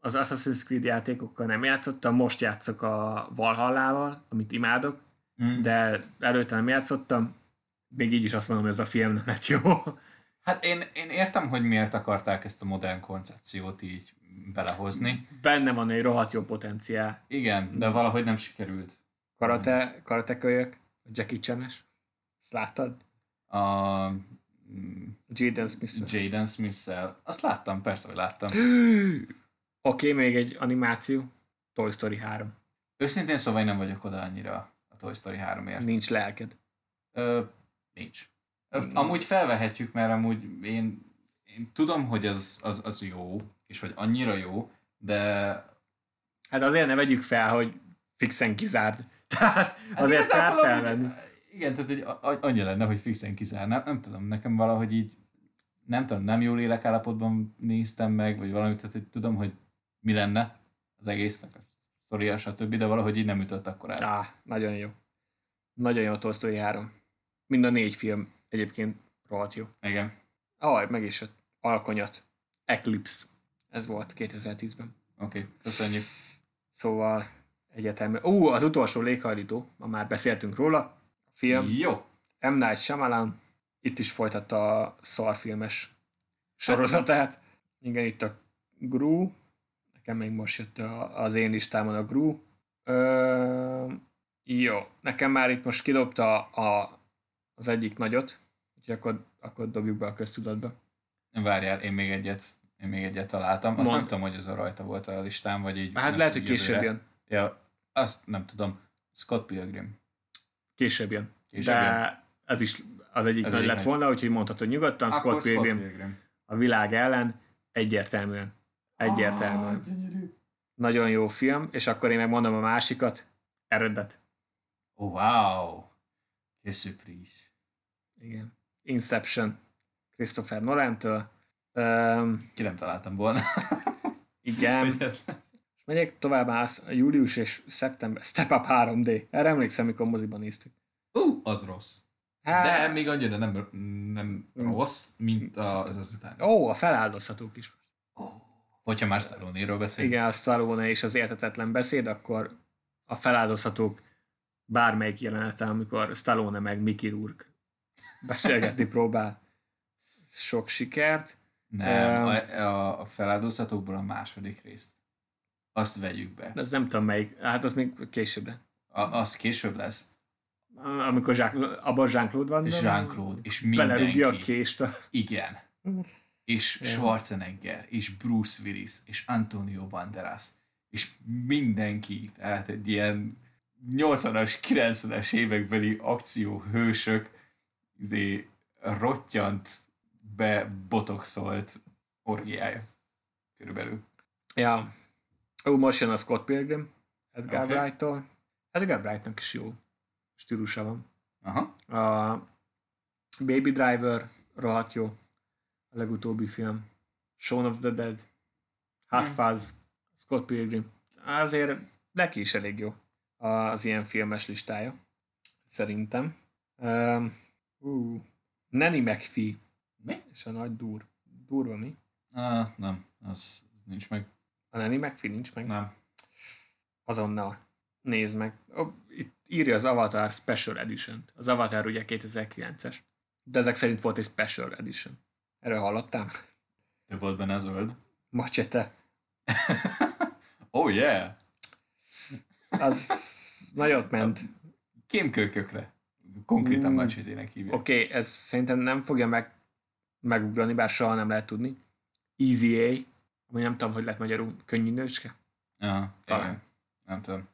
az Assassin's Creed játékokkal nem játszottam, most játszok a Valhallával, amit imádok, Mm. de előtte nem játszottam, még így is azt mondom, hogy ez a film nem lett jó. Hát én, én értem, hogy miért akarták ezt a modern koncepciót így belehozni. Benne van egy rohadt jó potenciál. Igen, de valahogy nem sikerült. Karate, karate kölyök, Jackie Chan-es. Ezt láttad? A Jaden smith Jaden smith Azt láttam, persze, hogy láttam. Oké, okay, még egy animáció. Toy Story 3. Őszintén szóval én nem vagyok oda annyira a Toy Story 3-ért. Nincs lelked. Ö, nincs. Ö, Amúgy felvehetjük, mert amúgy én, én tudom, hogy ez az, az jó, és hogy annyira jó, de Hát azért ne vegyük fel, hogy fixen kizárd. Tehát Hát azért kell igazából amúgy- felvenni. Igen, tehát egy, a- annyi lenne, hogy fixen kizár. Nem, nem tudom, nekem valahogy így, nem tudom, nem jó lélekállapotban néztem meg, vagy valami, tehát hogy tudom, hogy mi lenne az egésznek, a sztoria, stb., de valahogy így nem ütött akkor el. Á, nagyon jó. Nagyon jó a Toy Story 3. Mind a négy film egyébként rohadt jó. Igen. Aj, meg is. Alkonyat. Eclipse. Ez volt 2010-ben. Oké, okay, köszönjük. Szóval egyetemben. Ú, az utolsó léghajlító, ma már beszéltünk róla. Film. Jó. M. Night Shyamalan itt is folytatta a szarfilmes sorozatát. Igen, itt a Gru. Nekem még most jött az én listámon a Gru. Ö, jó, nekem már itt most kidobta a, az egyik nagyot, úgyhogy akkor, akkor dobjuk be a köztudatba. Várjál, én még egyet, én még egyet találtam. Azt Mond. nem tudom, hogy ez a rajta volt a listán, vagy így. Hát lehet, hogy később jön. Ja, azt nem tudom. Scott Pilgrim. Később jön. Később De jön. ez is az egyik Ez nagy lett volna, úgyhogy mondhatod nyugodtan, Akkor Scott Pilgrim Pilgrim. a világ ellen egyértelműen. Egyértelműen. Ah, gyönyörű. Nagyon jó film, és akkor én megmondom a másikat. Eredet. Oh, wow. Que surprise. Igen. Inception. Christopher Nolan-től. Um, Ki nem találtam volna. igen. hogy ez lesz. Megyek tovább, az július és szeptember. Step Up 3D. Erre emlékszem, mikor moziban néztük. Ú, az rossz. Hát, De még annyira nem, nem rossz, mint az az után. Ó, a feláldozhatók is. Hogyha már Stallone-ről beszélünk. Igen, a Stallone és az értetetlen beszéd, akkor a feláldozhatók bármelyik jelenete, amikor Stallone meg Mickey Rourke beszélgetni próbál. Sok sikert. Nem, Um, a, a, a feláldozhatókból a második részt. Azt vegyük be. De ez nem tudom melyik, hát az még később lesz. A, az később lesz. Amikor Jean, abban Jean-Claude van. Jean-Claude, és Belerúgja a mindenki. kést. A... Igen. És. Schwarzenegger, és Bruce Willis, és Antonio Banderas, és mindenki, tehát egy ilyen 80-as, 90-es évekbeli akcióhősök izé, rottyant be botoxolt orgiája. Körülbelül. Ja. Ó, most jön a Scott Pilgrim, Edgar okay. Wright-tól. Edgar Wrightnak is jó stílusa van. Aha. A Baby Driver rohadt jó. A legutóbbi film. Shaun of the Dead. Hot Hmm. Fuzz. Scott Pilgrim. Azért neki is elég jó az ilyen filmes listája. Szerintem. Um, uh, Nanny McPhee. Mi? És a nagy dur. Durva mi? Ah, nem, az nincs meg. A Nanny McPhee nincs meg? Nem. Azonnal. Nézd meg. Itt írja az Avatar Special Edition-t. Az Avatar ugye 2009-es. De ezek szerint volt egy Special Edition. Erről hallottál? Több volt benne a zöld. Macsete. Oh yeah! Az nagyot ment. Kémkölykökre. Konkrétan Mm. macsétének hívják. Oké, okay, ez szerintem nem fogja meg, megugrani, bár soha nem lehet tudni. Easy A, ami nem tudom, hogy lett magyarul, könnyű nőcske. Aha, Talán. igen. Nem tudom.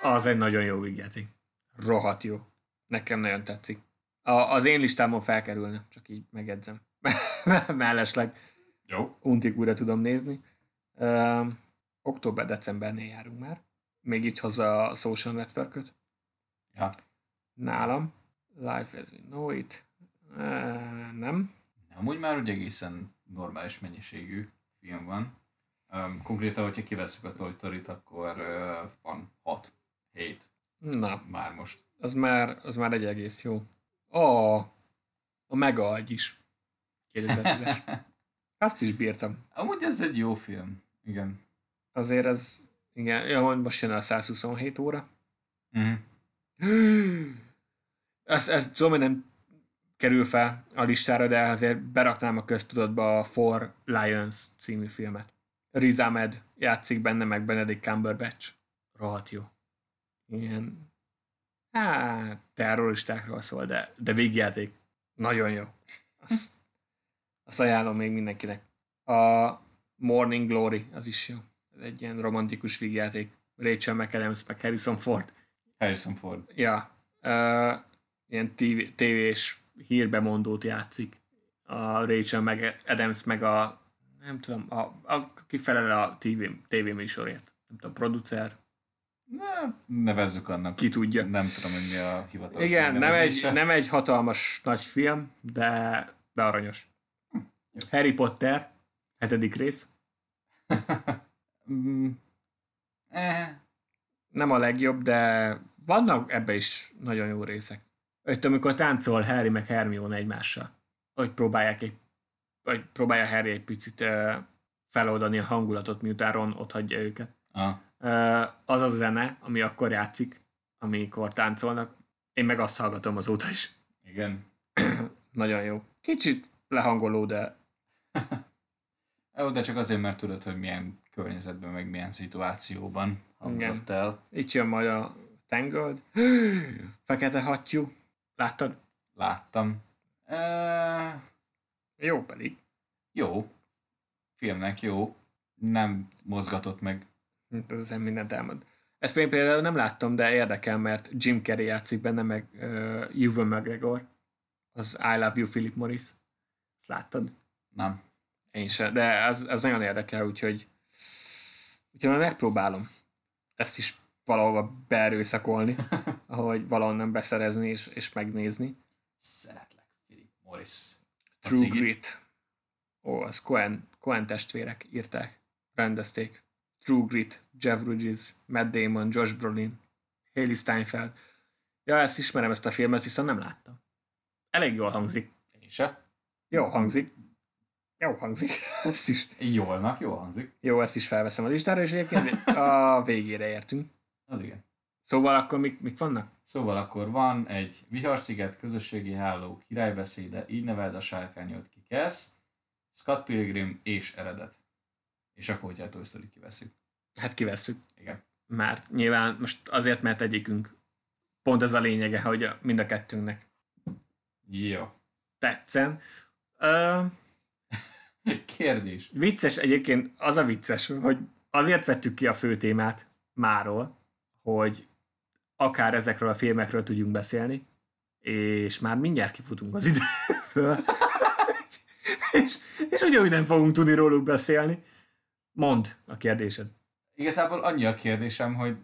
Az egy nagyon jó vígjáték. Rohadt jó. Nekem nagyon tetszik. A, az én listámon felkerülne, csak így megedzem. Mellesleg Jó. untig újra tudom nézni. Uh, Október-decembernél járunk már. Még így hozza a social network Ja. Nálam. Life as we know it. Uh, nem. Amúgy már úgy egészen normális mennyiségű film van. Um, konkrétan, hogyha kivesszük a Toy Story-t, akkor uh, van 6, 7 Na, már most. az már, az már egy egész jó. Ó, a Mega agy is. 2010-es. Azt is bírtam. Amúgy ez egy jó film. Igen. Azért ez, igen, ja, most jön a 127 óra. Uh-huh. Ez, ez tudom, hogy nem kerül fel a listára, de azért beraknám a köztudatba a Four Lions című filmet. Riz Ahmed játszik benne, meg Benedict Cumberbatch. Rohadt jó. Ilyen, hát, terroristákról szól, de, de végjáték. Nagyon jó. Azt, azt ajánlom még mindenkinek. A Morning Glory, az is jó. Ez egy ilyen romantikus vígjáték. Rachel McAdams, meg Harrison Ford. Harrison Ford. Ja, uh, ilyen TV, tévés hírbemondót játszik. A Rachel meg Adams meg a nem tudom, a, a, aki felel a TV, tévéműsorért. Nem tudom, producer, Na, nevezzük annak. ki tudja. Nem tudom, hogy mi a hivatalos Igen, nem egy, nem egy hatalmas nagy film, de, de aranyos. Harry Potter, hetedik rész. Mm, eh, Nem a legjobb, de vannak ebbe is nagyon jó részek. Ott, amikor táncol Harry meg Hermione egymással. Hogy próbálják egy, vagy próbálja Harry egy picit uh, feloldani a hangulatot, miután Ron ott hagyja őket. ah, Uh, az az a zene, ami akkor játszik, amikor táncolnak. Én meg azt hallgatom azóta is. igen. Nagyon jó. Kicsit lehangoló, de Jó, de csak azért, mert tudod, hogy milyen környezetben, meg milyen szituációban hangzott el. itt jön majd a Tangled. Fekete hattyú. Láttad? Láttam. Eh, Jó pedig. jó. Filmnek jó. Nem mozgatott meg. Ez ezen mindent elmond. Ezt én például nem láttam, de érdekel, mert Jim Carrey játszik benne, meg uh, Ewan McGregor. Az I Love You, Philip Morris. Ezt láttad? Nem. Én sem, de ez, ez nagyon érdekel, úgyhogy, úgyhogy majd megpróbálom ezt is valahova beerőszakolni, ahogy valahonnan beszerezni és, és megnézni. Szeretlek, Philip Morris. True. Grit. Ó, az Coen, Coen testvérek írták, rendezték. True Grit, Jeff Bridges, Matt Damon, Josh Brolin, Haley Steinfeld. Ja, ezt ismerem ezt a filmet, viszont nem láttam. Elég jól hangzik. Én se. Jó hangzik. Jó hangzik. ezt is. Jólnak, jól hangzik. Jó, ezt is felveszem a listára, és egyébként a végére értünk. Az igen. Szóval akkor mik, mik vannak? Szóval akkor van egy Viharsziget közösségi háló királybeszéde, így neveld a sárkányot ki kezd, Scott Pilgrim és eredet. És akkor, hogyha a Toy Story-t kivesszük. Hát kivesszük. Igen. Már nyilván most azért, mert egyikünk pont ez a lényege, hogy a, mind a kettőnknek Jó. tetszen. Ö, Kérdés. vicces egyébként, az a vicces, hogy azért vettük ki a fő témát máról, hogy akár ezekről a filmekről tudjunk beszélni, és már mindjárt kifutunk az időből. és, és ugyanúgy nem fogunk tudni róluk beszélni. Mondd a kérdésed. Igazából annyi a kérdésem, hogy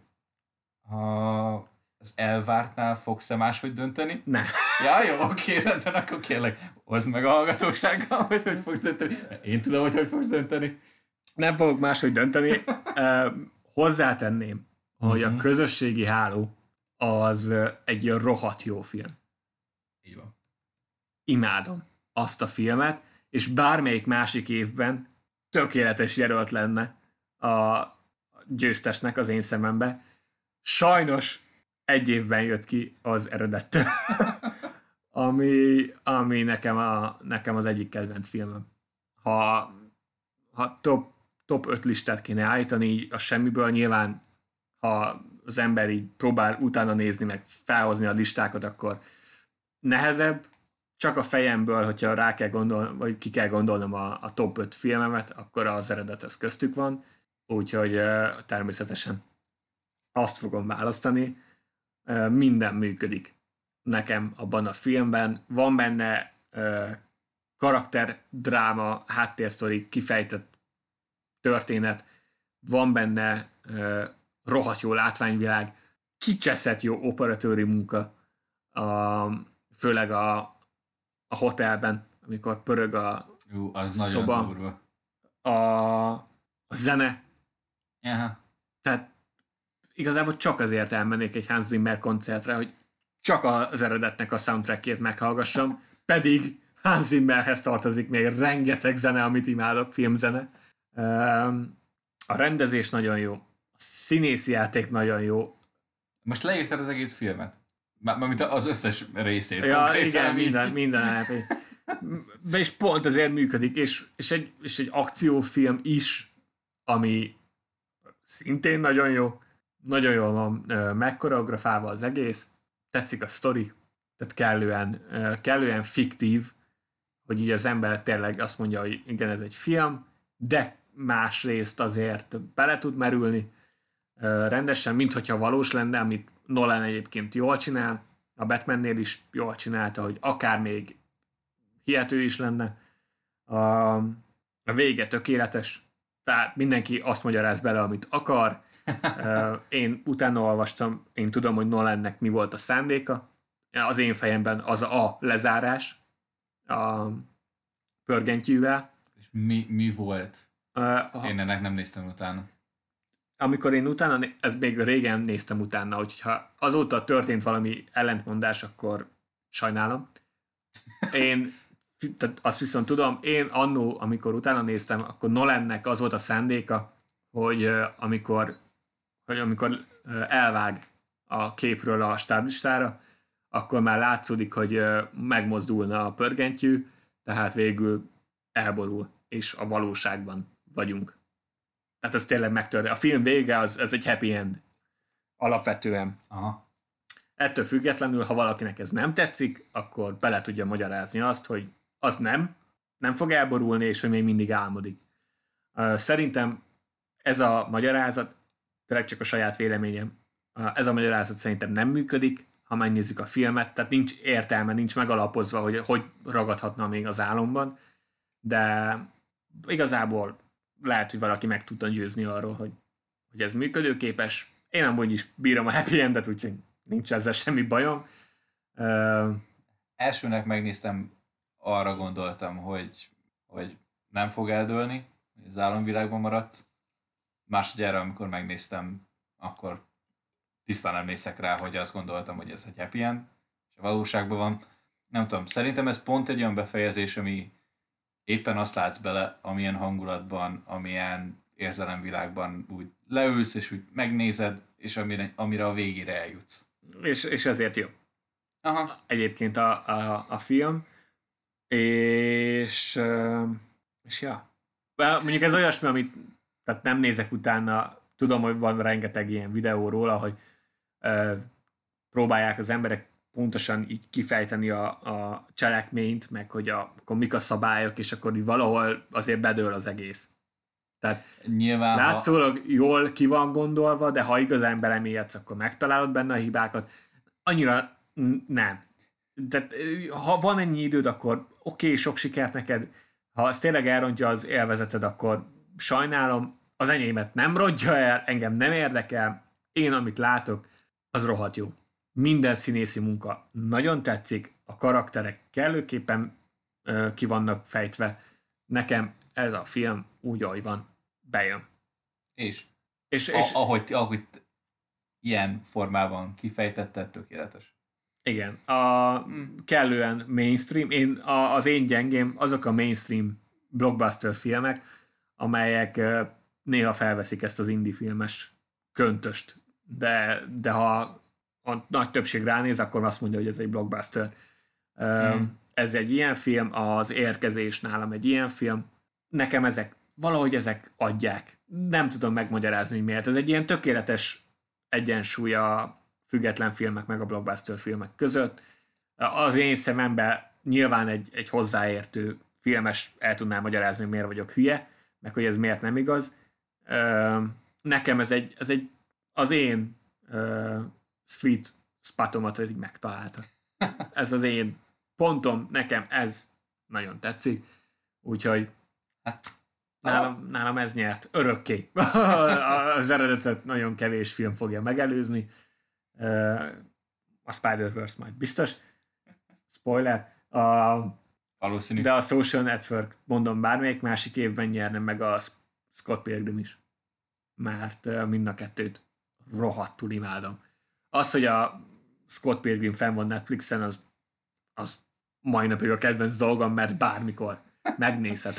ha az elvártnál fogsz-e máshogy dönteni? Ne. Ja, jó, oké, rendben, akkor kérlek, hozd meg a hallgatósággal, hogy hogy fogsz dönteni. Én tudom, hogy hogy fogsz dönteni. Nem fogok máshogy dönteni. Ö, hozzátenném, hogy a Mhm. közösségi háló az egy rohadt jó film. Így van. Imádom azt a filmet, és bármelyik másik évben tökéletes jelölt lenne a győztesnek az én szemembe. Sajnos egy évben jött ki az eredettől, ami, ami nekem, a, nekem az egyik kedvenc filmem. Ha, ha top, top 5 listát kéne állítani, így a semmiből nyilván, ha az ember így próbál utána nézni, meg felhozni a listákat, akkor nehezebb, csak a fejemből, hogyha rá kell gondolnom, vagy ki kell gondolnom a, a top 5 filmemet, akkor az eredet ez köztük van, úgyhogy természetesen azt fogom választani. Minden működik nekem abban a filmben. Van benne karakter, dráma, háttérsztori, kifejtett történet, van benne rohadt jó látványvilág, kicseszett jó operatőri munka, a, főleg a, a hotelben, amikor pörög a, Ú, az nagyon Szoba. durva. a, a zene, Aha. tehát igazából csak azért elmennék egy Hans Zimmer koncertre, hogy csak az eredetnek a soundtrackjét meghallgassam, pedig Hans Zimmerhez tartozik még rengeteg zene, amit imádok, filmzene. A rendezés nagyon jó, színészi játék nagyon jó. Most leírtad az egész filmet? Mármint az összes részét. Ja, igen, minden, minden És pont ezért működik, és, és, egy, és egy akciófilm is, ami szintén nagyon jó, nagyon jól van megkoreografálva az egész, tetszik a sztori, tehát kellően, kellően fiktív, hogy így az ember tényleg azt mondja, hogy igen, ez egy film, de másrészt azért bele tud merülni rendesen, mint hogyha valós lenne, amit Nolan egyébként jól csinál, a Batmannél is jól csinálta, hogy akár még hihető is lenne. A, a vége tökéletes, tehát mindenki azt magyaráz bele, amit akar. Én utána olvastam, én tudom, hogy Nolannek mi volt a szándéka. Az én fejemben az a lezárás a pörgentyűvel. És mi, mi volt? Uh, én ennek nem néztem utána. Amikor én utána, ez még régen néztem utána, hogyha azóta történt valami ellentmondás, akkor sajnálom. Én tehát azt viszont tudom, én annó, amikor utána néztem, akkor Nolannek az volt a szándéka, hogy amikor, hogy amikor elvág a képről a stáblistára, akkor már látszódik, hogy megmozdulna a pörgentyű, tehát végül elborul, és a valóságban vagyunk. Tehát ez tényleg megtörtént. A film vége az, az egy happy end. Alapvetően. Aha. Ettől függetlenül, ha valakinek ez nem tetszik, akkor bele tudja magyarázni azt, hogy az nem, nem fog elborulni, és hogy még mindig álmodik. Szerintem ez a magyarázat, tényleg csak a saját véleményem, ez a magyarázat szerintem nem működik, ha megnézzük a filmet, tehát nincs értelme, nincs megalapozva, hogy hogy ragadhatna még az álomban, de igazából lehet, hogy valaki meg tudta győzni arról, hogy, hogy ez működőképes. Én amúgy is bírom a happy endet, úgyhogy nincs ezzel semmi bajom. Uh, Elsőnek megnéztem, arra gondoltam, hogy, hogy nem fog eldőlni, az álomvilágban maradt. Másodjára, amikor megnéztem, akkor tisztán emlékszek rá, hogy azt gondoltam, hogy ez egy happy end, és a valóságban van. Nem tudom, szerintem ez pont egy olyan befejezés, ami éppen azt látsz bele, amilyen hangulatban, amilyen érzelemvilágban úgy leülsz, és úgy megnézed, és amire, amire a végére eljutsz. És, és ezért jó. Aha. Egyébként a, a, a film. És, és ja. Mondjuk ez olyasmi, amit tehát nem nézek utána, tudom, hogy van rengeteg ilyen videó róla, hogy próbálják az emberek pontosan így kifejteni a, a cselekményt, meg hogy a, akkor mik a szabályok, és akkor így valahol azért bedől az egész. Tehát Nyilván, látszólag ha... jól ki van gondolva, de ha igazán belemélyedsz, akkor megtalálod benne a hibákat. Annyira nem. Tehát ha van ennyi időd, akkor oké, okay, sok sikert neked. Ha ez tényleg elrontja az élvezeted, akkor sajnálom, az enyémet nem rodja el, engem nem érdekel, én amit látok, az rohadt jó. Minden színészi munka nagyon tetszik, a karakterek kellőképpen ö, ki vannak fejtve. Nekem ez a film úgy, ahogy van, bejön. És, és, és a, ahogy, ahogy ilyen formában kifejtetted, tökéletes. Igen, a kellően mainstream, én, a, az én gyengém azok a mainstream blockbuster filmek, amelyek néha felveszik ezt az indie filmes köntöst, de, de ha a nagy többség ránéz, akkor azt mondja, hogy ez egy blockbuster. Hmm. Ez egy ilyen film, az érkezés nálam egy ilyen film. Nekem ezek, valahogy ezek adják. Nem tudom megmagyarázni, hogy miért. Ez egy ilyen tökéletes egyensúly a független filmek meg a blockbuster filmek között. Az én szememben nyilván egy, egy hozzáértő filmes el tudná magyarázni, hogy miért vagyok hülye, meg hogy ez miért nem igaz. Nekem ez egy, ez egy az én sweet spotomat hogy megtalálta. Ez az én pontom, nekem ez nagyon tetszik, úgyhogy hát, nálam, nálam ez nyert örökké. az eredetet nagyon kevés film fogja megelőzni. A Spider-Verse majd biztos. Spoiler. A, Valószínű. De a Social Network, mondom, bármelyik másik évben nyerne meg a Scott Pilgrim is. Mert mind a kettőt rohadtul imádom. Az, hogy a Scott Pilgrim fenn van Netflixen, az, az mai napig a kedvenc dolgom, mert bármikor megnézhet.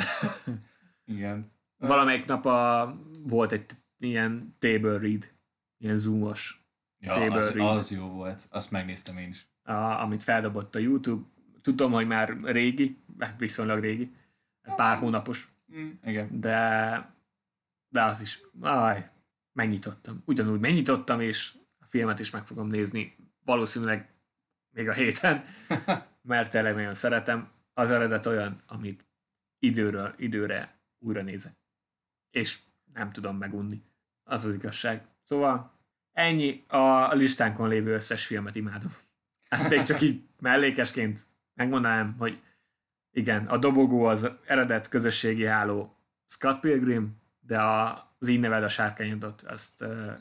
Igen. Valamelyik nap a, volt egy ilyen table read, ilyen zoomos, Ja, Table az, read. az jó volt. Azt megnéztem én is. a, amit feldobott a YouTube. Tudom, hogy már régi, viszonylag régi, pár hónapos, Mm, igen. de, de az is, aj, megnyitottam. Ugyanúgy megnyitottam, és filmet is meg fogom nézni valószínűleg még a héten, mert tényleg nagyon szeretem. Az eredet olyan, amit időről időre újra nézek. És nem tudom megunni. Az az igazság. Szóval ennyi a listánkon lévő összes filmet imádom. Ezt még csak így mellékesként megmondanám, hogy igen, a dobogó az eredet közösségi háló Scott Pilgrim, de a, az így neved a sárkányodot, ezt uh,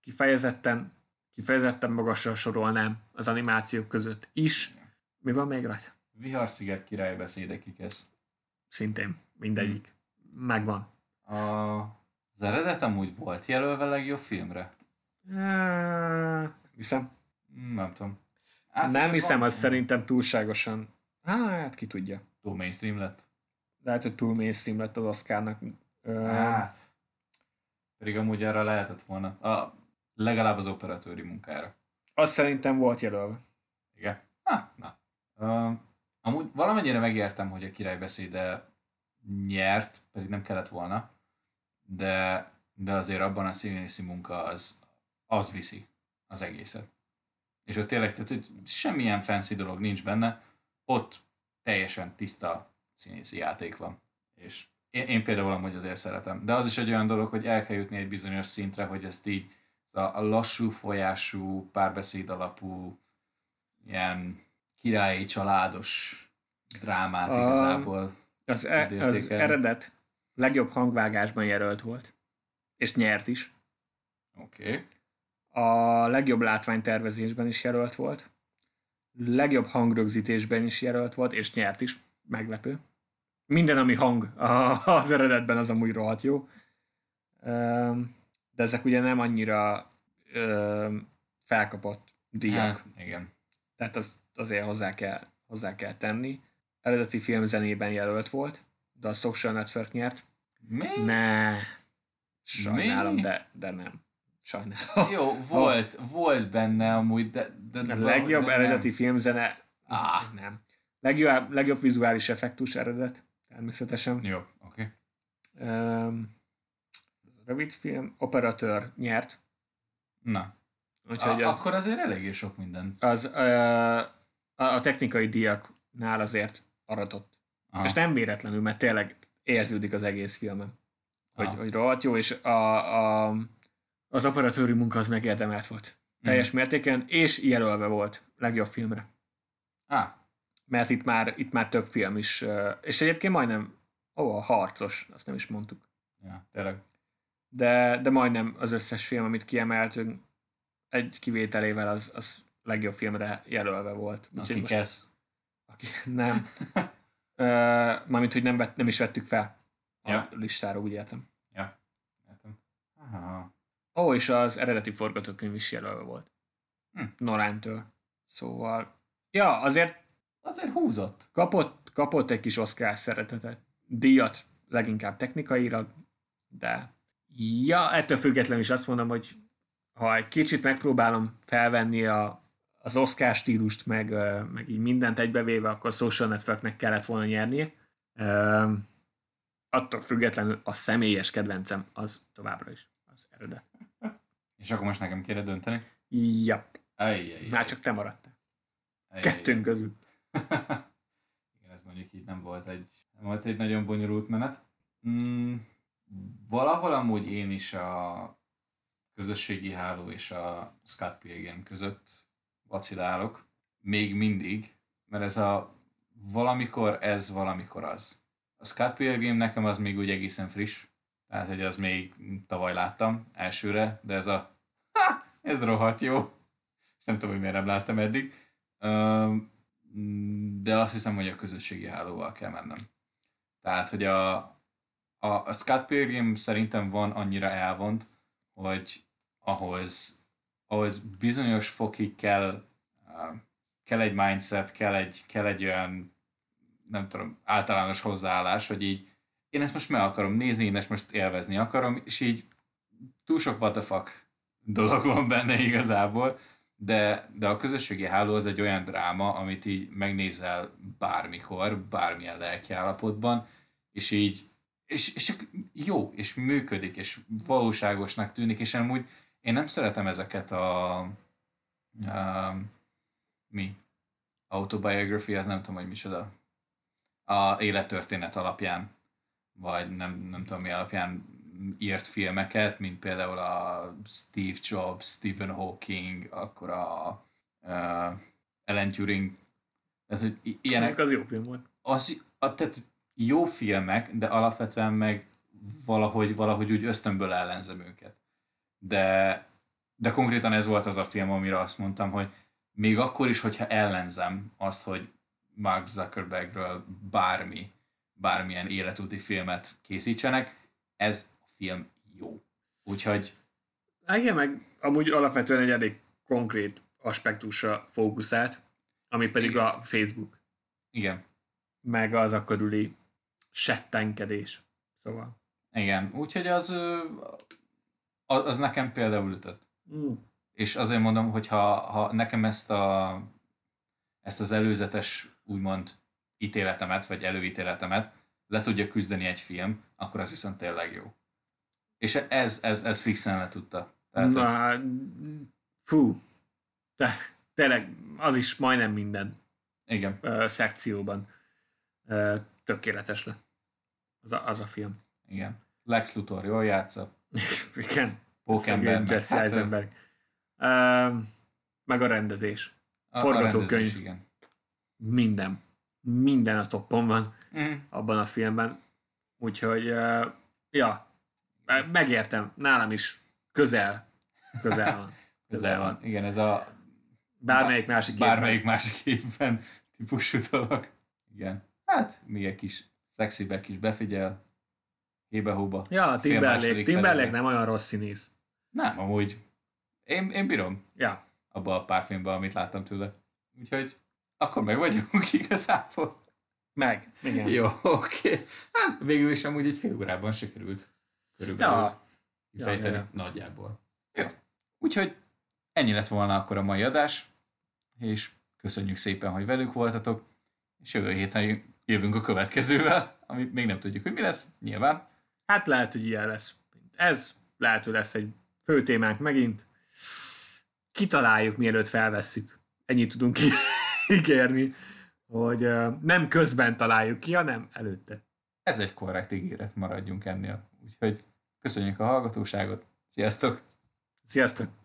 kifejezetten, kifejezetten magasra sorolnám az animációk között is. Mi van még rajta? Viharsziget király beszédekig ez. Szintén mindegyik. Megvan. A, az eredet amúgy volt jelölve legjobb filmre? Uh, hiszem. Mm, Nem tudom. Nem hiszem, van- az szerintem túlságosan. Hát, ki tudja. Túl mainstream lett. Lehet, hogy túl mainstream lett az Oscarnak. Hát. Pedig amúgy arra lehetett volna. A, legalább az operatőri munkára. azt szerintem volt jelölve. Igen. Ha, na. Uh, amúgy valamennyire megértem, hogy a király beszéde nyert, pedig nem kellett volna, de, de azért abban a színészi munka az, az viszi az egészet. És ott tényleg, tehát, hogy semmilyen fancy dolog nincs benne, ott teljesen tiszta színészi játék van. És én, én például amúgy azért szeretem. De az is egy olyan dolog, hogy el kell jutni egy bizonyos szintre, hogy ezt így a, lassú folyású, párbeszéd alapú, ilyen királyi családos drámát A- igazából. Az, e, az eredet legjobb hangvágásban jelölt volt. És nyert is. Oké. Okay. A legjobb látványtervezésben is jelölt volt. Legjobb hangrögzítésben is jelölt volt, és nyert is. Meglepő. Minden, ami hang az eredetben, az amúgy rohadt jó. Öm, De ezek ugye nem annyira öm, felkapott díjak. Hát, igen. Tehát az, azért hozzá kell, hozzá kell tenni. Eredeti film zenében jelölt volt, de a Social Network nyert. Mi? Ne, sajnálom, Mi? de, de nem. Sajnálom. Jó, volt, volt benne amúgy, de... de A legjobb de eredeti Nem. filmzene, Ah. nem. Legjobb, legjobb vizuális effektus eredet, természetesen. Jó, oké. Okay. Um, rövid film, operatőr nyert, Na, úgyhogy a, az, akkor azért eléggé sok minden. az a, a technikai díjaknál azért aratott. Aha. És nem véletlenül, mert tényleg érződik az egész filmen, hogy, Aha. hogy rohadt jó, és a, a, az operatőri munka az megérdemelt volt. Teljes mértéken, és jelölve volt legjobb filmre. Ah, Mert itt már, itt már több film is, és egyébként majdnem, ó, a harcos, azt nem is mondtuk. ja, tényleg. De, de majdnem az összes film, amit kiemeltünk, egy kivételével az, az legjobb filmre jelölve volt. Aki kezd. Aki, nem. Ö, mármint, hogy nem, vett, nem is vettük fel a Ja. listára, úgy értem. Ja, értem. Aha. Ó, és az eredeti forgatókönyv is jelölve volt. Hm. Nolántől. Szóval, ja, azért Azért húzott. kapott, kapott egy kis Oscar szeretetet. Díjat leginkább technikailag, de ja, ettől függetlenül is azt mondom, hogy ha egy kicsit megpróbálom felvenni a, az Oscar stílust, meg, meg így mindent egybevéve, akkor Social Networknek kellett volna nyernie. Attól függetlenül a személyes kedvencem az továbbra is az eredet. És akkor most nekem kéne dönteni? Ja, Ajjaj. már csak te maradtál. Kettőnk közül. Igen, ez mondjuk így nem volt egy, nem volt egy nagyon bonyolult menet. Mm, valahol amúgy én is a közösségi háló és a Scott Pilgrim között vacilálok. Még mindig, mert ez a valamikor ez, valamikor az. A Scott Pilgrim nekem az még úgy egészen friss, tehát hogy az még tavaly láttam elsőre, de ez a ha, ez rohadt jó. És nem tudom, hogy miért nem láttam eddig. De azt hiszem, hogy a közösségi hálóval kell mennem. Tehát, hogy a, a, a Scott Pilgrim szerintem van annyira elvont, hogy ahhoz, ahhoz bizonyos fokig kell kell egy mindset, kell egy, kell egy olyan, nem tudom, általános hozzáállás, hogy így én ezt most meg akarom nézni, én ezt most élvezni akarom, és így túl sok what the fuck dolog van benne igazából, de, de a közösségi háló az egy olyan dráma, amit így megnézel bármikor, bármilyen lelkiállapotban, és így és, és jó, és működik, és valóságosnak tűnik, és amúgy én nem szeretem ezeket a, a mi? Autobiography, az nem tudom, hogy micsoda. A élettörténet alapján, vagy nem, nem tudom mi alapján írt filmeket, mint például a Steve Jobs, Stephen Hawking, akkor a uh, Ellen Turing. Tehát, hogy ilyenek, az jó film volt. Az, a, tehát jó filmek, de alapvetően meg valahogy, valahogy úgy ösztönből ellenzem őket. De, de konkrétan ez volt az a film, amire azt mondtam, hogy még akkor is, hogyha ellenzem azt, hogy Mark Zuckerbergről bármi, bármilyen életúti filmet készítsenek, ez a film jó. Úgyhogy... Igen, meg amúgy alapvetően egy elég konkrét aspektusra fókuszált, ami pedig igen. a Facebook. Igen. Meg az a körüli settenkedés. Szóval. Igen, úgyhogy az, az nekem például ütött. Mm. És azért mondom, hogy ha, ha nekem ezt, a, ezt az előzetes, úgymond ítéletemet, vagy előítéletemet le tudja küzdeni egy film, akkor az viszont tényleg jó. És ez, ez, ez fixen le tudta. Tehát, Na, hogy... fú, te, tényleg az is majdnem minden Igen. Uh, szekcióban uh, tökéletes lett az a, az a film. Igen. Lex Luthor jól játsza. Igen. Pókember. Jesse hát, Eisenberg. Uh, meg a rendezés. A, Forgatókönyv. A igen. Minden. Minden a toppon van mm. abban a filmben. Úgyhogy, uh, ja, megértem. Nálam is közel. Közel van. közel van. Igen, ez a bármelyik másik bármelyik évben. másik évben típusú dolog. Igen. Hát, még egy kis szexibe is befigyel, hébe-hóba. Ja, Timberlake, Timberlake nem olyan rossz színész. Nem, amúgy én, én bírom. Ja. Abba a pár filmben, amit láttam tőle. Úgyhogy akkor meg vagyunk igazából. Meg, igen. Jó, oké. Okay. Hát végül is amúgy egy fél órában sikerült körülbelül ja. kifejteni ja, ja, ja. nagyjából. Jó. Úgyhogy ennyi lett volna akkor a mai adás, és köszönjük szépen, hogy velük voltatok, és jövő héten jövünk a következővel, amit még nem tudjuk, hogy mi lesz, nyilván. Hát lehet, hogy ilyen lesz. Ez lehet, hogy lesz egy fő témánk megint. Kitaláljuk, mielőtt felvesszük. Ennyit tudunk ígérni, hogy nem közben találjuk ki, hanem előtte. Ez egy korrekt ígéret, maradjunk ennél. Úgyhogy köszönjük a hallgatóságot. Sziasztok! Sziasztok!